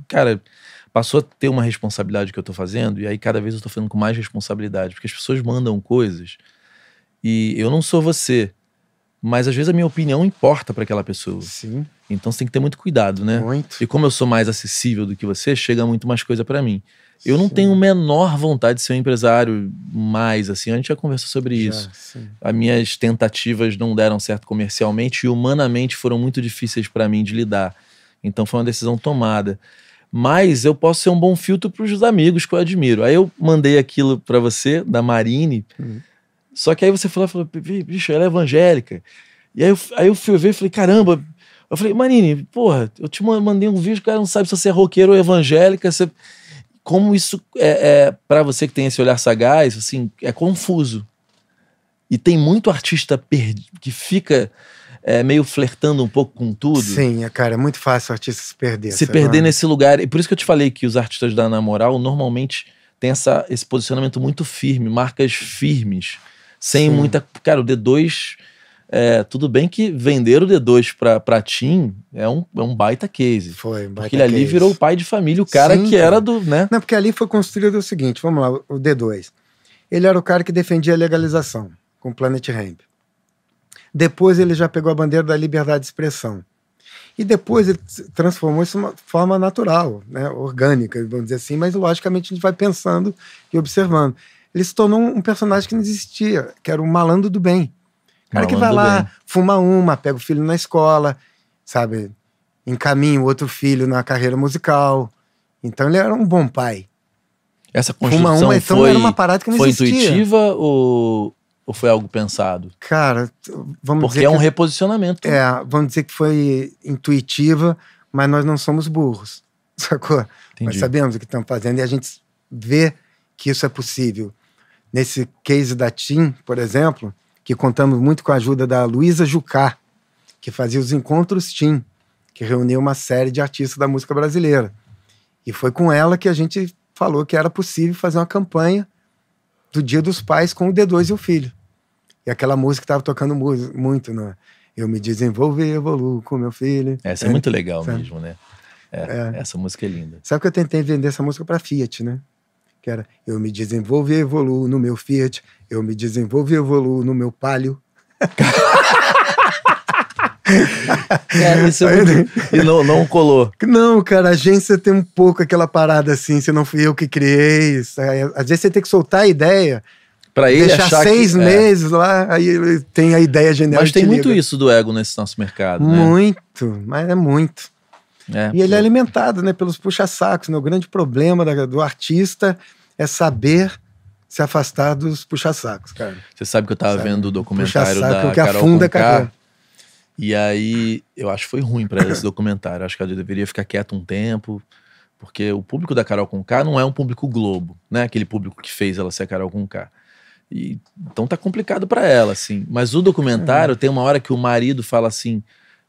cara, passou a ter uma responsabilidade que eu tô fazendo e aí cada vez eu tô fazendo com mais responsabilidade. Porque as pessoas mandam coisas e eu não sou você. Mas às vezes a minha opinião importa para aquela pessoa. Sim. Então você tem que ter muito cuidado, né? Muito. E como eu sou mais acessível do que você, chega muito mais coisa para mim. Eu não sim. tenho menor vontade de ser um empresário mais, assim, a gente já conversou sobre já, isso. Sim. As minhas tentativas não deram certo comercialmente e humanamente foram muito difíceis para mim de lidar. Então foi uma decisão tomada. Mas eu posso ser um bom filtro para os amigos que eu admiro. Aí eu mandei aquilo para você, da Marine, uhum. Só que aí você falou, falou bicho, ela é evangélica. E aí eu, aí eu fui ver e falei, caramba, eu falei, Marine, porra, eu te mandei um vídeo, o cara não sabe se você é roqueiro ou evangélica, você como isso é, é para você que tem esse olhar sagaz, assim, é confuso. E tem muito artista que fica é, meio flertando um pouco com tudo. Sim, é, cara, é muito fácil o artista se perder. Se perder não? nesse lugar. E por isso que eu te falei que os artistas da Na Moral normalmente têm essa, esse posicionamento muito firme, marcas firmes, sem Sim. muita. Cara, o D2 é, tudo bem que vender o D2 pra, pra Tim é um, é um baita case. Foi, um baita Porque ele ali case. virou o pai de família, o cara Sim, que era do, né? Não, porque ali foi construído o seguinte, vamos lá, o D2. Ele era o cara que defendia a legalização com o Planet Ramp. Depois ele já pegou a bandeira da liberdade de expressão. E depois ele transformou isso de uma forma natural, né? orgânica, vamos dizer assim, mas logicamente a gente vai pensando e observando. Ele se tornou um personagem que não existia, que era o malandro do bem. O cara que vai lá, bem. fuma uma, pega o filho na escola, sabe? Encaminha o outro filho na carreira musical. Então ele era um bom pai. Essa construção uma, então foi, era uma parada que não foi existia. intuitiva ou, ou foi algo pensado? Cara, vamos Porque dizer é um reposicionamento. É, vamos dizer que foi intuitiva, mas nós não somos burros, sacou? Entendi. Nós sabemos o que estamos fazendo e a gente vê que isso é possível. Nesse case da TIM, por exemplo, que contamos muito com a ajuda da Luísa Jucá, que fazia os encontros TIM, que reuniu uma série de artistas da música brasileira. E foi com ela que a gente falou que era possível fazer uma campanha do Dia dos Pais com o D2 e o filho. E aquela música estava tocando muito, né? Eu me desenvolvo e evoluo com meu filho. Essa é, é muito legal sabe? mesmo, né? É, é. Essa música é linda. Sabe que eu tentei vender essa música para Fiat, né? Que era Eu me desenvolvo e evoluo no meu Fiat, eu me desenvolvo e evoluo no meu Palio. É, isso é muito... E não, não colou. Não, cara, a agência tem um pouco aquela parada assim, se não fui eu que criei. Isso. Às vezes você tem que soltar a ideia. Pra ele deixar seis que, é. meses é. lá, aí ele tem a ideia genial. Mas tem muito liga. isso do ego nesse nosso mercado. Né? Muito, mas é muito. É, e ele é alimentado né, pelos puxa-sacos. Né? O grande problema da, do artista é saber se afastar dos puxa-sacos, cara. Você sabe que eu tava sabe? vendo o documentário da que Carol afunda Conká, e aí eu acho que foi ruim para esse documentário. Acho que ela deveria ficar quieto um tempo, porque o público da Carol Conká não é um público Globo, né? Aquele público que fez ela ser a Carol Conká. E, então tá complicado para ela, assim. Mas o documentário uhum. tem uma hora que o marido fala assim: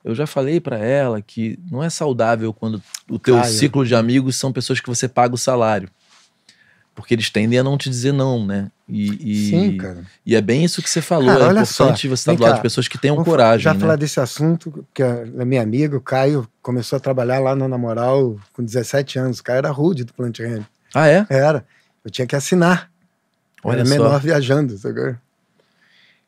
eu já falei para ela que não é saudável quando o teu Caio. ciclo de amigos são pessoas que você paga o salário. Porque eles tendem a não te dizer não, né? E, e, Sim, cara. E é bem isso que você falou. Cara, é importante só. você estar do lado de pessoas que tenham coragem. Já né? falar desse assunto, que a, minha amiga, o Caio, começou a trabalhar lá na Namoral com 17 anos. O Caio era rude do Plant Ramp. Ah, é? Era. Eu tinha que assinar. Olha era só. menor viajando. Sabe?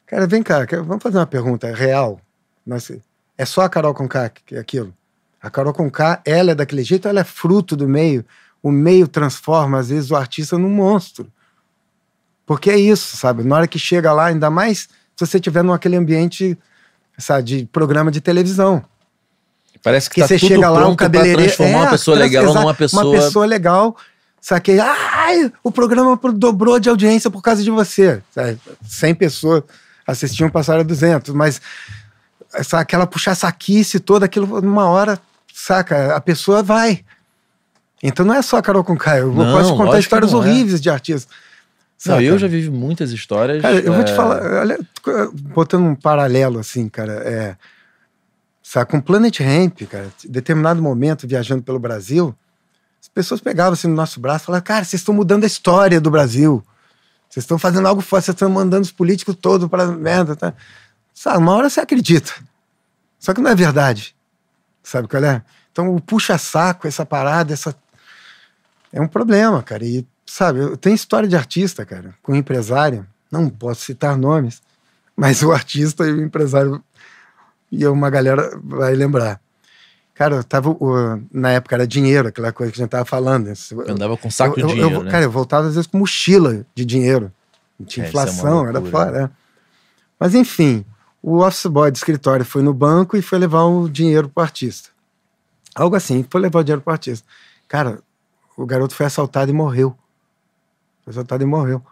Cara, vem cá, vamos fazer uma pergunta real. Nossa, é só a Carol com K que é aquilo? A Carol com K, ela é daquele jeito, ela é fruto do meio o meio transforma, às vezes, o artista num monstro. Porque é isso, sabe? Na hora que chega lá, ainda mais se você estiver naquele ambiente, sabe, de programa de televisão. Parece que, que tá você chega lá, um cabeleireiro. transformar é, uma pessoa legal numa pessoa. Uma pessoa legal. Saquei, ai, o programa dobrou de audiência por causa de você. Sabe? 100 pessoas assistiam, passaram a 200, mas essa, aquela puxa-saquice toda, aquilo, numa hora, saca? A pessoa vai. Então não é só a Carol com Caio. Eu não, posso contar histórias é. horríveis de artistas. Não, eu já vivi muitas histórias. Cara, eu é... vou te é, falar, olha, botando um paralelo assim, cara, é. Sabe, com Planet Ramp, cara, em determinado momento, viajando pelo Brasil, as pessoas pegavam assim no nosso braço e falavam, cara, vocês estão mudando a história do Brasil. Vocês estão fazendo algo forte, vocês estão mandando os políticos todos para merda. Tá? Sabe, uma hora você acredita. Só que não é verdade. Sabe qual é? Então, o puxa-saco, essa parada, essa é um problema, cara. E, sabe, tem história de artista, cara, com empresário, não posso citar nomes, mas o artista e o empresário, e uma galera vai lembrar. Cara, eu tava, na época era dinheiro, aquela coisa que a gente tava falando. Eu andava com saco eu, de dinheiro, eu, né? Cara, eu voltava às vezes com mochila de dinheiro. Tinha é, é inflação, é era fora. É. Mas enfim, o office boy do escritório foi no banco e foi levar o dinheiro pro artista. Algo assim, foi levar o dinheiro pro artista. Cara, o garoto foi assaltado e morreu. Foi assaltado e morreu.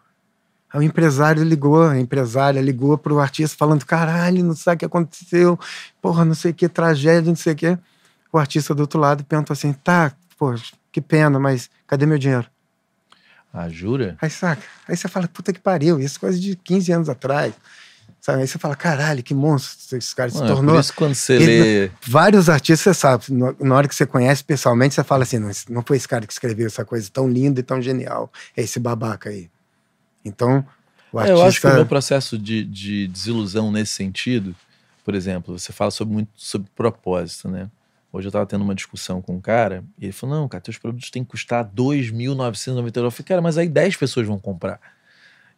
Aí o empresário ligou, a empresária ligou pro artista falando: caralho, não sabe o que aconteceu, porra, não sei o que, tragédia, não sei o que. O artista do outro lado perguntou assim: tá, pô, que pena, mas cadê meu dinheiro? Ah, jura? Aí saca. Aí você fala: puta que pariu, isso é coisa de 15 anos atrás. Sabe? Aí você fala, caralho, que monstro esse cara se Não, tornou. É por isso quando você lê. Vários artistas, você sabe, na hora que você conhece pessoalmente, você fala assim: não, não foi esse cara que escreveu essa coisa tão linda e tão genial. É esse babaca aí. Então, o artista. É, eu acho que o meu processo de, de desilusão nesse sentido, por exemplo, você fala sobre, muito sobre propósito, né? Hoje eu estava tendo uma discussão com um cara e ele falou: não, cara, teus produtos têm que custar 2.999. Eu falei, cara, mas aí 10 pessoas vão comprar.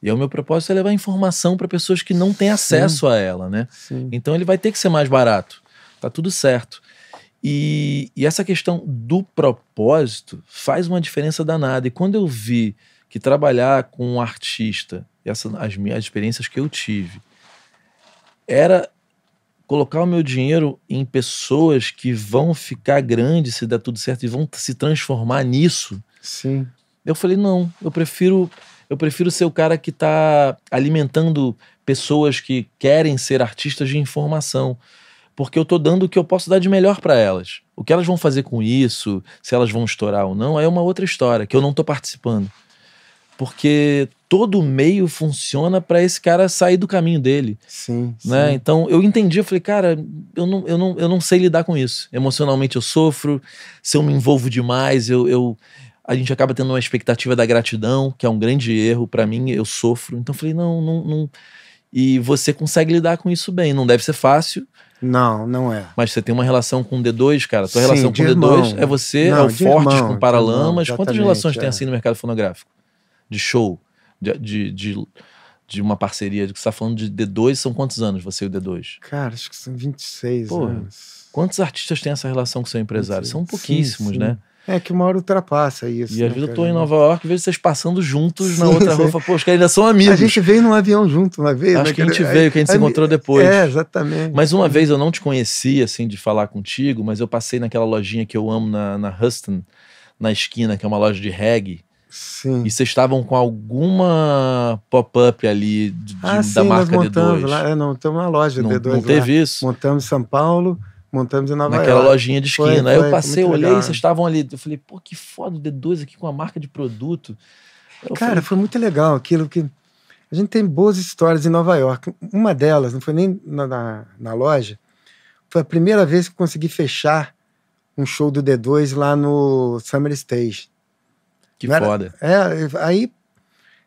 E o meu propósito é levar informação para pessoas que não têm acesso Sim. a ela, né? Sim. Então ele vai ter que ser mais barato. Tá tudo certo. E, e essa questão do propósito faz uma diferença danada. E quando eu vi que trabalhar com um artista, essa, as minhas experiências que eu tive, era colocar o meu dinheiro em pessoas que vão ficar grandes se der tudo certo e vão se transformar nisso. Sim. Eu falei, não, eu prefiro eu prefiro ser o cara que está alimentando pessoas que querem ser artistas de informação, porque eu estou dando o que eu posso dar de melhor para elas. O que elas vão fazer com isso, se elas vão estourar ou não, é uma outra história que eu não estou participando. Porque todo meio funciona para esse cara sair do caminho dele. Sim, né? sim. Então eu entendi, eu falei, cara, eu não, eu, não, eu não sei lidar com isso. Emocionalmente eu sofro, se eu me envolvo demais, eu, eu a gente acaba tendo uma expectativa da gratidão, que é um grande erro para mim, eu sofro. Então eu falei, não, não, não. E você consegue lidar com isso bem. Não deve ser fácil, Não, não é. mas você tem uma relação com o D2, cara. Tua Sim, relação com o D2 irmão. é você, Não, é o Fortes irmão, com de Paralamas. irmão, Quantas relações tem é. assim no mercado fonográfico? De show, de, de, de, de uma parceria. De que você tá falando de D2, são quantos anos você e o D2? Cara, acho que são 26 Porra. anos. Quantos artistas têm essa relação com seu empresário? São Sim, pouquíssimos, sim. né? É que uma hora ultrapassa isso. E às né, vezes eu tô em Nova York e vejo vocês passando juntos na Sim, outra rua. Pô, os caras ainda são amigos. A gente veio num avião junto uma vez. Acho né, que a gente cara? veio, que a gente se Aí- encontrou depois. É, exatamente. Mas uma vez eu não te conheci, assim, de falar contigo, mas eu passei naquela lojinha que eu amo na, na Huston, na esquina, que é uma loja de reggae, Sim. e vocês estavam com alguma pop-up ali de- de- ah, da sim, nós marca montamos D2. lá. É, não, estamos na loja não, D2 não lá. teve isso? Montamos em São Paulo, montamos em Nova Naquela York. lojinha de Foi, esquina. Aí foi, eu foi passei, olhei, legal. vocês estavam ali. Eu falei, pô, que foda o D2 aqui com a marca de produto. Eu Cara, falei, foi muito legal aquilo que. A gente tem boas histórias em Nova York. Uma delas, não foi nem na, na, na loja, foi a primeira vez que eu consegui fechar um show do D2 lá no Summer Stage. que não era- foda. É, aí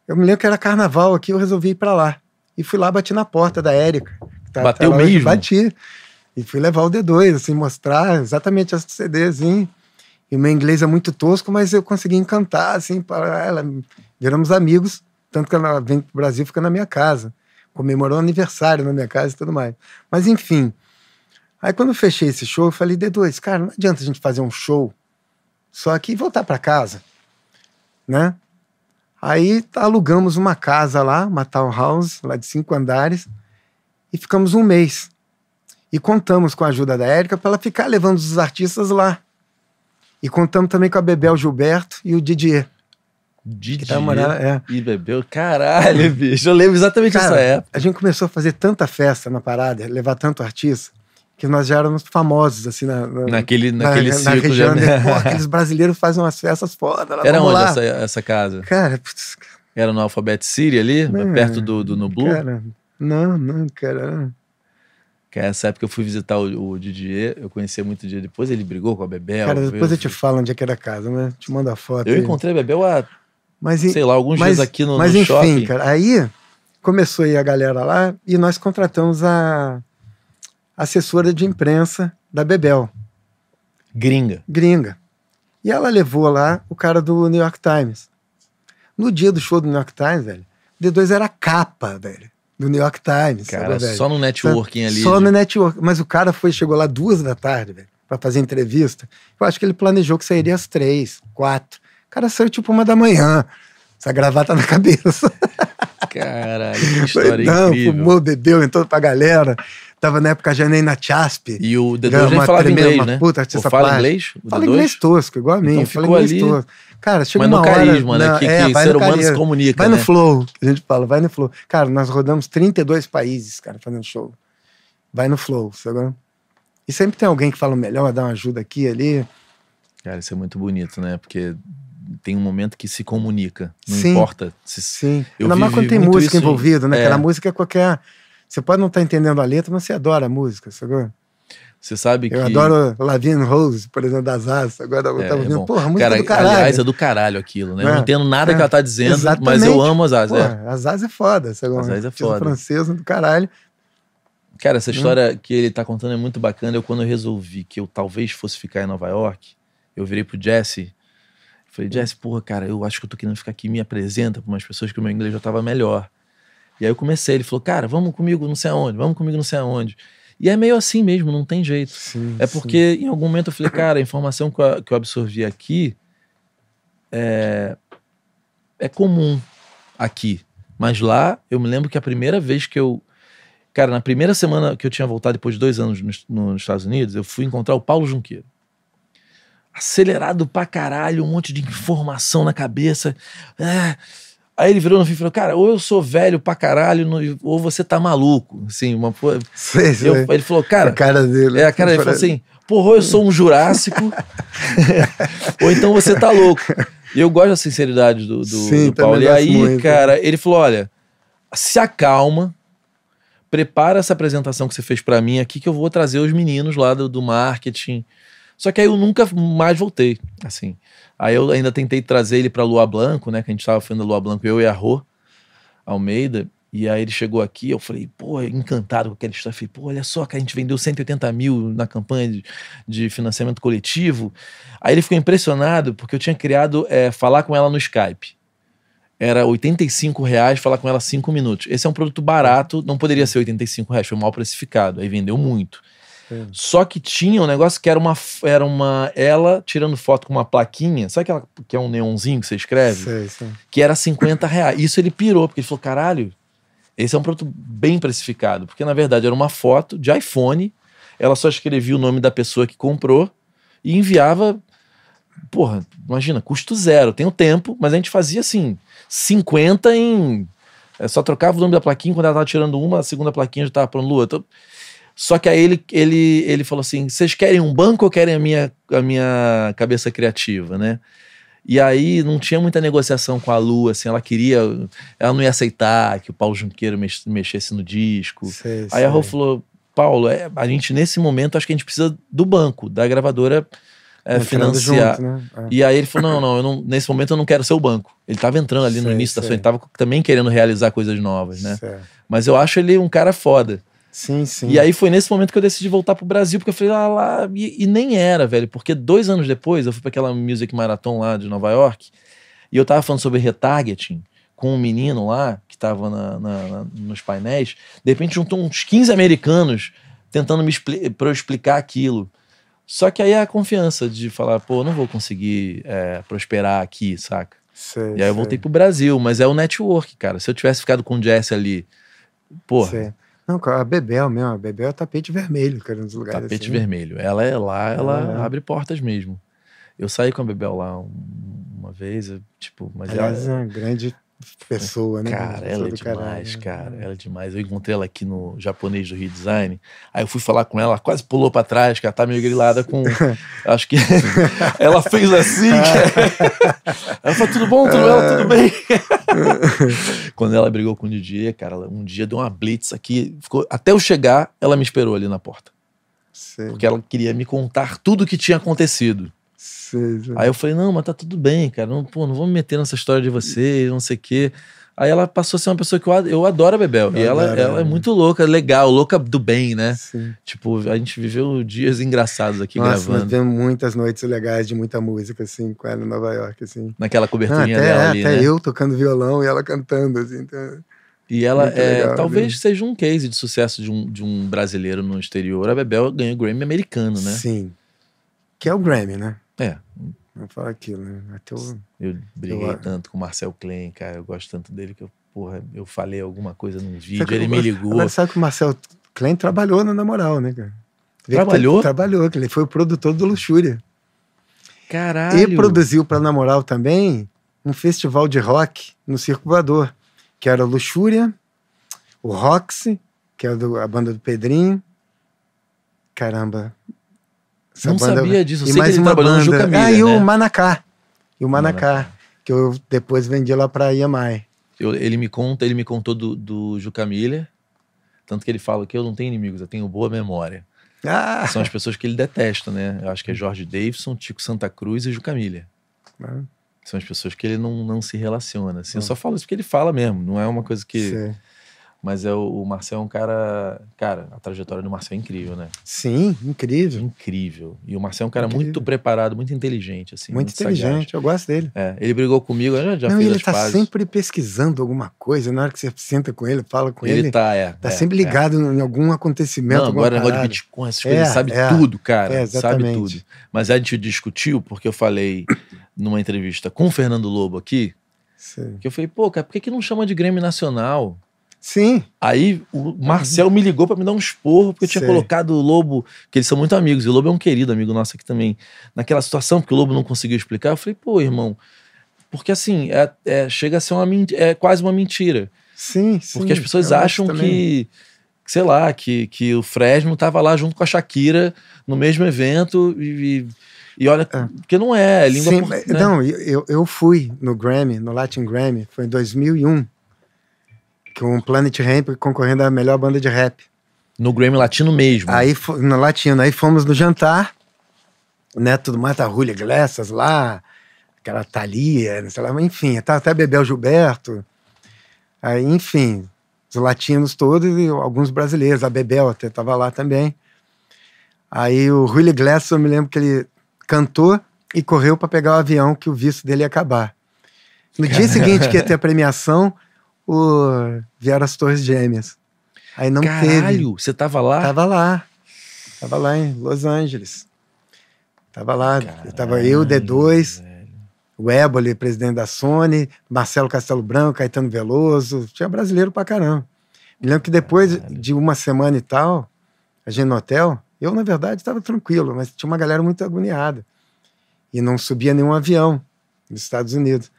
eu me lembro que era carnaval aqui, eu resolvi ir pra lá. E fui lá, bati na porta da Érica. tá- Bateu tá lá, mesmo? Bati. E fui levar o D2, assim, mostrar exatamente esse CD, assim. E o meu inglês é muito tosco, mas eu consegui encantar, assim, para ela. Viramos amigos, tanto que ela vem pro Brasil, fica na minha casa. Comemorou aniversário na minha casa e tudo mais. Mas, enfim. Aí, quando eu fechei esse show, eu falei, D2, cara, não adianta a gente fazer um show só aqui e voltar para casa, né? Aí alugamos uma casa lá, uma townhouse, lá de cinco andares, e ficamos um mês. E contamos com a ajuda da Érica para ela ficar levando os artistas lá. E contamos também com a Bebel Gilberto e o Didier. Didi Que tá morando, é. e bebeu. Caralho, bicho. Eu lembro exatamente Cara, dessa época. A gente começou a fazer tanta festa na parada, levar tanto artista, que nós já éramos famosos, assim, na, na, Naquele, na- naquele na círculo. região. de- né? Pô, aqueles brasileiros fazem umas festas foda. lá, Era onde lá. essa, essa casa? Cara, putz, Era no Alphabet City ali, Não, perto do, do No Blue? cara, não, não, cara. Que essa época eu fui visitar o, o Didier, eu conhecia muito o Didier. Depois ele brigou com a Bebel. Cara, depois eu te fui- falo onde é que era a casa, né? Te mando a foto. Eu aí. encontrei a Bebel há, Mas, sei lá, alguns mas, dias aqui no, mas no enfim, shopping. cara, aí começou aí a galera lá e nós contratamos a assessora de imprensa da Bebel, Gringa. gringa. E ela levou lá o cara do New York Times. No dia do show do New York Times, velho, o D2 era capa, velho, do New York Times. Cara, sabe, só no networking ali. Só de- no network. Mas o cara foi, chegou lá duas da tarde, velho, pra fazer entrevista. Eu acho que ele planejou que sairia às três, quatro. O cara saiu tipo uma da manhã. Essa gravata na cabeça. Caralho, que história Não, incrível. fumou, bebeu, entrou pra galera. Tava na época já nem na Chasp. E o D2 Ganhou nem uma falava inglês, né? puta artista fala inglês? Fala D2? inglês tosco, igual a mim. Então fala inglês ali- tosco. Cara, chega Mas no uma hora... carisma, né? não, Que, é, que vai ser no humano carisma. se comunica, Vai né? no flow, a gente fala, vai no flow. Cara, nós rodamos 32 países, cara, fazendo show. Vai no flow, sabe? E sempre tem alguém que fala melhor, dá uma ajuda aqui ali. Cara, isso é muito bonito, né? Porque tem um momento que se comunica. Não Sim. importa. Se, Sim. Eu Ainda mais quando tem música envolvida, né? é. Aquela música é qualquer. Você pode não estar entendendo a letra, mas você adora a música, sabe? Você sabe que. Eu adoro Lavigne Rose, por exemplo, das Asas. Agora eu É, tava é bom. porra, música Cara, do caralho. aliás, é do caralho aquilo, né? Eu É, não entendo nada é, que ela tá dizendo, mas exatamente. eu amo as asas. é. Porra, as Asas é foda, sabe? As Asas é foda. francesa do caralho. Cara, essa história que ele tá contando é muito bacana. Eu, quando eu resolvi que eu talvez fosse ficar em Nova York, eu virei pro Jesse. Falei, Jesse, porra, cara, eu acho que eu tô querendo ficar aqui. Me apresenta pra umas pessoas que o meu inglês já tava melhor. E aí eu comecei. Ele falou, cara, vamos comigo não sei aonde, vamos comigo não sei aonde. E é meio assim mesmo, não tem jeito. Sim, É porque em algum momento eu falei, cara, a informação que eu, que eu absorvi aqui é, é comum aqui. Mas lá, eu me lembro que a primeira vez que eu. Cara, na primeira semana que eu tinha voltado depois de dois anos nos, nos Estados Unidos, eu fui encontrar o Paulo Junqueiro. Acelerado pra caralho, um monte de informação na cabeça. É. Aí ele virou no fim e falou: Cara, ou eu sou velho pra caralho, ou você tá maluco. Assim, uma, po- Sei, sei. eu- ele falou: Cara, a cara dele. é, a cara dele falou assim: porra, ou eu sou um Jurássico, ou então você tá louco. E eu gosto da sinceridade do, do, Sim, do Paulo. E aí, muito. cara, ele falou: olha, se acalma, prepara essa apresentação que você fez pra mim aqui, que eu vou trazer os meninos lá do, do marketing. Só que aí eu nunca mais voltei, assim. Aí eu ainda tentei trazer ele pra Lua Blanco, né? Que a gente tava fazendo a Lua Blanco, eu e a Rô Almeida. E aí ele chegou aqui, eu falei, pô, encantado com aquela história. Falei, pô, olha só, que a gente vendeu 180 mil na campanha de, de financiamento coletivo. Aí ele ficou impressionado porque eu tinha criado é, falar com ela no Skype. Era 85 reais falar com ela 5 minutos. Esse é um produto barato, não poderia ser 85 reais, foi mal precificado. Aí vendeu muito. Sim. Só que tinha um negócio que era uma, era uma ela tirando foto com uma plaquinha, sabe aquela que é um neonzinho que você escreve? Sei, sei. que era 50 reais. Isso ele pirou, porque ele falou: caralho, esse é um produto bem precificado. Porque na verdade era uma foto de iPhone, ela só escrevia o nome da pessoa que comprou e enviava. Porra, imagina, custo zero. Tem o tempo, mas a gente fazia assim: 50 em. é, só trocava o nome da plaquinha, quando ela tava tirando uma, a segunda plaquinha já tava pronto. Lua. Então, só que aí ele, ele, ele falou assim: vocês querem um banco ou querem a minha, a minha cabeça criativa, né? E aí não tinha muita negociação com a Lu, assim, ela queria, ela não ia aceitar que o Paulo Junqueiro mex- mexesse no disco. sei, Aí sei. a Rô falou, Paulo, é, a gente nesse momento acho que a gente precisa do banco, da gravadora é, financiar. junto, né? É. E aí ele falou, não, não, não, nesse momento eu não quero ser o banco. Ele tava entrando ali no Sei, início da sua, ele tava também querendo realizar coisas novas, né? Mas eu acho ele um cara foda. Sim, sim. E aí foi nesse momento que eu decidi voltar pro Brasil, porque eu falei, ah, lá, e, e nem era, velho, porque dois anos depois eu fui pra aquela Music Marathon lá de Nova York, e eu tava falando sobre retargeting com um menino lá, que tava na- na- na- nos painéis, de repente juntou uns 15 americanos tentando me expli pra eu explicar aquilo. Só que aí é a confiança de falar, pô, não vou conseguir é, prosperar aqui, saca? Sei, E aí eu voltei pro Brasil, mas é o network, cara. Se eu tivesse ficado com o Jesse ali, porra, Sei. Não, a Bebel mesmo, a Bebel é tapete vermelho, cara, nos lugares Tapete assim. vermelho. Ela é lá, ela é. abre portas mesmo. Eu saí com a Bebel lá um- uma vez, tipo, mas Aliás, é ela, uma grande pessoa, né? cara, Pessoa ela é demais, caralho, né? cara, ela é demais. Eu encontrei ela aqui no japonês do Rio Design. Aí eu fui falar com ela, ela quase pulou pra trás, que ela tá meio grilada com. acho que ela fez assim. cara. Ela falou: tudo bom, tudo, ela, tudo bem. Quando ela brigou com o DJ, cara, um dia deu uma blitz aqui. Ficou, até eu chegar, ela me esperou ali na porta. Sei, Porque ela queria me contar tudo o que tinha acontecido. Sei, sei. Aí eu falei, não, mas tá tudo bem, cara. Não, pô, não vou me meter nessa história de você, não sei o quê. Aí ela passou a ser uma pessoa que eu, eu adoro a Bebel. Eu e ela, adoro ela é muito louca, legal, louca do bem, né? Sim. Tipo, a gente viveu dias engraçados aqui Nossa, nós gravando. tivemos muitas noites legais de muita música, assim, com ela em Nova York, assim. Naquela coberturinha até dela é, ali, até né? eu tocando violão e ela cantando, assim. Então, E ela Muito é, legal, talvez né? seja um case de sucesso de um, de um brasileiro no exterior. A Bebel ganhou o Grammy americano, né? Sim. Que é o Grammy, né? É, Não fala aquilo, né? Até o... eu briguei Eu- tanto com o Marcel Klein, cara. Eu gosto tanto dele que eu, porra, eu falei alguma coisa num vídeo, Sabe ele me ligou. Agora sabe que o Marcel Klein trabalhou no Na Moral, né, cara? Trabalhou? Trabalhou, que ele foi o produtor do Luxúria. Caralho! E produziu para Na Moral também um festival de rock no Circo Voador, que era Luxúria, o Roxy, que é a banda do Pedrinho. Caramba. Essa Não banda- sabia disso. Eu E sei que mais ele uma trabalhou no banda. Juca Miller, Ah, e o né? Manacá. E o Manacá, Manacá. que eu depois vendi lá pra Iamai. Eu- ele me conta, ele me contou do, do Juca Miller. Tanto que ele fala que eu não tenho inimigos, eu tenho boa memória. Ah! São as pessoas que ele detesta, né? Eu acho que é Jorge Davidson, Tico Santa Cruz e Juca Miller. Ah, São as pessoas que ele não, não se relaciona. Assim. Eu Hum. só falo isso porque ele fala mesmo, não é uma coisa que. sei. Mas é o, Marcel é um cara. Cara, a trajetória do Marcel é incrível, né? Sim, incrível. Incrível. E o Marcel é um cara Incrível. muito preparado, muito inteligente, assim. Muito inteligente, eu gosto dele. sagaz. É, ele brigou comigo, eu já, já não, fez ele tá pazes. sempre pesquisando alguma coisa. Na hora que você senta com ele, fala com ele, Ele tá, é. tá é, sempre é. ligado em algum acontecimento. Não, agora negócio de. Bitcoin, essas É, coisas, ele sabe é. tudo, cara. É, sabe exatamente. tudo. Mas a gente discutiu, porque eu falei numa entrevista com o Fernando Lobo aqui, Sim. que eu falei, pô, cara, por que, que não chama de Grêmio Nacional? Sim, Aí o Marcel me ligou pra me dar um esporro, porque eu tinha Sei. colocado o Lobo, que eles são muito amigos, e o Lobo é um querido amigo nosso aqui também, naquela situação, porque o Lobo não conseguiu explicar. Eu falei, pô, irmão, porque assim, é, é- chega a ser uma é quase uma mentira. sim, sim. Porque as pessoas acham que, que, sei lá, que, que o Fresno tava lá junto com a Shakira no mesmo evento e, e, e olha, É. porque não é, é língua Sim, por- né? Não, eu, eu- eu fui no Grammy, no Latin Grammy, foi em 2001, com Planet Ramp concorrendo à melhor banda de rap. no Grammy Latino mesmo. Aí, fo- no Latino, aí fomos no jantar, né, tudo mais, tá Julio Iglesias lá, aquela Thalia, não sei lá, mas enfim, tá até Bebel Gilberto, aí, enfim, os latinos todos e alguns brasileiros, a Bebel até tava lá também. Aí o Julio Iglesias, eu me lembro que ele cantou e correu para pegar o avião que o visto dele ia acabar. No dia seguinte que ia ter a premiação, o... vieram as Torres Gêmeas. Aí não teve. Caralho, você tava lá? Tava lá. Tava lá em Los Angeles. Tava lá. tava eu, D2, velho. o Éboli, presidente da Sony, Marcelo Castelo Branco, Caetano Veloso. Tinha brasileiro pra caramba. Me lembro que depois Caralho. de uma semana e tal, a gente no hotel, eu, na verdade, estava tranquilo, mas tinha uma galera muito agoniada. E não subia nenhum avião nos Estados Unidos.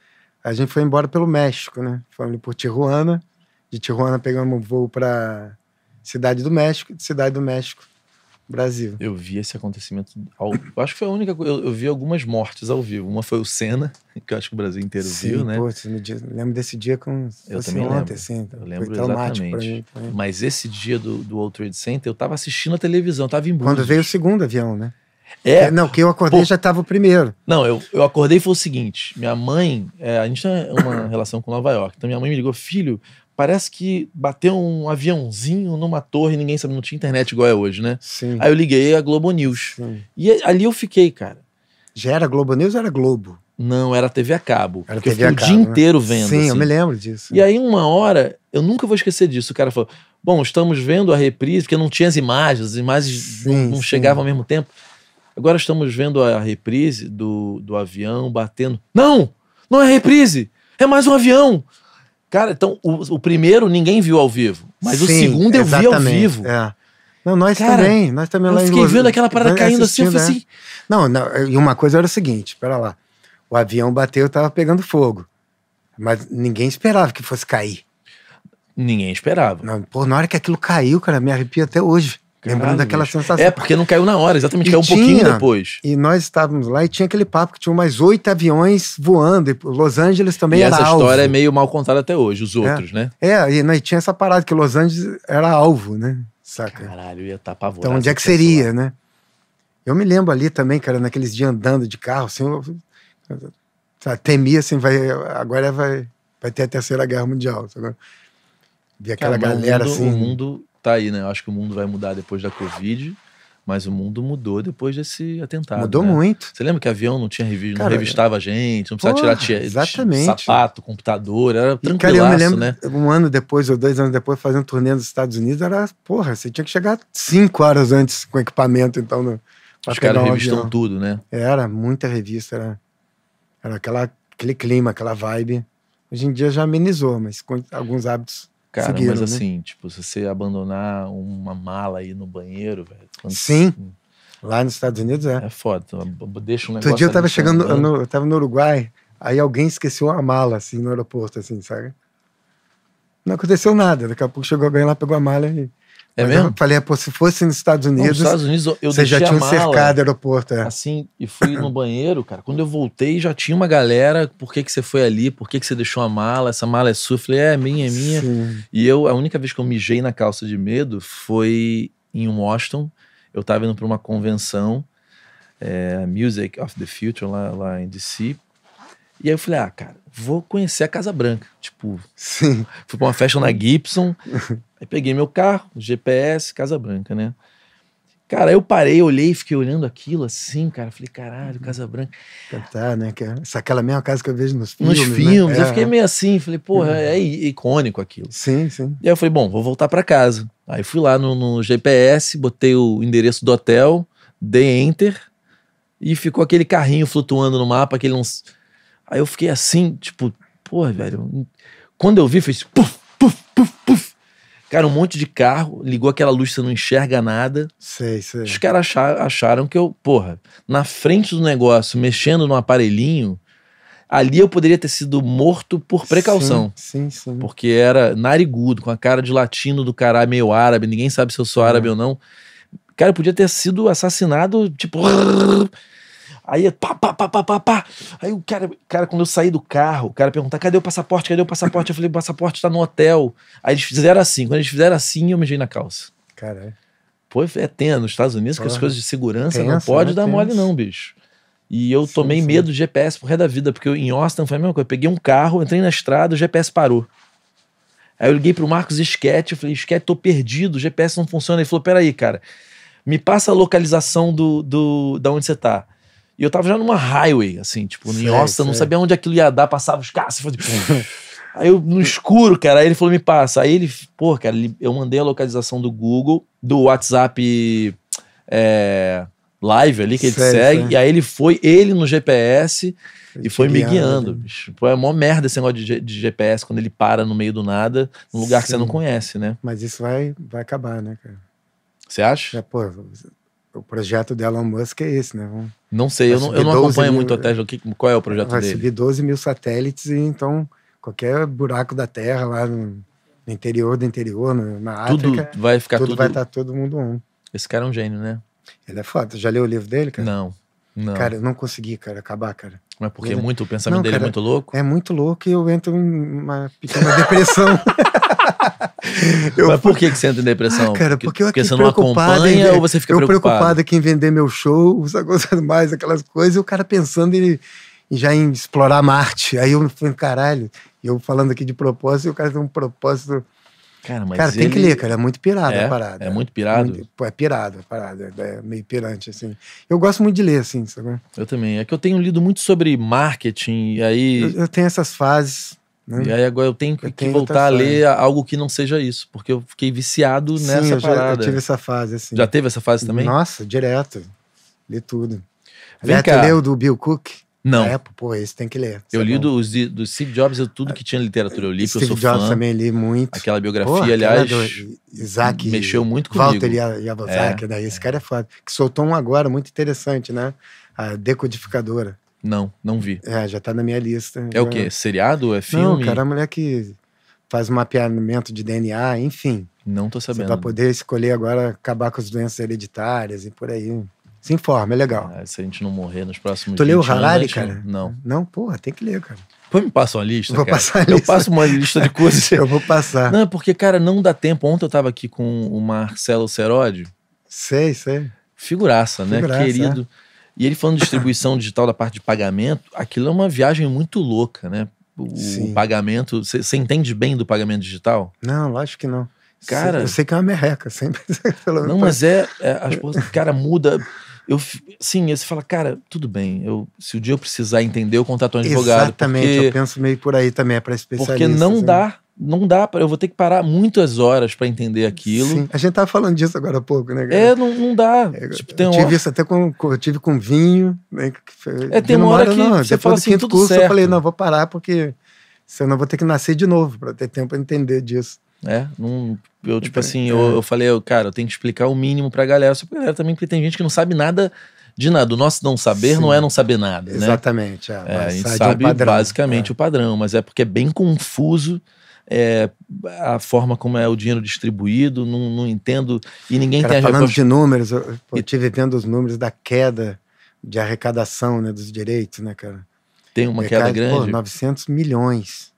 A gente foi embora pelo México, né? Fomos por Tijuana. De Tijuana pegamos um voo para Cidade do México, de Cidade do México, Brasil. Eu vi esse acontecimento. Ao, eu acho que foi a única coisa. Eu, eu vi algumas mortes ao vivo. Uma foi o Senna, que eu acho que o Brasil inteiro viu, né? pô, dia, lembro desse dia como se Eu também ontem, lembro. assim. Eu lembro exatamente. mim. Mas esse dia do, do World Trade Center, eu tava assistindo a televisão, tava em Quando Búzios. veio o segundo avião, né? É, Não, que eu acordei Pô. já estava o primeiro. Não, eu, eu acordei e foi o seguinte: minha mãe, é, a gente tem uma relação com Nova York. Então minha mãe me ligou, filho, parece que bateu um aviãozinho numa torre, ninguém sabe, não tinha internet igual é hoje, né? Sim. Aí eu liguei a Globo News. sim. E ali eu fiquei, cara. Já era Globo News ou era Globo? Não, era TV a cabo. Era TV eu a fiquei cabo, o dia né? inteiro vendo. Sim, eu assim. me lembro disso. E aí, uma hora, eu nunca vou esquecer disso. O cara falou: Bom, estamos vendo a reprise, porque não tinha as imagens, as imagens Sim, não, não chegavam ao mesmo tempo. Agora estamos vendo a reprise do, do avião batendo. Não! Não é reprise! É mais um avião! Cara, então, o, o primeiro ninguém viu ao vivo. Mas o Sim, segundo eu vi ao vivo. É. Não, nós Cara, também. Nós também Eu lá em fiquei Los- vendo aquela parada caindo assim, eu falei assim. Não, não, e uma coisa era o seguinte, espera lá. O avião bateu e tava pegando fogo. Mas ninguém esperava que fosse cair. Ninguém esperava. Não, pô, na hora que aquilo caiu, cara, me arrepia até hoje. Lembrando daquela bicho. sensação. É, porque não caiu na hora, exatamente, E caiu um pouquinho tinha- depois. E nós estávamos lá e tinha aquele papo que tinha mais oito aviões voando. E Los Angeles também e era essa alvo. história é meio mal contada até hoje, os outros, né? É, e, né, e tinha essa parada que Los Angeles era alvo, né? Saca? Caralho, ia estar apavorado. Então, onde é que seria, né? Eu me lembro ali também, cara, naqueles dias andando de carro, assim, eu, sabe, temia, assim, vai, agora vai, vai ter a Terceira Guerra Mundial. Sabe? Vi aquela Cara, galera, mundo, assim... O mundo tá aí, né? Eu acho que o mundo vai mudar depois da Covid, mas o mundo mudou depois desse atentado. mudou né? muito. Você lembra que avião não tinha revi não revistava a gente, não precisava porra, tirar exatamente. sapato, computador, era cara, eu tranquilaço, me lembro, né? um ano depois, ou dois anos depois, fazendo turnê nos Estados Unidos, era, porra, você tinha que chegar cinco horas antes com equipamento, então, no, Os caras um revistam avião. tudo, né? Era muita revista, era, era aquela, aquele clima, aquela vibe. Hoje em dia já amenizou, mas com alguns hábitos Cara, seguiram, mas né? assim, tipo, se você abandonar uma mala aí no banheiro, velho. quando- Sim. Lá nos Estados Unidos é. É foda. Deixa um negócio. Outro dia eu tava chegando, no, eu tava no Uruguai, aí alguém esqueceu uma mala, assim, no aeroporto, assim, sabe? Não aconteceu nada, daqui a pouco chegou alguém lá, pegou a mala e... É Mas mesmo? Eu falei, pô, se fosse nos Estados Não, nos Unidos, Estados Unidos eu- você já tinha um cercado o aeroporto, é. assim, e fui no banheiro, cara. Quando eu voltei, já tinha uma galera. Por que, que você foi ali? Por que, que você deixou a mala? Essa mala é sua? Eu falei, é minha, é minha. Sim. E eu, a única vez que eu mijei na calça de medo foi em Washington. Eu tava indo pra uma convenção, é, Music of the Future, lá, lá em DC. E aí eu falei, ah, cara, vou conhecer a Casa Branca. Tipo, Sim. fui pra uma festa na Gibson, aí peguei meu carro, GPS, Casa Branca, né? Cara, eu parei, olhei, fiquei olhando aquilo assim, cara. Falei, caralho, Casa Branca. Cantar, né? Que é aquela mesma casa que eu vejo nos filmes. Nos né? filmes, eu É, fiquei meio assim, falei, porra, é icônico aquilo. Sim, sim. E aí eu falei, bom, vou voltar pra casa. Aí fui lá no, no GPS, botei o endereço do hotel, dei enter e ficou aquele carrinho flutuando no mapa, aquele uns... Aí eu fiquei assim, tipo, porra, velho. Quando eu vi, fez puf, puf, puf, puf. Cara, um monte de carro, ligou aquela luz, você não enxerga nada. Sei, sei. Os caras acharam, acharam que eu, porra, na frente do negócio, mexendo no aparelhinho, ali eu poderia ter sido morto por precaução. Sim, sim. sim. Porque era narigudo, com a cara de latino do caralho, meio árabe, ninguém sabe se eu sou árabe É. ou não. Cara, eu podia ter sido assassinado, tipo. Aí, pá, pá, pá, pá, pá, pá. Aí o cara, cara, quando eu saí do carro, o cara perguntar: cadê o passaporte? Cadê o passaporte? Eu falei: o passaporte tá no hotel. Aí eles fizeram assim. Quando eles fizeram assim, eu mijei na calça. Caralho. Pô, é tenso nos Estados Unidos, que as Porra. coisas de segurança não pode né? dar mole, não, bicho. E eu Sim, tomei sim. medo do GPS pro resto da vida, porque eu, em Austin foi a mesma coisa. Eu peguei um carro, entrei na estrada, o GPS parou. Aí eu liguei pro Marcos Sketch, eu falei, Sketch, tô perdido, o GPS não funciona. Ele falou, peraí, cara, me passa a localização do, do, da onde você tá. E eu tava já numa highway, assim, tipo, em Sei, Austin, eu não sabia onde aquilo ia dar, passava os carros, falei, Aí eu, no escuro, cara, aí ele falou, me passa. Aí ele, pô, cara, ele- eu mandei a localização do Google, do WhatsApp é, Live ali, que ele Sei, segue. sei. E aí ele foi, ele no GPS, e foi me guiando. bicho. Pô, é mó merda esse negócio de, de GPS, quando ele para no meio do nada, num lugar que você Sim. não conhece, né? Mas isso vai, vai acabar, né, cara? Você acha? É, pô, o projeto do Elon Musk é esse, né? Vamos- Não sei, eu Vai não, eu não 12 acompanho mil- muito a Tesla. Que- Qual é o projeto vai dele? subir 12 mil satélites e então qualquer buraco da Terra lá no, no interior do interior, no- na Tudo África, vai ficar tudo, tudo. vai estar todo mundo um. Esse cara é um gênio, né? Ele é foda. Já leu o livro dele, cara? Não. Não. Cara, eu não consegui, cara, acabar, cara. Mas porque ele- muito, o pensamento Não, dele é cara, muito louco? É muito louco e eu entro em uma pequena depressão. eu Mas por que, que você entra em depressão? Ah, cara, porque eu porque aqui você não acompanha em- ou você fica eu preocupado? preocupado aqui em vender meu show, coisa mais, aquelas coisas, e o cara pensando em, já em explorar Marte. Aí eu falei, caralho, eu falando aqui de propósito, e o cara tem um propósito. Cara, mas cara, tem ele que ler, cara, é muito pirado É? a parada. É muito pirado? Muito- pô, é pirado a parada, é meio pirante, assim. Eu gosto muito de ler, assim, sabe? Eu também. É que eu tenho lido muito sobre marketing, e aí, Eu, eu tenho essas fases, né? e aí agora eu tenho que, Eu que tenho voltar a ler algo que não seja isso, porque eu fiquei viciado Sim, nessa eu, já, eu parada. tive essa fase, assim. Já teve essa fase também? Nossa, direto. Li tudo. Vem Aliás, cá. leu do Bill Cook? Não. Apple, pô, esse tem que ler. eu é li do, do Steve Jobs, eu, tudo que tinha literatura eu li, porque Steve eu sou Jobs fã. também li muito. Aquela biografia, Pô, aliás, do Isaac mexeu muito comigo. Walter Ya- Yamazaki, né? Esse cara é foda. Que soltou um agora muito interessante, né? A decodificadora. Não, não vi. É, já tá na minha lista. É o Já- quê? Seriado? É filme? Não, cara, a mulher que faz mapeamento de DNA, enfim. Não tô sabendo. vai poder escolher agora acabar com as doenças hereditárias e por aí. Se informa, é legal. Ah, se a gente não morrer nos próximos Tu leu o 20 anos, a Harari, gente cara? Não. Não, porra, tem que ler, cara. Pô, me passa uma lista, Vou cara. passar a Eu lista. passo uma lista de coisas. Eu vou passar. Não, porque, cara, não dá tempo. Ontem eu tava aqui com o Marcelo Serodi, Sei, sei. figuraça, né? Figuraça, Querido. E ele falando de distribuição digital da parte de pagamento, aquilo é uma viagem muito louca, né? O Sim. pagamento. Você entende bem do pagamento digital? Não, lógico que não. Cara- eu sei que é uma merreca, sempre. Não, mas é. é as coisas, cara, muda. Eu, sim, você fala, cara, tudo bem. Eu, se o dia eu precisar entender, eu contrato um advogado. Exatamente, eu Porque, penso meio por aí também, é para especialistas. porque não assim. dá, não dá. Pra, eu vou ter que parar muitas horas pra entender aquilo. Sim. A gente tava falando disso agora há pouco, né? cara? É, não, não dá. É, tipo, tem tive isso até com, tive com vinho. Né, foi- É, tem uma hora mora, que você depois fala do assim, quinto curso, certo. eu falei, não, vou parar porque senão eu vou ter que nascer de novo para ter tempo para entender disso. É, não, eu, tipo É. assim, eu, eu falei, eu, cara, eu tenho que explicar o mínimo pra galera. Só pra galera também, porque tem gente que não sabe nada de nada. O nosso não saber Sim. não é não saber nada, né? Exatamente. É, É, mas a gente sai de um sabe padrão, basicamente é. o padrão, mas é porque é bem confuso é, a forma como é o dinheiro distribuído, não, não entendo. E ninguém Cara, tem falando de números, eu, eu tive vendo os números da queda de arrecadação né, dos direitos, né, cara? Tem uma queda grande. Pô, 900 milhões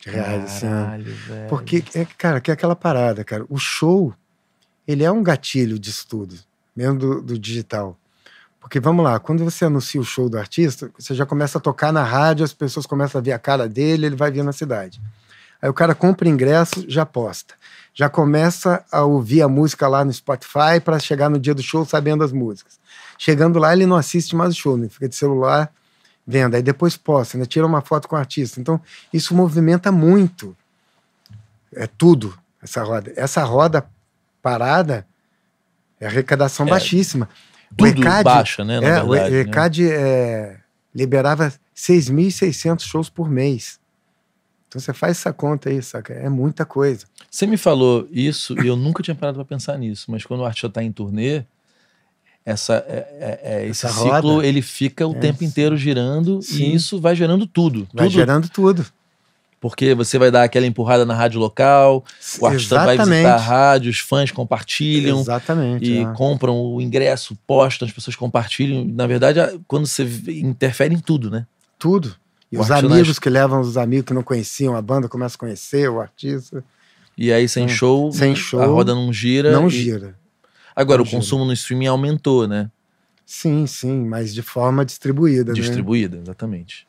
de reais esse ano. Caralho, velho. Porque, é, cara, que é aquela parada, cara. O show, ele é um gatilho de estudo, mesmo do, do digital. Porque vamos lá, quando você anuncia o show do artista, você já começa a tocar na rádio, as pessoas começam a ver a cara dele, ele vai vir na cidade. Aí o cara compra ingresso, já posta. Já começa a ouvir a música lá no Spotify para chegar no dia do show sabendo as músicas. Chegando lá, ele não assiste mais o show, né? fica de celular vendo. Aí depois posta, né? tira uma foto com o artista. Então, isso movimenta muito. É tudo, essa roda. Essa roda parada é arrecadação É, baixíssima. Tudo baixa, né? É, verdade, o né? ECAD é, liberava 6.600 shows por mês. Então você faz essa conta aí, saca? É muita coisa. Você me falou isso e eu nunca tinha parado pra pensar nisso, mas quando o artista tá em turnê, essa, é- é- é- esse Essa ciclo roda. ele fica o É, tempo inteiro girando Sim. e isso vai gerando tudo. Vai tudo gerando tudo. Porque você vai dar aquela empurrada na rádio local, o artista vai visitar a rádio, os fãs compartilham Exatamente. e é. compram o ingresso, postam, as pessoas compartilham. Na verdade, quando você interfere em tudo, né? Tudo. E O os amigos nas- que levam os amigos que não conheciam a banda começam a conhecer o artista. E aí, sem Hum. show, Sem show, a roda não gira. não e- gira. Agora, não o gira. consumo no streaming aumentou, né? Sim, sim, mas de forma distribuída. né? Distribuída, exatamente.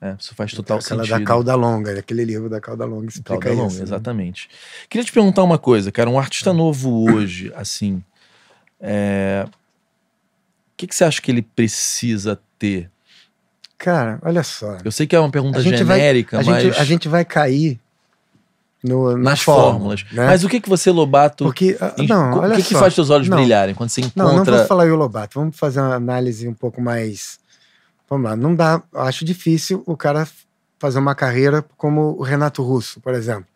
É, isso faz total Aquela sentido. da cauda longa, aquele livro da cauda longa explica Cauda longa, isso. né? exatamente. Queria te perguntar uma coisa, cara. Um artista novo hoje, assim, é, o que, que você acha que ele precisa ter? Cara, olha só. Eu sei que é uma pergunta A gente vai- genérica, A mas gente, a gente vai cair no, na nas fórmula, fórmulas. né? Mas o que que você, Lobato, Porque, ah, não, o que, que faz teus olhos Não. brilharem quando você Não, não encontra... vou falar o Lobato. Vamos fazer uma análise um pouco mais. Vamos lá. Não dá. eu Acho difícil o cara fazer uma carreira como o Renato Russo, por exemplo.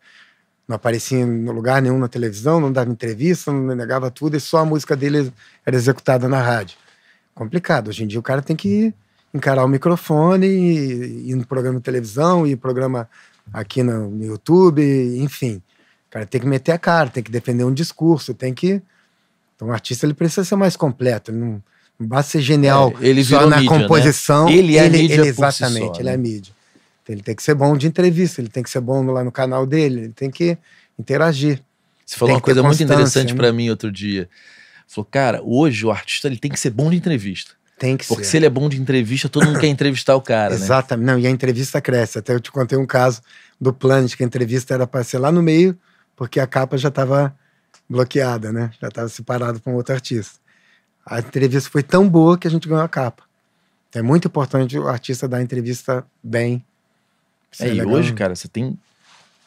Não aparecia em lugar nenhum na televisão, não dava entrevista, não negava tudo, e só a música dele era executada na rádio. Complicado. Hoje em dia o cara tem que encarar o microfone, e ir no programa de televisão, ir programa aqui no, YouTube, enfim. O cara tem que meter a cara, tem que defender um discurso, tem que. Então o artista ele precisa ser mais completo, ele não, não basta ser genial É, ele só na mídia, né? composição. Ele é mídia por si exatamente, só, ele né? é mídia. Então, ele tem que ser bom de entrevista, ele tem que ser bom lá no canal dele, ele tem que interagir. Você falou uma coisa muito interessante né? pra mim outro dia. Falou, cara, hoje o artista ele tem que ser bom de entrevista. Tem que Porque ser. se ele é bom de entrevista, todo mundo quer entrevistar o cara, né? Exatamente. Não, e a entrevista cresce. Até eu te contei um caso do Planet, que a entrevista era para ser lá no meio, porque a capa já estava bloqueada, né? Já estava separada para um outro artista. A entrevista foi tão boa que a gente ganhou a capa. É muito importante o artista dar a entrevista bem. Isso É, e legal. hoje, cara, você tem.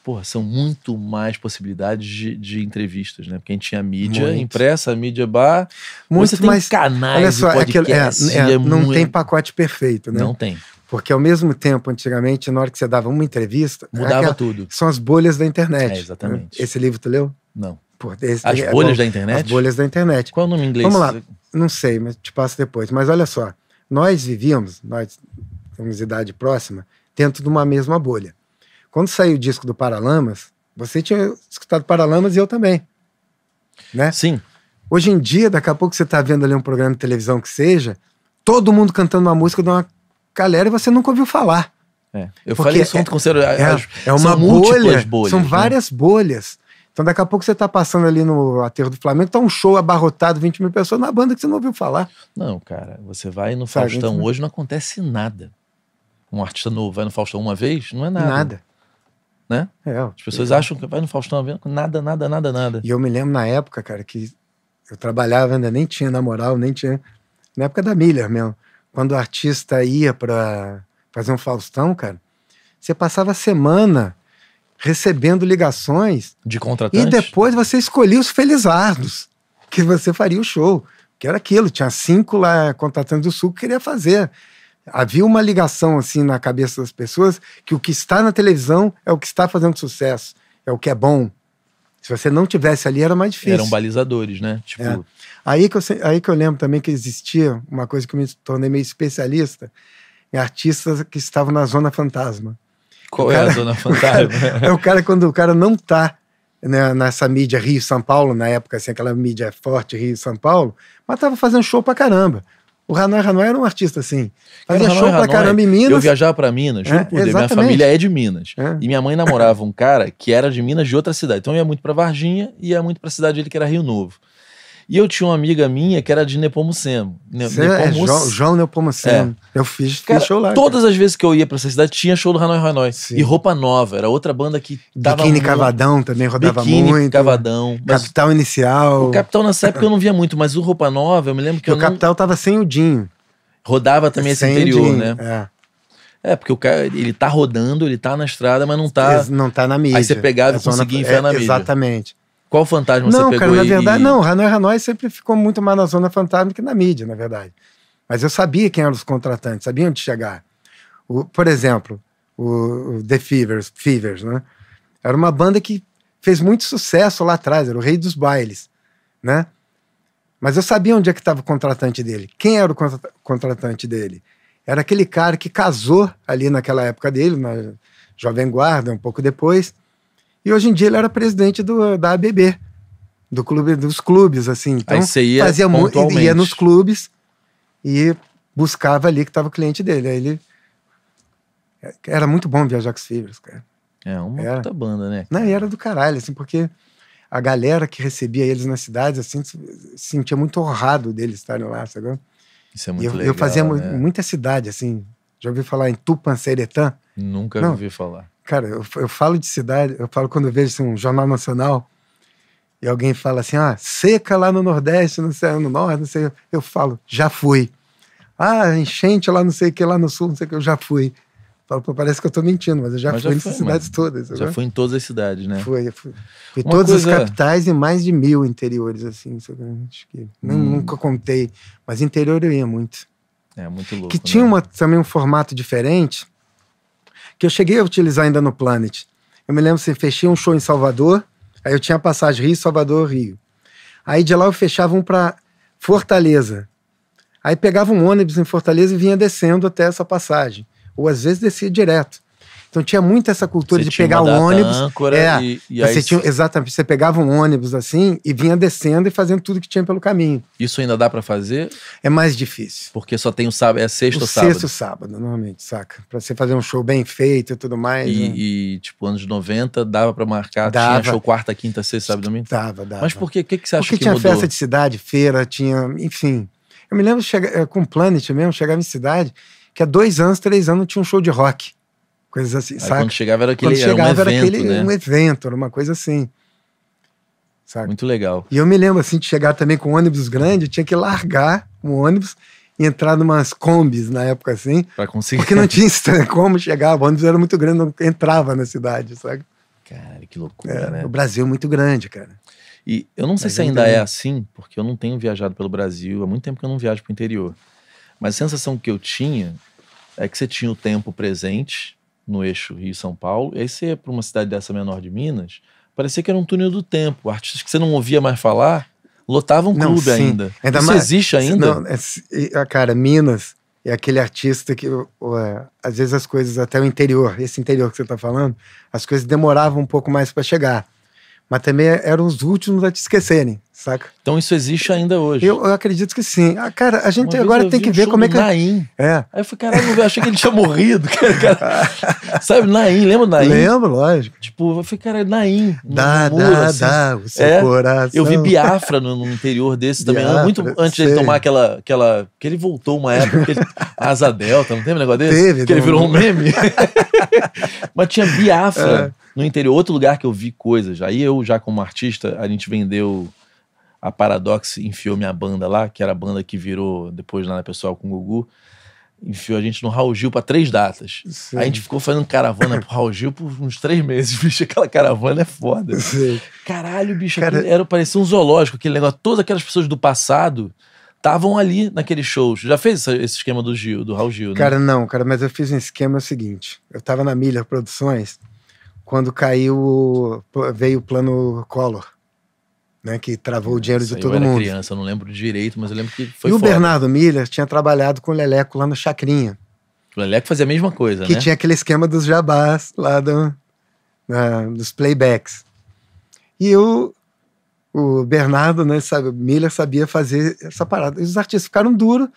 Porra, são muito mais possibilidades de, de entrevistas, né? Porque a gente tinha mídia Muito. impressa, mídia bar. muito você mais. canais Olha só, é aquilo- é, podcast. é, e é não muito- tem pacote perfeito, né? Não tem. Porque ao mesmo tempo, antigamente, na hora que você dava uma entrevista, é Mudava aquela- tudo. são as bolhas da internet. É, exatamente. né? Esse livro tu leu? Não. Pô, esse As é bolhas bom. da internet? As bolhas da internet. Qual é o nome em inglês? Vamos lá. Não sei, mas te passo depois. Mas olha só, nós vivíamos, nós temos idade próxima, dentro de uma mesma bolha. Quando saiu o disco do Paralamas, você tinha escutado Paralamas e eu também. Né? Sim. Hoje em dia, daqui a pouco você está vendo ali um programa de televisão que seja, todo mundo cantando uma música de uma galera e você nunca ouviu falar. É. Eu Porque falei isso é- ontem com o Ciro. É, é uma bolha, bolhas, são né? várias bolhas. Então, daqui a pouco você está passando ali no aterro do Flamengo, tá um show abarrotado, 20 mil pessoas, na banda que você não ouviu falar. Não, cara, você vai no Sabe, Faustão gente- hoje, não acontece nada. Um artista novo vai no Faustão uma vez, não é nada. Nada. Né? É. As pessoas acham que vai no Faustão vez, nada, nada, nada, nada. E eu me lembro na época, cara, que eu trabalhava, ainda nem tinha na moral, nem tinha. Na época da Miller mesmo. Quando o artista ia para fazer um Faustão, cara, você passava a semana recebendo ligações De e contratante. depois você escolhia os felizardos que você faria o show. Que era aquilo, tinha cinco lá contratantes do Sul que queria fazer. Havia uma ligação assim na cabeça das pessoas que o que está na televisão é o que está fazendo sucesso, é o que é bom. Se você não tivesse ali era mais difícil. Eram balizadores, né? Tipo, É. Aí que, eu, aí que eu lembro também que existia uma coisa que eu me tornei meio especialista em artistas que estavam na zona fantasma. qual o é a cara- Zona Fantasma? É o cara quando o cara não tá né, nessa mídia Rio-São Paulo, na época, assim, aquela mídia forte Rio-São Paulo, mas tava fazendo show pra caramba. O Hanoi Hanoi era um artista assim. Fazia Hanoi show pra Hanoi, caramba em Eu Minas. viajava pra Minas, juro É, por Deus, minha família é de Minas. É. E minha mãe namorava um cara que era de Minas de outra cidade. Então eu ia muito pra Varginha e ia muito pra cidade dele que era Rio Novo. E eu tinha uma amiga minha que era de Nepomucemo. Ne é João, João Nepomuceno. Eu fiz, Cara, fiz show lá. Todas as vezes que eu ia pra essa cidade tinha show do Hanoi Hanoi. E Roupa Nova, era outra banda que dava Biquíni muito- Cavadão também rodava Biquíni, muito. Cavadão. Mas Capital Inicial. o Capital nessa época eu não via muito, mas o Roupa Nova, eu me lembro que Porque eu o não Capital tava sem o Dinho. rodava também esse Sem o interior, Dinho, né? É. É, porque o cara, ele tá rodando, ele tá na estrada, mas não tá. Não tá na mídia. Aí você pegava e É só conseguia na- enfiar na mídia. Exatamente. Qual fantasma não, você cara, pegou na e- verdade, e- não. Hanoi Hanoi sempre ficou muito mais na zona fantasma que na mídia, na verdade. Mas eu sabia quem eram os contratantes, sabia onde chegar. O, por exemplo, o, o The Fevers, Fevers, né? Era uma banda que fez muito sucesso lá atrás, era o rei dos bailes, né? Mas eu sabia onde é que estava o contratante dele. Quem era o contra- contratante dele? Era aquele cara que casou ali naquela época dele, na Jovem Guarda, um pouco depois. E hoje em dia ele era presidente do, da ABB, do clube, dos clubes, assim. Então, Aí você ia fazia mu- pontualmente. ia nos clubes e buscava ali que estava o cliente dele. Aí ele era muito bom viajar com os Fevers, cara. É uma Era. puta banda, né? Não, e era do caralho, assim, porque a galera que recebia eles nas cidades, assim, se se sentia muito honrado deles estarem lá, sabe? Isso é muito eu, legal. eu fazia né? muita cidade, assim. Já ouvi falar em Tupanceretã? Nunca Não. ouvi falar. Cara, eu, eu falo de cidade, eu falo quando eu vejo assim, um jornal nacional e alguém fala assim, ah, seca lá no Nordeste, não sei, no Norte, não sei, eu falo, já fui. Ah, enchente lá não sei o que, lá no Sul, não sei o que, eu já fui. Falo, pô, parece que eu tô mentindo, mas eu já Mas já fui foi, nessas cidades mano. todas. Já sabe? fui em todas as cidades, né? Fui, eu fui. Fui Uma todas as coisa- capitais e mais de mil interiores, assim. sabe? Acho que Hum. nunca contei, mas interior eu ia muito. É muito louco. que tinha né? uma, também um formato diferente, que eu cheguei a utilizar ainda no Planet. Eu me lembro assim, fechei um show em Salvador, aí eu tinha passagem Rio, Salvador, Rio. Aí de lá eu fechava um para Fortaleza. Aí pegava um ônibus em Fortaleza e vinha descendo até essa passagem. Ou às vezes descia direto. Então tinha muito essa cultura Você de pegar o ônibus. âncora é, e, e aí você tinha, exatamente, você pegava um ônibus assim e vinha descendo e fazendo tudo que tinha pelo caminho. isso ainda dá pra fazer? É mais difícil. Porque só tem o sábado, é sexta o ou sábado. sexto sábado, normalmente, saca? Pra você fazer um show bem feito e tudo mais. né? E, e, tipo, anos 90 dava pra marcar, Dava. tinha show quarta, quinta, sexta, sábado, domingo. Dava, dava. Mas por quê? O que, que você acha Porque que tinha mudou? festa de cidade, feira, tinha. Enfim. Eu me lembro chegar, eh, com o Planet mesmo, chegava em cidade, que há dois anos, três anos tinha um show de rock. Coisas assim, Aí saca? quando chegava era aquele Quando era um chegava evento, era aquele né? um evento, era uma coisa assim. Saca? Muito legal. E eu me lembro assim de chegar também com um ônibus grande, eu tinha que largar um ônibus e entrar numas combis na época assim, Pra conseguir. porque não tinha como chegar, o ônibus era muito grande, não entrava na cidade, sabe? Cara, que loucura, É, né? O Brasil é muito grande, cara. E eu não sei Mas se eu ainda é assim, porque eu não tenho viajado pelo Brasil, há muito tempo que eu não viajo pro interior. Mas a sensação que eu tinha é que você tinha o tempo presente no eixo Rio-São Paulo, e aí você ia pra uma cidade dessa menor de Minas, parecia que era um túnel do tempo. Artistas que você não ouvia mais falar lotavam um Não, clube sim. ainda. Ainda Isso mais- existe ainda? Não, é, ah, cara, Minas é aquele artista que, o- o, é, às vezes, as coisas, até o interior, esse interior que você está falando, as coisas demoravam um pouco mais para chegar. Mas também eram os últimos a te esquecerem, saca? Então isso existe ainda hoje. Eu, eu acredito que sim. Ah, cara, a Uma gente vez agora tem que um ver como é que. Naim. É. Aí eu falei, caralho, eu achei que ele tinha morrido. Cara, cara. Sabe, Naim, lembra Naim? Lembro, lógico. Tipo, eu falei, cara, Naim. no Dá, muro, dá, assim. dá, o seu É, coração. Eu vi Biafra no, no interior desse também, Biafra, muito antes sei. tomar aquela, aquela. Que ele voltou uma época, ele, asa delta, não teve um negócio desse? Teve, que ele virou um- um meme. Mas tinha Biafra É. no interior, outro lugar que eu vi coisas. Aí eu, já como artista, a gente vendeu. A Paradox enfiou minha banda lá, que era a banda que virou depois lá na pessoal com o Gugu. Enfiou a gente no Raul Gil pra três datas. Sim. Aí a gente ficou fazendo caravana pro Raul Gil por uns três meses. Bicho, aquela caravana é foda. Sei. Caralho, bicho, Cara- era, parecia um zoológico, aquele negócio. Todas aquelas pessoas do passado estavam ali naqueles shows. Já fez esse esquema do Gil, do Raul Gil, né? Cara, não, cara, mas eu fiz um esquema seguinte. Eu tava na Miller Produções quando caiu, o- veio o plano Collor, né, que travou o dinheiro de todo eu era mundo. criança, eu não lembro direito, mas eu lembro que foi e o foda. Bernardo Miller tinha trabalhado com o Leleco lá no Chacrinha, O Leleco fazia a mesma coisa, que né? tinha aquele esquema dos jabás lá do, na- dos playbacks. E o, o Bernardo, né, sabe, o Miller sabia fazer essa parada. E os artistas ficaram duros,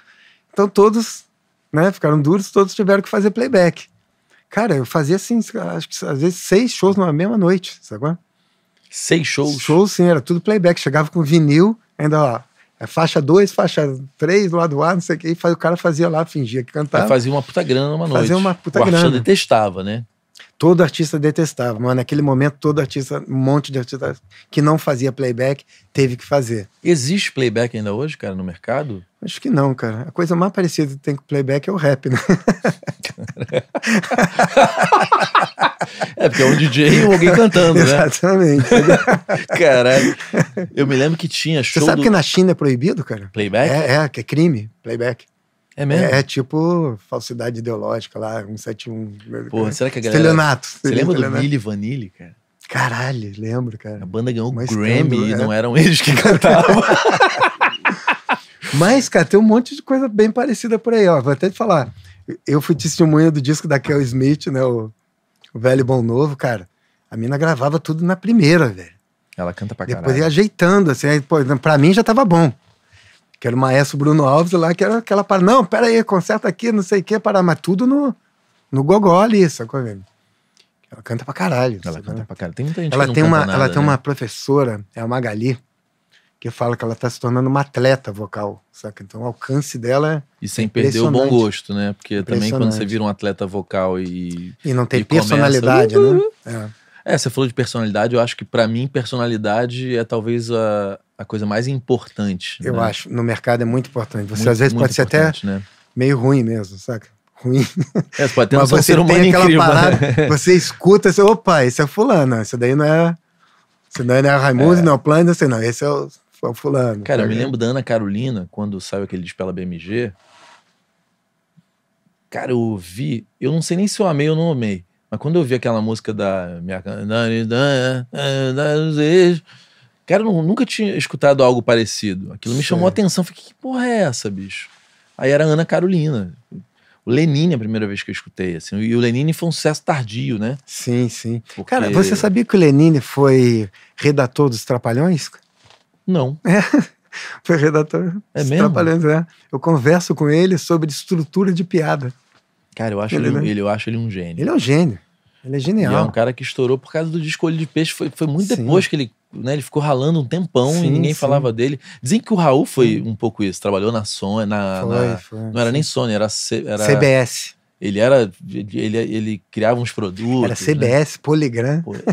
então todos, né, ficaram duros, todos tiveram que fazer playback. Cara, eu fazia assim, acho que às vezes seis shows numa mesma noite, sabe? Seis shows. Shows, sim, era tudo playback. Chegava com vinil Ainda, ó, é faixa 2, faixa 3, lado A, não sei o que. E o cara fazia lá, fingia que Aí cantava. fazia uma puta grana numa noite. Fazia uma puta o grana. detestava, né? Todo artista detestava, mas naquele momento todo artista, um monte de artista que não fazia playback teve que fazer. Existe playback ainda hoje, cara, no mercado? Acho que não, cara. A coisa mais parecida que tem com playback é o rap, né? É, porque é um DJ e alguém cantando, né? Exatamente. Caralho. Eu me lembro que tinha Você show sabe do que na China é proibido, cara? playback. É, é, que é crime, playback. Mesmo? É, é tipo falsidade ideológica lá, 171. Porra, será que a galera... Estelionato. Você lembra do. Milli Vanilli, cara? Caralho, lembro, A cara. banda ganhou Mas Grammy e é. não eram eles que cantavam. Mas, cara, tem um monte de coisa bem parecida por aí, ó. Vou até te falar. Eu fui testemunha do disco da Kel Smith, né? O, o Velho Bom Novo, cara. A mina gravava tudo na primeira, velho. Ela canta pra Depois caralho. ia ajeitando, assim. Aí, pô, pra mim já tava bom. Que era o maestro Bruno Alves lá, que era aquela para Não, pera aí, conserta aqui, não sei o que, parar. Mas tudo no, no gogó ali, sacou, velho? Ela canta pra caralho. Ela canta pra caralho. Tem muita gente Ela que tem, uma, nada, ela tem né? uma professora, é a Magali, que fala que ela tá se tornando uma atleta vocal, saca? Então o alcance dela E sem perder o bom gosto, né? Porque também quando você vira um atleta vocal e... é... E não tem E começa, personalidade, uh, né? É. É, você falou de personalidade. Eu acho que pra mim, personalidade é talvez a, a coisa mais importante. Eu né? acho, no mercado é muito importante. Você Muito, às vezes pode ser até Né? meio ruim mesmo, saca? Ruim. É, você pode ter Mas você ser humano tem aquela incrível. parada, né? você escuta, você, opa, esse é fulano, esse daí não é. Esse daí não é Raimundo, não é o Plano, assim, não. Esse é o, é o fulano. Cara, eu me saca? lembro da Ana Carolina, quando saiu aquele disco pela BMG. Cara, eu ouvi, eu não sei nem se eu amei ou não amei, mas quando eu vi aquela música da minha Cara, eu nu- nunca tinha escutado algo parecido. Aquilo me chamou a atenção. Falei, que porra é essa, bicho? Aí era a Ana Carolina. O Lenine é a primeira vez que eu escutei, assim. E o Lenine foi um sucesso tardio, né? Sim, sim. Porque- Cara, você sabia que o Lenine foi redator dos Trapalhões? Não. Foi redator É dos mesmo? Trapalhões, né? Eu converso com ele sobre estrutura de piada. Cara, eu acho Ele, ele, né? ele- eu acho ele um gênio. Ele é um gênio. Ele é E genial. é um cara que estourou por causa do disco Olho de Peixe. Foi, foi muito Sim. depois que ele, né, ele ficou ralando um tempão e Sim, ninguém sim. falava dele. Dizem que o Raul foi um pouco isso. Trabalhou na Sony, na, Foi, na- foi. não era nem Sony, era, C- era CBS. ele era ele, ele criava uns produtos. Era né? CBS, Poligram. Pô,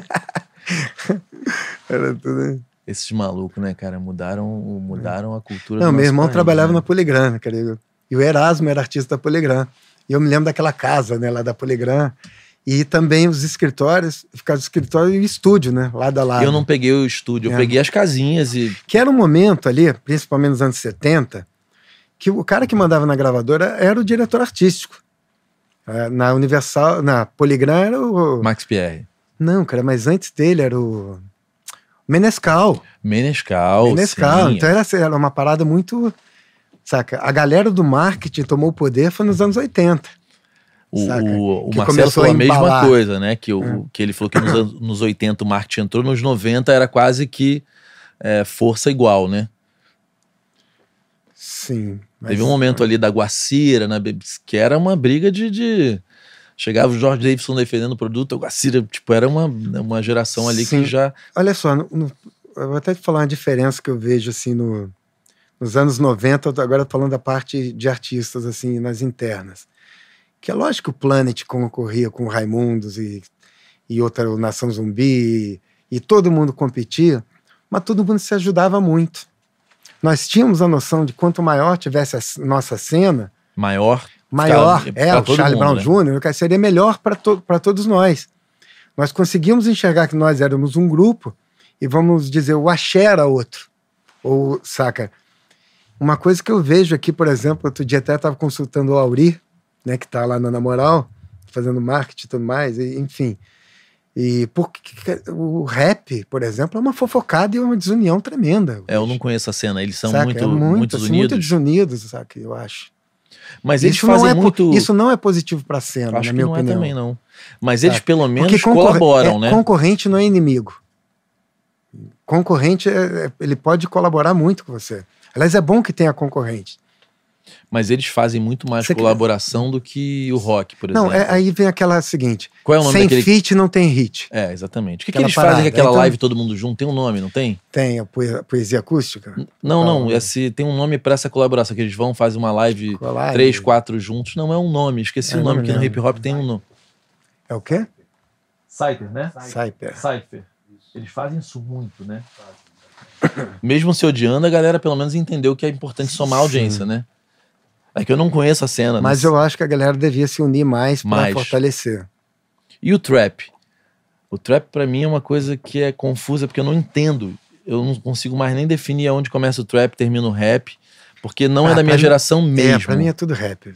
Era tudo. esses malucos, né, cara, mudaram, mudaram a cultura Não, meu irmão país, trabalhava né? na Poligram, né, cara? E o Erasmo era artista da Poligram. E eu me lembro daquela casa, né, lá da Poligram. E também os escritórios, ficava o escritório e o estúdio, né, lá da lá. Eu não peguei o estúdio, eu É. peguei as casinhas e Que era um momento ali, principalmente nos anos 70, que o cara que mandava na gravadora era o diretor artístico. Eh, Na Universal, na Poligram era o. Max Pierre. Não, cara, mas antes dele era o. Menescal. Menescal, Menescal. sim. Então era, era uma parada muito. Saca? A galera do marketing tomou o poder foi nos anos 80. O, Saca? o, o Marcelo falou a a mesma coisa, né? Que, o, que ele falou que nos, anos- nos 80 o marketing entrou, nos 90 era quase que é, força igual, né? Sim. mas- Teve um momento ali da Guacira, né, que era uma briga de, de- Chegava o George Davidson defendendo o produto, a Guacira, tipo, era uma, uma geração ali Sim. que já. Olha só, no- no- eu vou até te falar uma diferença que eu vejo assim no, nos anos 90, eu tô agora falando da parte de artistas assim nas internas. Que é lógico que o Planet concorria com o Raimundos e, e outra o Nação Zumbi e, e todo mundo competia, mas todo mundo se ajudava muito. Nós tínhamos a noção de quanto maior tivesse a nossa cena, Maior. maior, é, pra o Charlie mundo, Brown né? Jr., seria melhor para to todos nós. Nós conseguimos enxergar que nós éramos um grupo e vamos dizer, o axé era outro. Ou, saca? Uma coisa que eu vejo aqui, por exemplo, outro dia até estava consultando o Auri, né, que está lá na Na Moral, fazendo marketing e tudo mais, e, enfim. E porque o rap, por exemplo, é uma fofocada e uma desunião tremenda. É, eu não conheço a cena, eles são Saca? muito, É muito, muitos assim, unidos. muito desunidos, saca? Eu acho. Mas eles isso, não fazem é, muito. isso não é positivo para a cena, acho na que minha não opinião. é também, não. Mas eles pelo menos colaboram, é, né? Concorrente não é inimigo. Concorrente, é- é- ele pode colaborar muito com você. Aliás, é bom que tenha concorrente. Mas eles fazem muito mais Você quer- colaboração do que o rock, por exemplo. Não, é- aí vem aquela seguinte: Qual é o nome sem daquele. feat não tem hit. É, exatamente. O que, que eles fazem parada. com aquela Então- live todo mundo junto? Tem um nome, não tem? Tem a poe- poesia acústica. Não, não. Qual? Esse, tem um nome pra essa colaboração, que eles vão fazer uma live Collage. três, quatro juntos. Não é um nome, esqueci Eu o não nome, me que no hip hop tem um nome. É o quê? Cypher, né? Cyper. Cypher. Eles fazem isso muito, né? Mesmo se odiando, a galera pelo menos entendeu que é importante somar a audiência, né? É que eu não conheço a cena. Mas não eu acho que a galera devia se unir mais para Mais. fortalecer. E o trap? O trap pra mim é uma coisa que é confusa porque eu não entendo. Eu não consigo mais nem definir aonde começa o trap, termina o rap, porque não é Ah, da minha mim- geração É, mesmo. pra mim é tudo rap.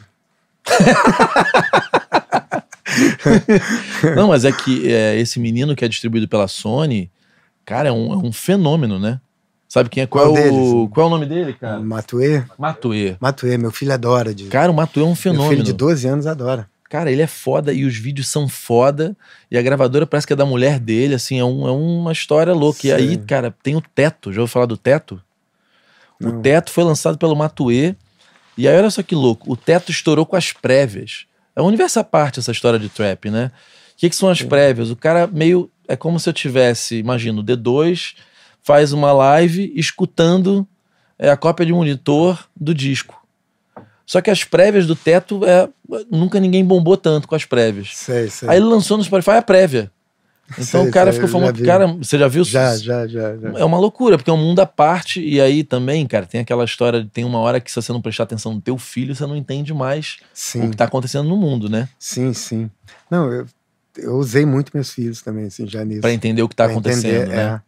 Não, mas é que é, esse menino que é distribuído pela Sony, cara, é um, é um fenômeno, né? Sabe quem é? Qual, Qual é o, qual é o nome dele, cara? Matuê, Matuê. Matuê, meu filho adora. De... Cara, o Matuê é um meu fenômeno. filho de 12 anos adora. Cara, ele é foda e os vídeos são foda. E a gravadora parece que é da mulher dele, assim, é, um- é uma história louca. E aí, cara, tem o Teto. Já ouviu falar do Teto? O Não. Teto foi lançado pelo Matuê. E aí, olha só que louco. O Teto estourou com as prévias. É um universo à parte essa história de trap, né? O que, que são as prévias? O cara meio. É como se eu tivesse, imagina, o D2 faz uma live escutando é, a cópia de monitor do disco. Só que as prévias do Teto, é, nunca ninguém bombou tanto com as prévias. Sei, sei. Aí ele lançou no Spotify a prévia. Então Sei, o cara sei, ficou famoso. vi. Cara, você já viu? Já, já, já, já. É uma loucura, porque é um mundo à parte. E aí também, cara, tem aquela história de tem uma hora que se você não prestar atenção no teu filho, você não entende mais o Sim, que tá acontecendo no mundo, né? sim, sim. Não, eu, eu usei muito meus filhos também, assim, já nisso. Pra entender o que tá Pra acontecendo, entender, né? é.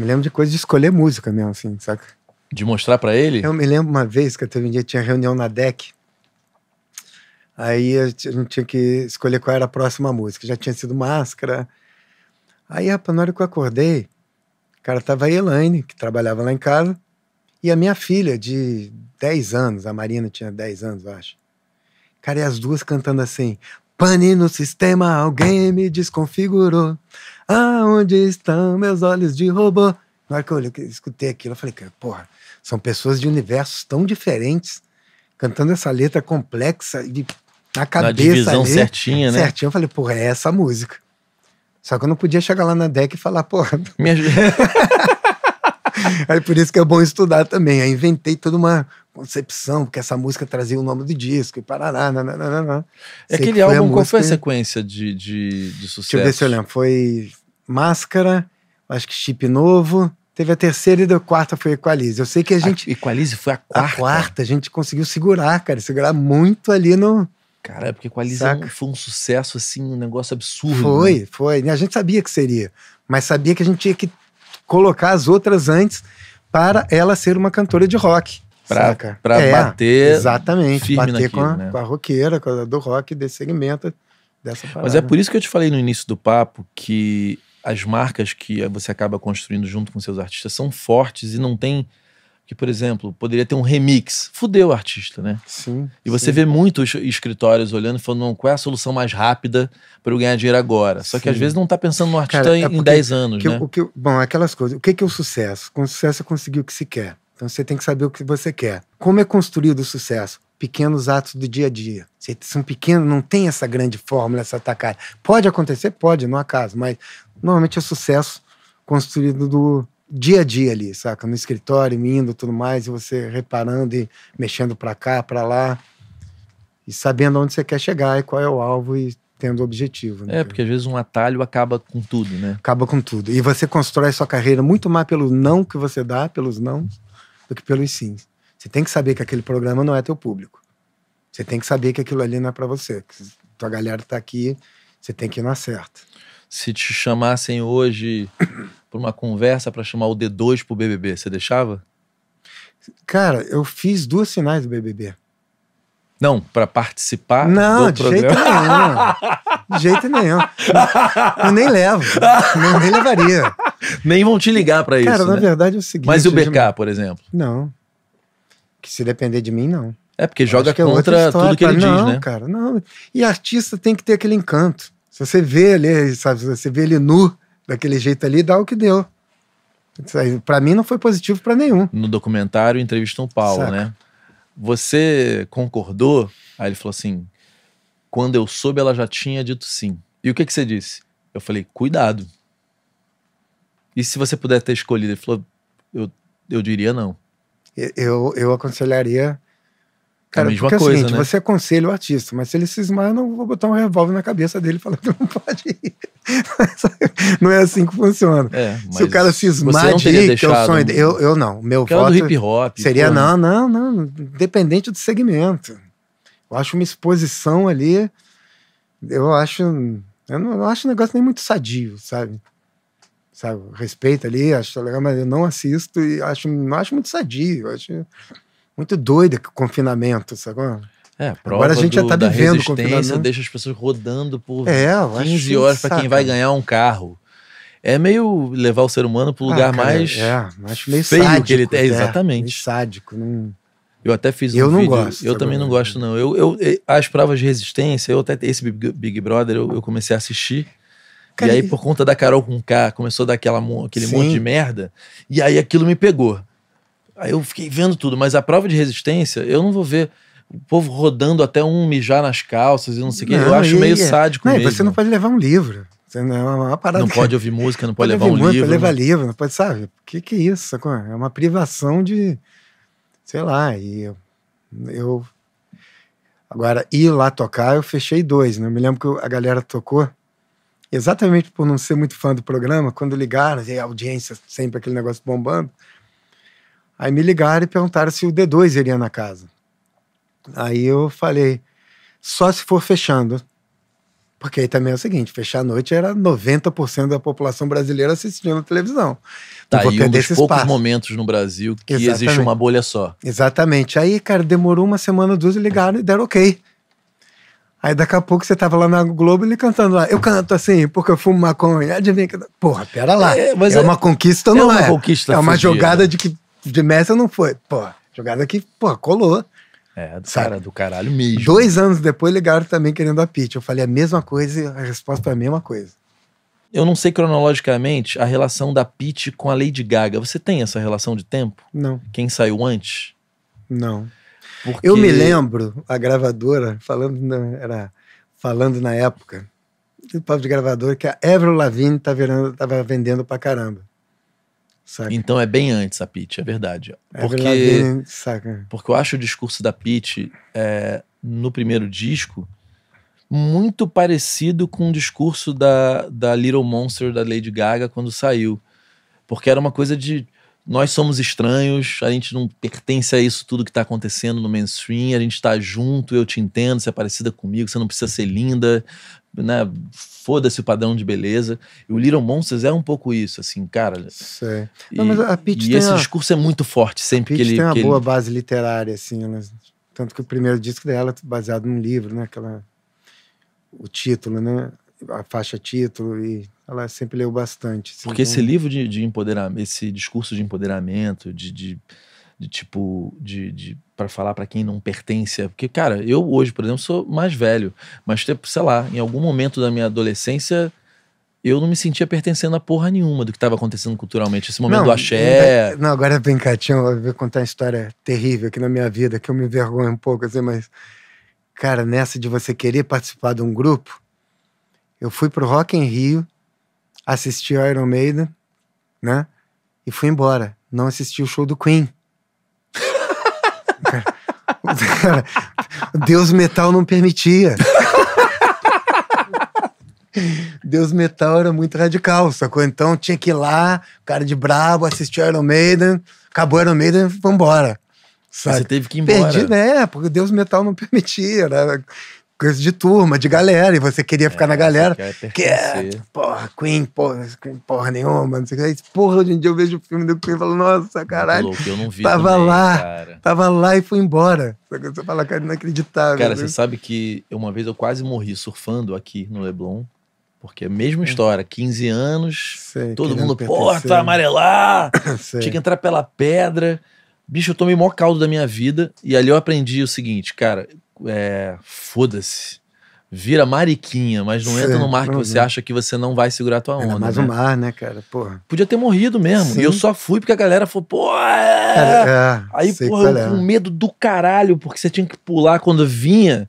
Me lembro de coisa de escolher música mesmo, assim, saca? De mostrar pra ele. Eu me lembro uma vez que teve um dia tinha reunião na DEC. Aí a gente a gente tinha que escolher qual era a próxima música. Já tinha sido Máscara. Aí, rapaz, na hora que eu acordei, cara, tava a Elaine, que trabalhava lá em casa, e a minha filha, de 10 anos, a Marina tinha 10 anos, eu acho. Cara, e as duas cantando assim: Pane no sistema, alguém me desconfigurou. Aonde estão meus olhos de robô? Na hora que eu olhei, que eu escutei aquilo, eu falei, porra, são pessoas de universos tão diferentes, cantando essa letra complexa e na Na cabeça divisão ali, certinha, né? certinho. Eu falei, porra, é essa música. Só que eu não podia chegar lá na deck e falar, porra. Me aj- Aí por isso que é bom estudar também. Aí inventei toda uma concepção, porque essa música trazia o nome do disco e parará. nananana. É Sei Aquele que foi álbum, qual foi a música- sequência de, de, de sucesso? Deixa eu ver se eu lembro. Foi Máscara, acho que Chip Novo. Teve a terceira e a quarta foi Equalize. Eu sei que a gente. A Equalize foi a A quarta. quarta, a gente conseguiu segurar, cara. Segurar muito ali no. Cara, é porque Equalize é foi um sucesso, assim, um negócio absurdo. Foi, né? foi. A gente sabia que seria. Mas sabia que a gente tinha que colocar as outras antes para ela ser uma cantora de rock. Pra, saca? pra É, bater. Exatamente. firme bater com, a, naquilo, né? com a roqueira, com a do rock, desse segmento, dessa parada. Mas é por isso que eu te falei no início do papo que as marcas que você acaba construindo junto com seus artistas são fortes e não tem. Que, por exemplo, poderia ter um remix. Fudeu o artista, né? Sim. E você sim. vê muitos escritórios olhando e falando, não, qual é a solução mais rápida para eu ganhar dinheiro agora? Só que às Sim. vezes não tá pensando no artista Cara, é em- em porque 10 anos, Que- né? o que, bom, aquelas coisas. O que, que é o sucesso? Com o sucesso é conseguir o que se quer. Então você tem que saber o que você quer. Como é construído o sucesso? Pequenos atos do dia a dia. Se são pequenos, não tem essa grande fórmula, essa tacada. Pode acontecer? Pode, no acaso, mas normalmente é sucesso construído do dia a dia ali, saca? No escritório, indo tudo mais, e você reparando e mexendo pra cá, pra lá, e sabendo onde você quer chegar e qual é o alvo e tendo o objetivo. né? É, porque às vezes um atalho acaba com tudo, né? acaba com tudo. E você constrói sua carreira muito mais pelo não que você dá, pelos não, do que pelos sims. Você tem que saber que aquele programa não é teu público. Você tem que saber que aquilo ali não é para você. Que tua galera tá aqui, você tem que ir na certa. Se te chamassem hoje pra uma conversa pra chamar o D2 pro BBB, você deixava? Cara, eu fiz duas finais do BBB. Não, pra participar não, do de programa. jeito nenhum. De jeito nenhum. Eu nem levo. Eu nem levaria. Nem vão te ligar pra Cara, isso, na né? verdade é o seguinte. Mas e o BK, por exemplo? Não. Que se depender de mim, não. É porque joga é contra história, tudo que ele cara. diz, não, né? cara, não. E artista tem que ter aquele encanto. Se você vê ele, sabe, se você vê ele nu daquele jeito ali, dá o que deu. Pra mim não foi positivo pra nenhum. No documentário entrevistam o Paulo, Saca. né? você concordou? Aí ele falou assim: quando eu soube, ela já tinha dito sim. E o que, que você disse? Eu falei: cuidado. E se você puder ter escolhido? Ele falou: eu, eu diria não. Eu, eu aconselharia. Cara, a mesma porque é o coisa, seguinte, né? você aconselha o artista, mas se ele cismar, eu não vou botar um revólver na cabeça dele falando que não pode ir. não é assim que funciona. É, se o cara cismar de ir, que é o sonho dele. Eu, eu não. Meu voto do hip hop. seria pô, não, não, não. Dependente do segmento. Eu acho uma exposição ali. Eu acho. Eu não, acho um negócio nem muito sadio, sabe? Sabe? Respeito ali, acho legal, mas eu não assisto e acho, não acho muito sadio. Acho muito doido o confinamento, sabe? É, prova Agora a gente já do- tá da vivendo o resistência, confinamento. deixa as pessoas rodando por É, eu acho 15 horas para quem vai ganhar um carro. É meio levar o ser humano para o lugar Ah, cara, mais. É, acho meio feio sádico. que ele tem, é, exatamente. meio sádico. Não... Eu até fiz um Eu não vídeo. gosto, eu também não gosto, não. Eu, eu, e- as provas de resistência, eu até esse Big, Big Brother, eu, eu comecei a assistir. Cara, e aí, por conta da Carol com K, começou a dar aquela, aquele Sim. monte de merda. E aí aquilo me pegou. Aí eu fiquei vendo tudo. Mas a prova de resistência, eu não vou ver o povo rodando até um mijar nas calças e não sei o quê. Eu Não, acho meio é- sádico Não, mesmo. você não pode levar um livro. Você não é uma parada Não que- pode ouvir música, não pode, pode levar um muito, livro. Pode levar não- livro, não pode, sabe? O que, que é isso? É uma privação de. Sei lá, e eu. eu- agora, ir lá tocar, eu fechei dois, né? Eu me lembro que a galera tocou, exatamente por não ser muito fã do programa, quando ligaram, e a audiência sempre aquele negócio bombando. Aí me ligaram e perguntaram se o D2 iria na casa. Aí eu falei, só se for fechando. Porque aí também é o seguinte, fechar a noite era 90% da população brasileira assistindo televisão. Tá Não aí um dos poucos espaço. momentos no Brasil que existe Exatamente. uma bolha só. Exatamente. Aí, cara, demorou uma semana, duas, e ligaram e deram ok. Aí daqui a pouco você tava lá na Globo ele cantando lá. Eu canto assim, porque eu fumo maconha. Adivinha que. Porra, pera lá. É, É, mas é- uma conquista ou é não uma é? conquista É uma jogada de que de Messi não foi. Porra, jogada que, porra, colou. É, do, Sabe? cara, do caralho mesmo. Dois anos depois ligaram também querendo a Pitch. Eu falei a mesma coisa e a resposta foi a mesma coisa. Eu não sei cronologicamente a relação da Pitty com a Lady Gaga. Você tem essa relação de tempo? Não, Quem saiu antes? não. Porque... Eu me lembro, a gravadora, falando na, era, falando na época, do papo de gravadora, que a Avril Lavigne tá virando, tava vendendo pra caramba. Saca? Então é bem antes a Pitty, é verdade. Avril Porque, Lavigne, saca? porque eu acho o discurso da Pitty é, no primeiro disco muito parecido com o discurso da, da Little Monster da Lady Gaga quando saiu. Porque era uma coisa de nós somos estranhos, a gente não pertence a isso tudo que tá acontecendo no mainstream, a gente tá junto, eu te entendo, você é parecida comigo, você não precisa ser linda, né? Foda-se o padrão de beleza. E o Little Monsters é um pouco isso, assim, cara. Sei. E, Não, mas a Pitty e esse a- discurso é muito forte sempre Pitty que ele. tem uma boa ele- base literária, assim. ela- tanto que o primeiro disco dela é baseado num livro, né? Aquela, o título, né? A faixa título, e ela sempre leu bastante. assim, Porque então- esse livro de, de empoderamento, esse discurso de empoderamento, de, de, de tipo, de, de para falar pra quem não pertence. a- Porque, cara, eu hoje, por exemplo, sou mais velho, mas, tipo, sei lá, em algum momento da minha adolescência, eu não me sentia pertencendo a porra nenhuma do que estava acontecendo culturalmente. Esse momento do axé. ainda- Não, agora vem cá, Tião, eu vou contar uma história terrível aqui na minha vida, que eu me envergonho um pouco, assim, mas, cara, nessa de você querer participar de um grupo, eu fui pro Rock em Rio, assisti o Iron Maiden, né? E fui embora. Não assisti o show do Queen. Deus Metal não permitia. Deus Metal era muito radical, sacou? Então tinha que ir lá, cara de brabo, assistir Iron Maiden, acabou Iron Maiden, vambora. Você Sabe? teve que ir embora. Perdi, né? Porque Deus Metal não permitia, era coisa de turma, de galera, e você queria ficar na galera. Quer Que é, porra, Queen, porra, Queen, porra nenhuma, não sei o que. Aí, Porra, hoje em dia eu vejo o filme do Queen e falo, nossa, caralho, Louco, eu não vi Tava também, lá. cara. tava lá e fui embora. Você fala, cara, inacreditável. Cara, né? você sabe que uma vez eu quase morri surfando aqui no Leblon. Porque é a Hum. mesma história, 15 anos, Sei, todo mundo, tu vai amarelar, Sei. tinha que entrar pela pedra. Bicho, eu tomei o maior caldo da minha vida. E ali eu aprendi o seguinte, cara, é, foda-se. vira mariquinha, mas não entra Sim, no mar que você acha que você não vai segurar a tua onda. mais né? o mar, né, cara? Porra. Podia ter morrido mesmo. Sim. E eu só fui porque a galera falou, pô, é. Cara, é, Aí, porra, eu é. com medo do caralho, porque você tinha que pular quando vinha.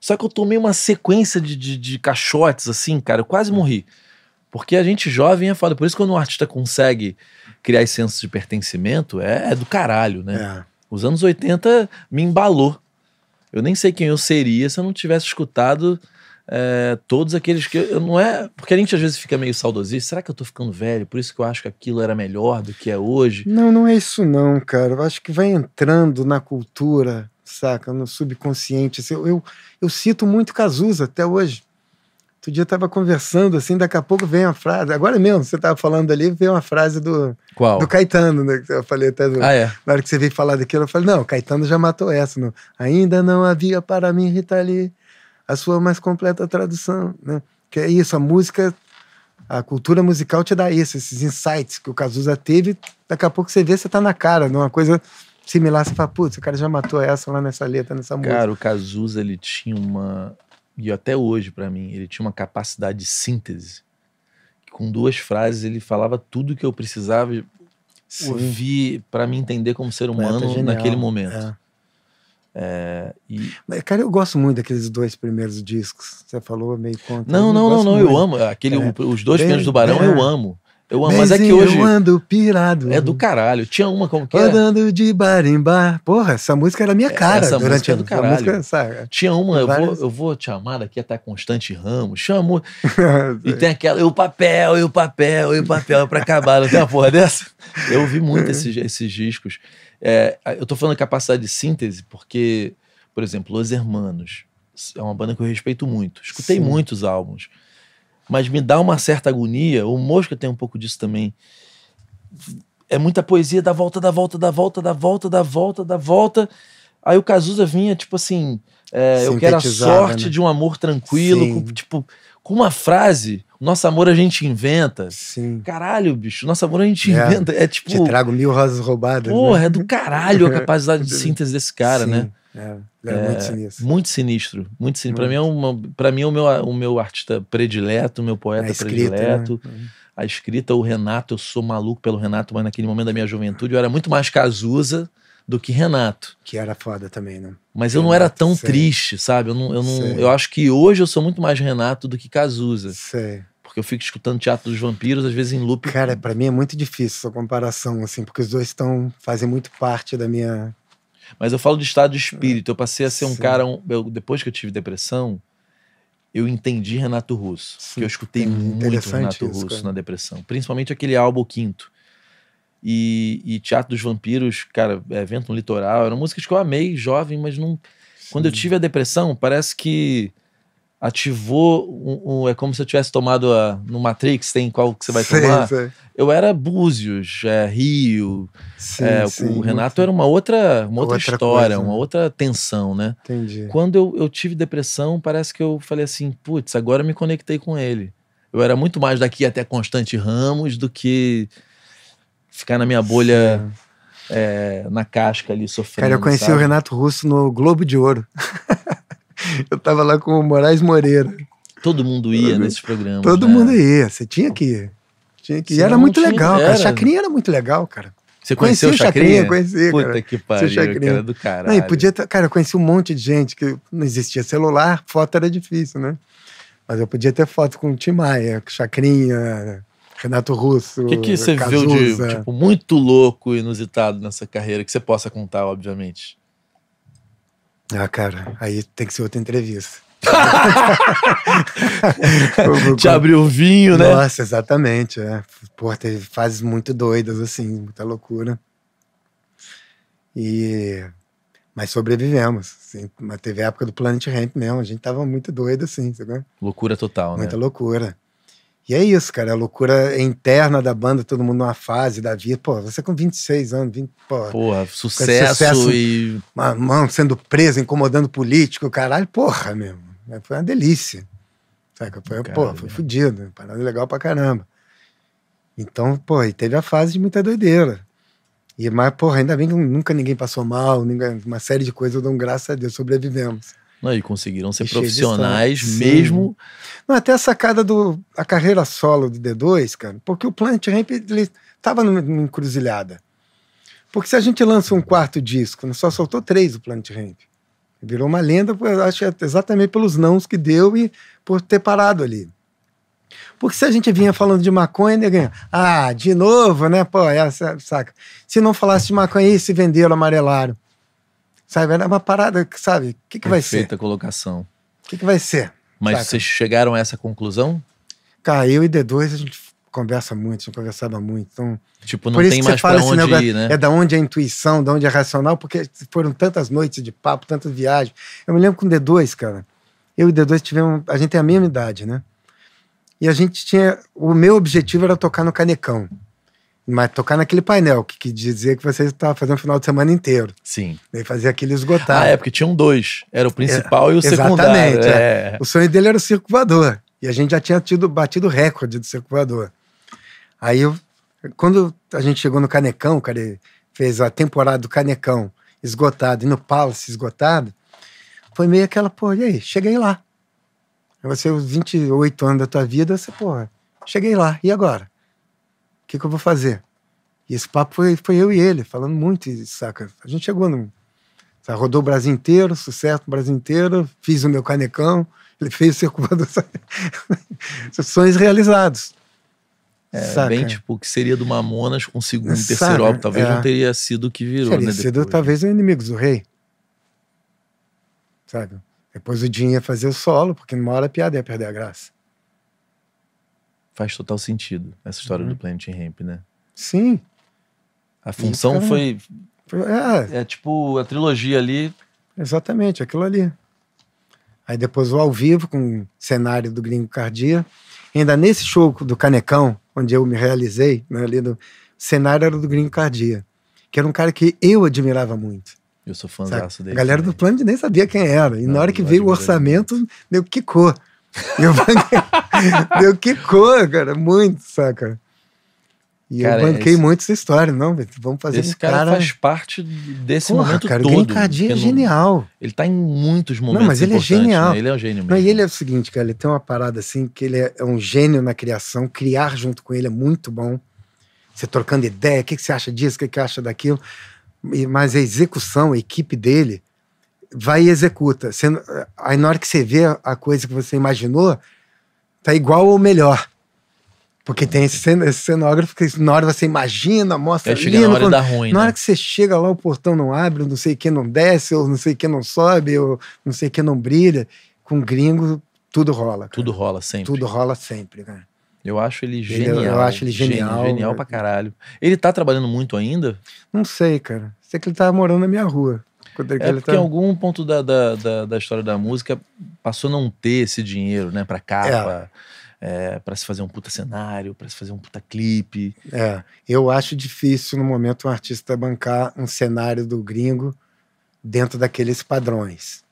Só que eu tomei uma sequência de, de, de caixotes, assim, cara, eu quase morri. Porque a gente jovem é foda. Por isso, quando um artista consegue criar esse senso de pertencimento, é, é do caralho, né? É. Os anos 80 me embalou. Eu nem sei quem eu seria se eu não tivesse escutado é, todos aqueles que. Eu não é. Porque a gente às vezes fica meio saudosista. Será que eu tô ficando velho? Por isso que eu acho que aquilo era melhor do que é hoje. Não, não é isso não, cara. Eu acho que vai entrando na cultura, saca? No subconsciente. assim, Eu, eu, eu cito muito Cazuza até hoje. Outro dia eu tava conversando, assim, daqui a pouco vem uma frase. Agora mesmo, você tava falando ali, veio uma frase do, Qual? do Caetano, né? Eu falei até do, Ah, é. Na hora que você veio falar daquilo, eu falei, não, Caetano já matou essa. Não. Ainda não havia para mim, Rita Lee, a sua mais completa tradução. Né? Que é isso, a música, a cultura musical te dá isso, esses insights que o Cazuza teve. Daqui a pouco você vê, você tá na cara, numa coisa similar, você fala, putz, o cara já matou essa lá nessa letra, nessa música. Cara, o Cazuza, ele tinha uma. E até hoje, pra mim, ele tinha uma capacidade de síntese. Com duas frases, ele falava tudo que eu precisava Sim, ouvir pra me entender como ser humano naquele momento. É. É, e- Mas, cara, eu gosto muito daqueles dois primeiros discos. Você falou meio contra. Não, não, não, não. Eu amo. Aquele, É. os dois Bem- primeiros do Barão bem- eu amo. Eu amo. Mas é que hoje Eu ando pirado. é do caralho. Tinha uma como que é? Andando de bar em bar. Porra, essa música era minha cara. essa durante música é do caralho. Música, sabe? Tinha uma, eu vou, eu vou te amar daqui até Constante Ramos. Chamo. E tem aquela, e o papel, e o papel, e o papel pra acabar. Não tem uma porra dessa? Eu ouvi muito esses, esses discos. É, eu tô falando capacidade de síntese porque, por exemplo, Los Hermanos é uma banda que eu respeito muito. Escutei Sim. muitos álbuns. Mas me dá uma certa agonia. O Mosca tem um pouco disso também. É muita poesia da volta, da volta, da volta, da volta, da volta, da volta. Aí o Cazuza vinha, tipo assim, é, eu quero a sorte né? de um amor tranquilo, Sim. com, tipo, com uma frase, nosso amor a gente inventa. Sim. Caralho, bicho, nosso amor a gente É. inventa. É tipo, Te trago mil rosas roubadas. porra, né? é do caralho a capacidade de síntese desse cara, Sim, né? É, ele é, muito sinistro. Muito sinistro, muito sinistro. Pra mim é uma, para mim é o meu, o meu artista predileto, o meu poeta A escrita, predileto. né? A escrita, o Renato, eu sou maluco pelo Renato, mas naquele momento da minha juventude eu era muito mais Cazuza do que Renato. Que era foda também, né? Mas eu não era tão Sei. triste, sabe? Eu, não, eu, não, Sei. eu acho que hoje eu sou muito mais Renato do que Cazuza. Sei. Porque eu fico escutando Teatro dos Vampiros, às vezes em loop. Cara, pra mim é muito difícil essa comparação, assim, porque os dois estão fazem muito parte da minha. Mas eu falo de estado de espírito. Eu passei a ser um Sim. cara. um- eu- depois que eu tive depressão, eu entendi Renato Russo. Sim, Porque eu escutei é muito Renato isso, Russo cara. na depressão. Principalmente aquele álbum Quinto. E, e Teatro dos Vampiros, cara, é, Vento no Litoral, eram músicas que eu amei, jovem, mas não. Quando eu tive a depressão, parece que ativou um, um- é como se eu tivesse tomado a, no Matrix tem qual que você vai Sei, tomar sei. eu era Búzios é, Rio Sim, é, o- sim, Renato era uma outra uma outra, Outra história coisa, uma outra tensão né Entendi. quando eu, eu tive depressão parece que eu falei assim putz agora me conectei com ele eu era muito mais daqui até Constante Ramos do que ficar na minha bolha é, na casca ali sofrendo Cara, eu conheci sabe? o Renato Russo no Globo de Ouro. eu tava lá com o Moraes Moreira. todo mundo ia nesses programas Todo né? mundo ia, você tinha que ir. Tinha que ir. E era muito tinha- legal, cara. era. Chacrinha era muito legal, cara. você conheceu o Conheci Chacrinha? conheci, Puta cara. que pariu, Chacrinha. cara do caralho. Não, podia ter, cara, eu conheci um monte de gente que não existia celular, foto era difícil, né? Mas eu podia ter foto com o Tim Maia, com Chacrinha, Renato Russo. O que, que você viu Cazuza. de tipo, muito louco e inusitado nessa carreira que você possa contar, obviamente? Ah, cara, aí tem que ser outra entrevista. Te abriu o vinho, né? Nossa, exatamente. É. Pô, teve fases muito doidas, assim, muita loucura. E. Mas sobrevivemos. Assim, mas teve a época do Planet Ramp mesmo, a gente tava muito doido, assim, sabe? Loucura total, né? Muita loucura. E é isso, cara, a loucura interna da banda, todo mundo numa fase da vida. Pô, você com 26 anos, 20, pô, Porra, sucesso, sucesso. e. uma mão sendo preso, incomodando político, caralho, porra, mesmo. Foi uma delícia. Saca? Foi, pô, foi fudido. Parada legal pra caramba. Então, pô, e teve a fase de muita doideira. E, mas, porra, ainda bem que nunca ninguém passou mal, ninguém, uma série de coisas, eu dou um graças a Deus, sobrevivemos. Não, e conseguiram ser E profissionais mesmo. Não, até a sacada do a carreira solo do D2, cara, porque o Planet Ramp ele tava numa numa encruzilhada. Porque se a gente lança um quarto disco, né, só soltou três do Planet Ramp. Virou uma lenda, acho é exatamente pelos nãos que deu e por ter parado ali. Porque se a gente vinha falando de maconha, neguinho, ah, de novo, né? Pô, essa, saca? Se não falasse de maconha, aí se venderam, amarelaram. Sabe? Era uma parada, que, sabe? O que, que vai ser? Perfeita colocação. O que, que vai ser? Mas Saca. vocês chegaram a essa conclusão? Cara, eu e D2 a gente conversa muito, a gente conversava muito. Então, Tipo, não tem mais esse onde negócio, ir, né? é da onde é a intuição, da onde é racional, porque foram tantas noites de papo, tantas viagens. Eu me lembro com o D2, cara. Eu e o D2 tivemos. A gente tem a mesma idade, né? E a gente tinha. O meu objetivo era tocar no Canecão. Mas tocar naquele painel, que, que dizia que você estava fazendo o final de semana inteiro. Sim. Daí fazia aquele esgotado. Ah, é, porque tinham dois. Era o principal e o exatamente, secundário. é. É. O sonho dele era o circo voador. E a gente já tinha tido, batido o recorde do circo voador. Aí, eu, quando a gente chegou no Canecão, cara, e fez a temporada do Canecão esgotado e no Palace esgotado, foi meio aquela, pô, e aí, cheguei lá. Você, os 28 anos da tua vida, você, pô, cheguei lá, e agora? O que, que eu vou fazer? E esse papo foi, foi eu e ele, falando muito, e, saca? A gente chegou no. sabe, Rodou o Brasil inteiro, sucesso no Brasil inteiro, fiz o meu canecão, ele fez o sabe? Sonhos realizados. É, saca? bem tipo o que seria do Mamonas com o segundo e terceiro álbum. Talvez é. não teria sido o que virou, Teria né? sido depois. talvez o Inimigos do Rei. Sabe? Depois o Dinho ia fazer o solo, porque numa hora a piada ia perder a graça. Faz total sentido essa história Uhum. do Planet Ramp, né? Sim. A função foi. É, É tipo a trilogia ali. exatamente, aquilo ali. Aí depois o ao vivo com o cenário do Gringo Cardia. Ainda nesse show do Canecão, onde eu me realizei, né, ali no o cenário era do Gringo Cardia, que era um cara que eu admirava muito. Eu sou fãzaço A dele. galera do também. Planet nem sabia quem era. E Não, na hora que veio o orçamento, deu quicou. Eu banquei- deu quicou, cara, muito, saca? E Cara, eu banquei esse- muito essa história, não, vamos fazer Esse um cara, cara... faz parte desse Porra, momento cara, o todo. Gringo Cardia é não- genial. Ele tá em muitos momentos mas ele é genial. né? Ele é um gênio mesmo. Não, e ele é o seguinte, cara, ele tem uma parada assim, que ele é, é um gênio na criação, criar junto com ele é muito bom. Você trocando ideia, o que, que você acha disso, o que, que acha daquilo. E- mas a execução, a equipe dele, vai e executa. Você aí na hora que você vê a coisa que você imaginou, tá igual ou melhor. Porque tem esse, cen- esse cenógrafo que na hora você imagina, mostra lindo, na hora quando- ruim, na né? hora que você chega lá, o portão não abre, não sei o que não desce, ou não sei o que não sobe, ou não sei o que não brilha. Com gringo, tudo rola. cara. Tudo rola sempre. Tudo rola sempre, cara. Eu acho ele Ele- genial. eu acho ele Gênio, genial. Genial pra caralho. Ele tá trabalhando muito ainda? Não sei, cara. Sei que ele tava morando na minha rua. Quando É ele porque tá... em algum ponto da, da, da, da história da música passou a não ter esse dinheiro, né? Pra capa, é, pra se fazer um puta cenário, pra se fazer um puta clipe. É, eu acho difícil no momento um artista bancar um cenário do gringo dentro daqueles padrões.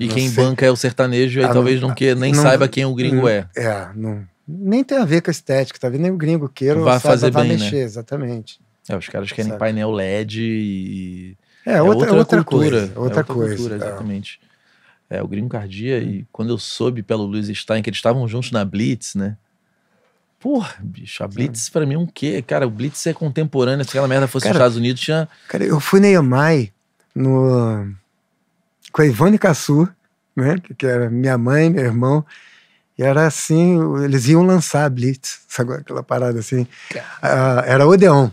E Não quem sei. banca é o sertanejo, aí Ah, talvez não- não, que, nem não- saiba quem o gringo é. É, não, nem tem a ver com a estética, tá vendo? Nem o gringo queira Vai fazer vai bem, né? mexer, exatamente. É, os caras querem Sabe. painel LED e. É, outra, outra, cultura. coisa. Outra, é coisa. cultura, é. exatamente. É, o Gringo Cardia, e quando eu soube pelo Luiz Stein que eles estavam juntos na Blitz, né? Porra, bicho, a Blitz pra mim é um quê? Cara, o Blitz é contemporâneo. Se aquela merda fosse Cara, nos Estados Unidos, tinha. Cara, eu fui na EMAI no... com a Ivone Cassu, né? Que, que era minha mãe, meu irmão. E era assim, eles iam lançar a Blitz, sabe aquela parada assim. Ah, era Odeon,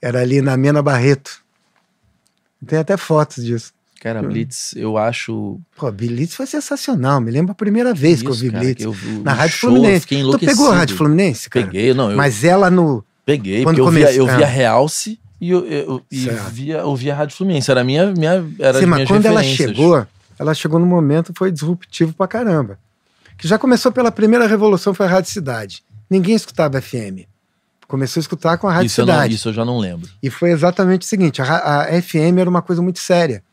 era ali na Mena Barreto. Tem até fotos disso. Cara, a Hum. Blitz, eu acho. Pô, Blitz foi sensacional, me lembro a primeira vez que eu isso, vi cara, Blitz. eu vi Na Rádio show, Fluminense. Eu Tu pegou a Rádio Fluminense, cara? Peguei, não, eu Mas ela no. peguei, quando porque eu via, eu ah. Realce e eu, eu- e via, eu via a Rádio Fluminense. Era a minha. minha era Sim, as mas quando ela chegou, ela chegou no momento foi disruptivo pra caramba. Que já começou pela primeira revolução, foi a Rádio Cidade. Ninguém escutava FM. Começou a escutar com a Rádio Isso eu, não, Cidade. isso eu já não lembro. E foi exatamente o seguinte: a, a FM era uma coisa muito séria.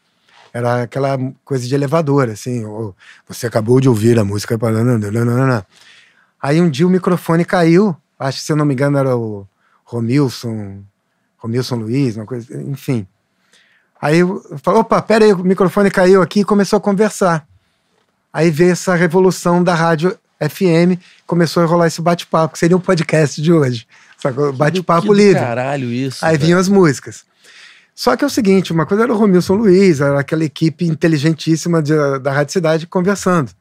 Era aquela coisa de elevador, assim. você acabou de ouvir a música. Aí um dia o microfone caiu. Acho que, se eu não me engano, era o Romilson, Romilson Luiz, uma coisa, enfim. Aí eu opa, pera aí, o microfone caiu aqui e começou a conversar. Aí veio essa revolução da rádio FM, começou a rolar esse bate-papo, que seria o podcast de hoje. Bate-papo livre. Caralho, isso. Aí velho. vinham as músicas. Só que é o seguinte, uma coisa era o Romilson Luiz, era aquela equipe inteligentíssima de- da Rádio Cidade conversando.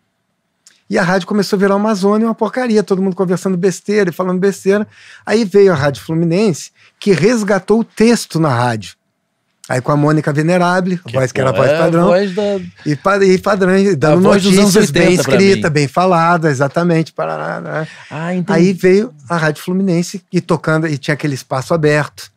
E a rádio começou a virar uma zona e uma porcaria, todo mundo conversando besteira e falando besteira. Aí veio a Rádio Fluminense, que resgatou o texto na rádio. Aí com a Mônica Venerable, a voz que era a voz é padrão, A voz da... e, pa- e padrão, dando notícias bem 80 pra escrita, bem falada, exatamente. Parará, né? Ah. Aí veio a Rádio Fluminense e tocando, e tinha aquele espaço aberto.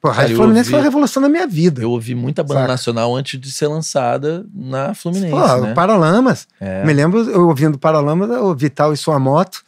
Pô, a Cara, Rádio eu Fluminense ouvi- foi a revolução da minha vida. Eu ouvi muita banda Saca. nacional antes de ser lançada na Fluminense, Pô, né? Paralamas. É. Me lembro eu ouvindo Paralamas, o Vital e sua moto,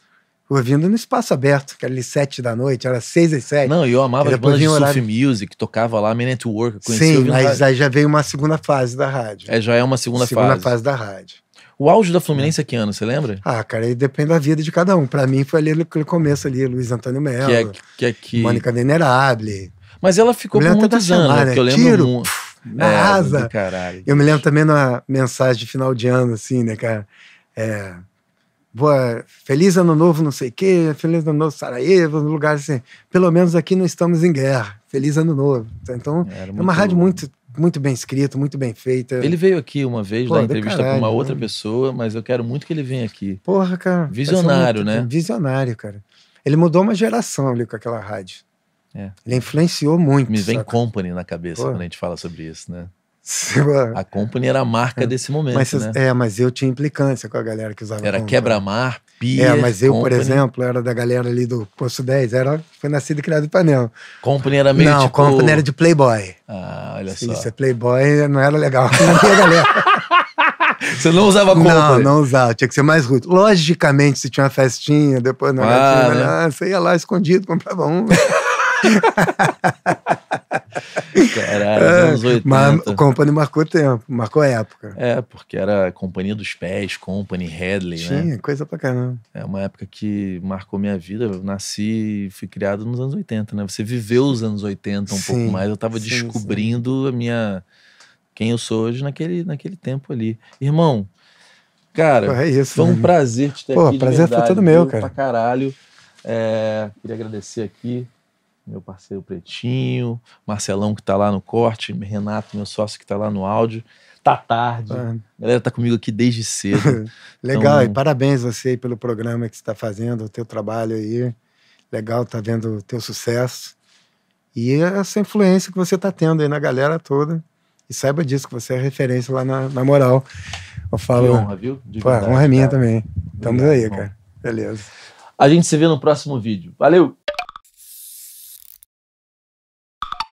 ouvindo no espaço aberto, que era ali sete da noite, era seis e sete. Não, eu amava as bandas de vinha o surf horário. music, tocava lá, Man eu conheci Sim, ouvindo aí, já veio uma segunda fase da rádio. É, já é uma segunda, segunda fase. da rádio. O auge da Fluminense é que ano, você lembra? Ah, cara, aí depende da vida de cada um. Pra mim foi ali aquele começo ali, Luiz Antônio Melo, Que é que, é que... Mônica Venerable. Mas ela ficou por muitos anos, né? Eu lembro Tiro, muito. na É, asa. Caralho. Eu me lembro também numa mensagem de final de ano, assim, né, cara? É, boa, feliz ano novo, não sei o quê, feliz ano novo, Sarajevo, no lugar assim. Pelo menos aqui não estamos em guerra. Feliz ano novo. Então, é uma rádio muito, muito bem escrita, muito bem feita. Ele veio aqui uma vez, Pô, dar entrevista com uma outra né? pessoa, mas eu quero muito que ele venha aqui. Porra, cara. Visionário, é né? Visionário, cara. Ele mudou uma geração ali com aquela rádio. É. Ele influenciou muito. Me vem saca? Company na cabeça Pô. quando a gente fala sobre isso, né? Mas, A Company era a marca desse momento, vocês- né? É, mas eu tinha implicância com a galera que usava Era quebra-mar, Pier, É, mas eu, por Company. exemplo, era da galera ali do Poço 10, era, foi nascido e criado em Panel. Company era meio não, tipo... Company era de Playboy. Ah, olha Se só. isso é Playboy, não era legal na minha galera. Você não usava não, Company? não usava, tinha que ser mais rude. Logicamente, se tinha uma festinha, depois na Ah, gatinha, né? você ia lá escondido, comprava um. Caralho, nos anos 80. É, mas o Company marcou tempo, marcou época. É, porque era Companhia dos Pés, Company, Headley, né? Tinha, coisa pra caramba. É uma época que marcou minha vida. Eu nasci e fui criado nos anos 80, né? Você viveu os anos 80 um Sim, pouco mais. Eu tava sim, descobrindo a minha. quem eu sou hoje naquele, naquele tempo ali. Irmão, cara, Pô, é isso. foi um né? prazer te ter Pô, aqui. de prazer foi verdade, todo meu, cara. Pra caralho. É, queria agradecer aqui meu parceiro Pretinho, Marcelão que tá lá no corte, Renato, meu sócio que tá lá no áudio. Tá tarde. Ah, A galera tá comigo aqui desde cedo. Legal, Então- e parabéns você aí pelo programa que você está fazendo, o teu trabalho aí. Legal, tá vendo o teu sucesso. E essa influência que você tá tendo aí na galera toda. E saiba disso, que você é referência lá na, na moral. Eu Que falo, honra, viu? De pô, verdade, honra é minha cara. também. Estamos aí, cara. Beleza. A gente se vê no próximo vídeo. Valeu!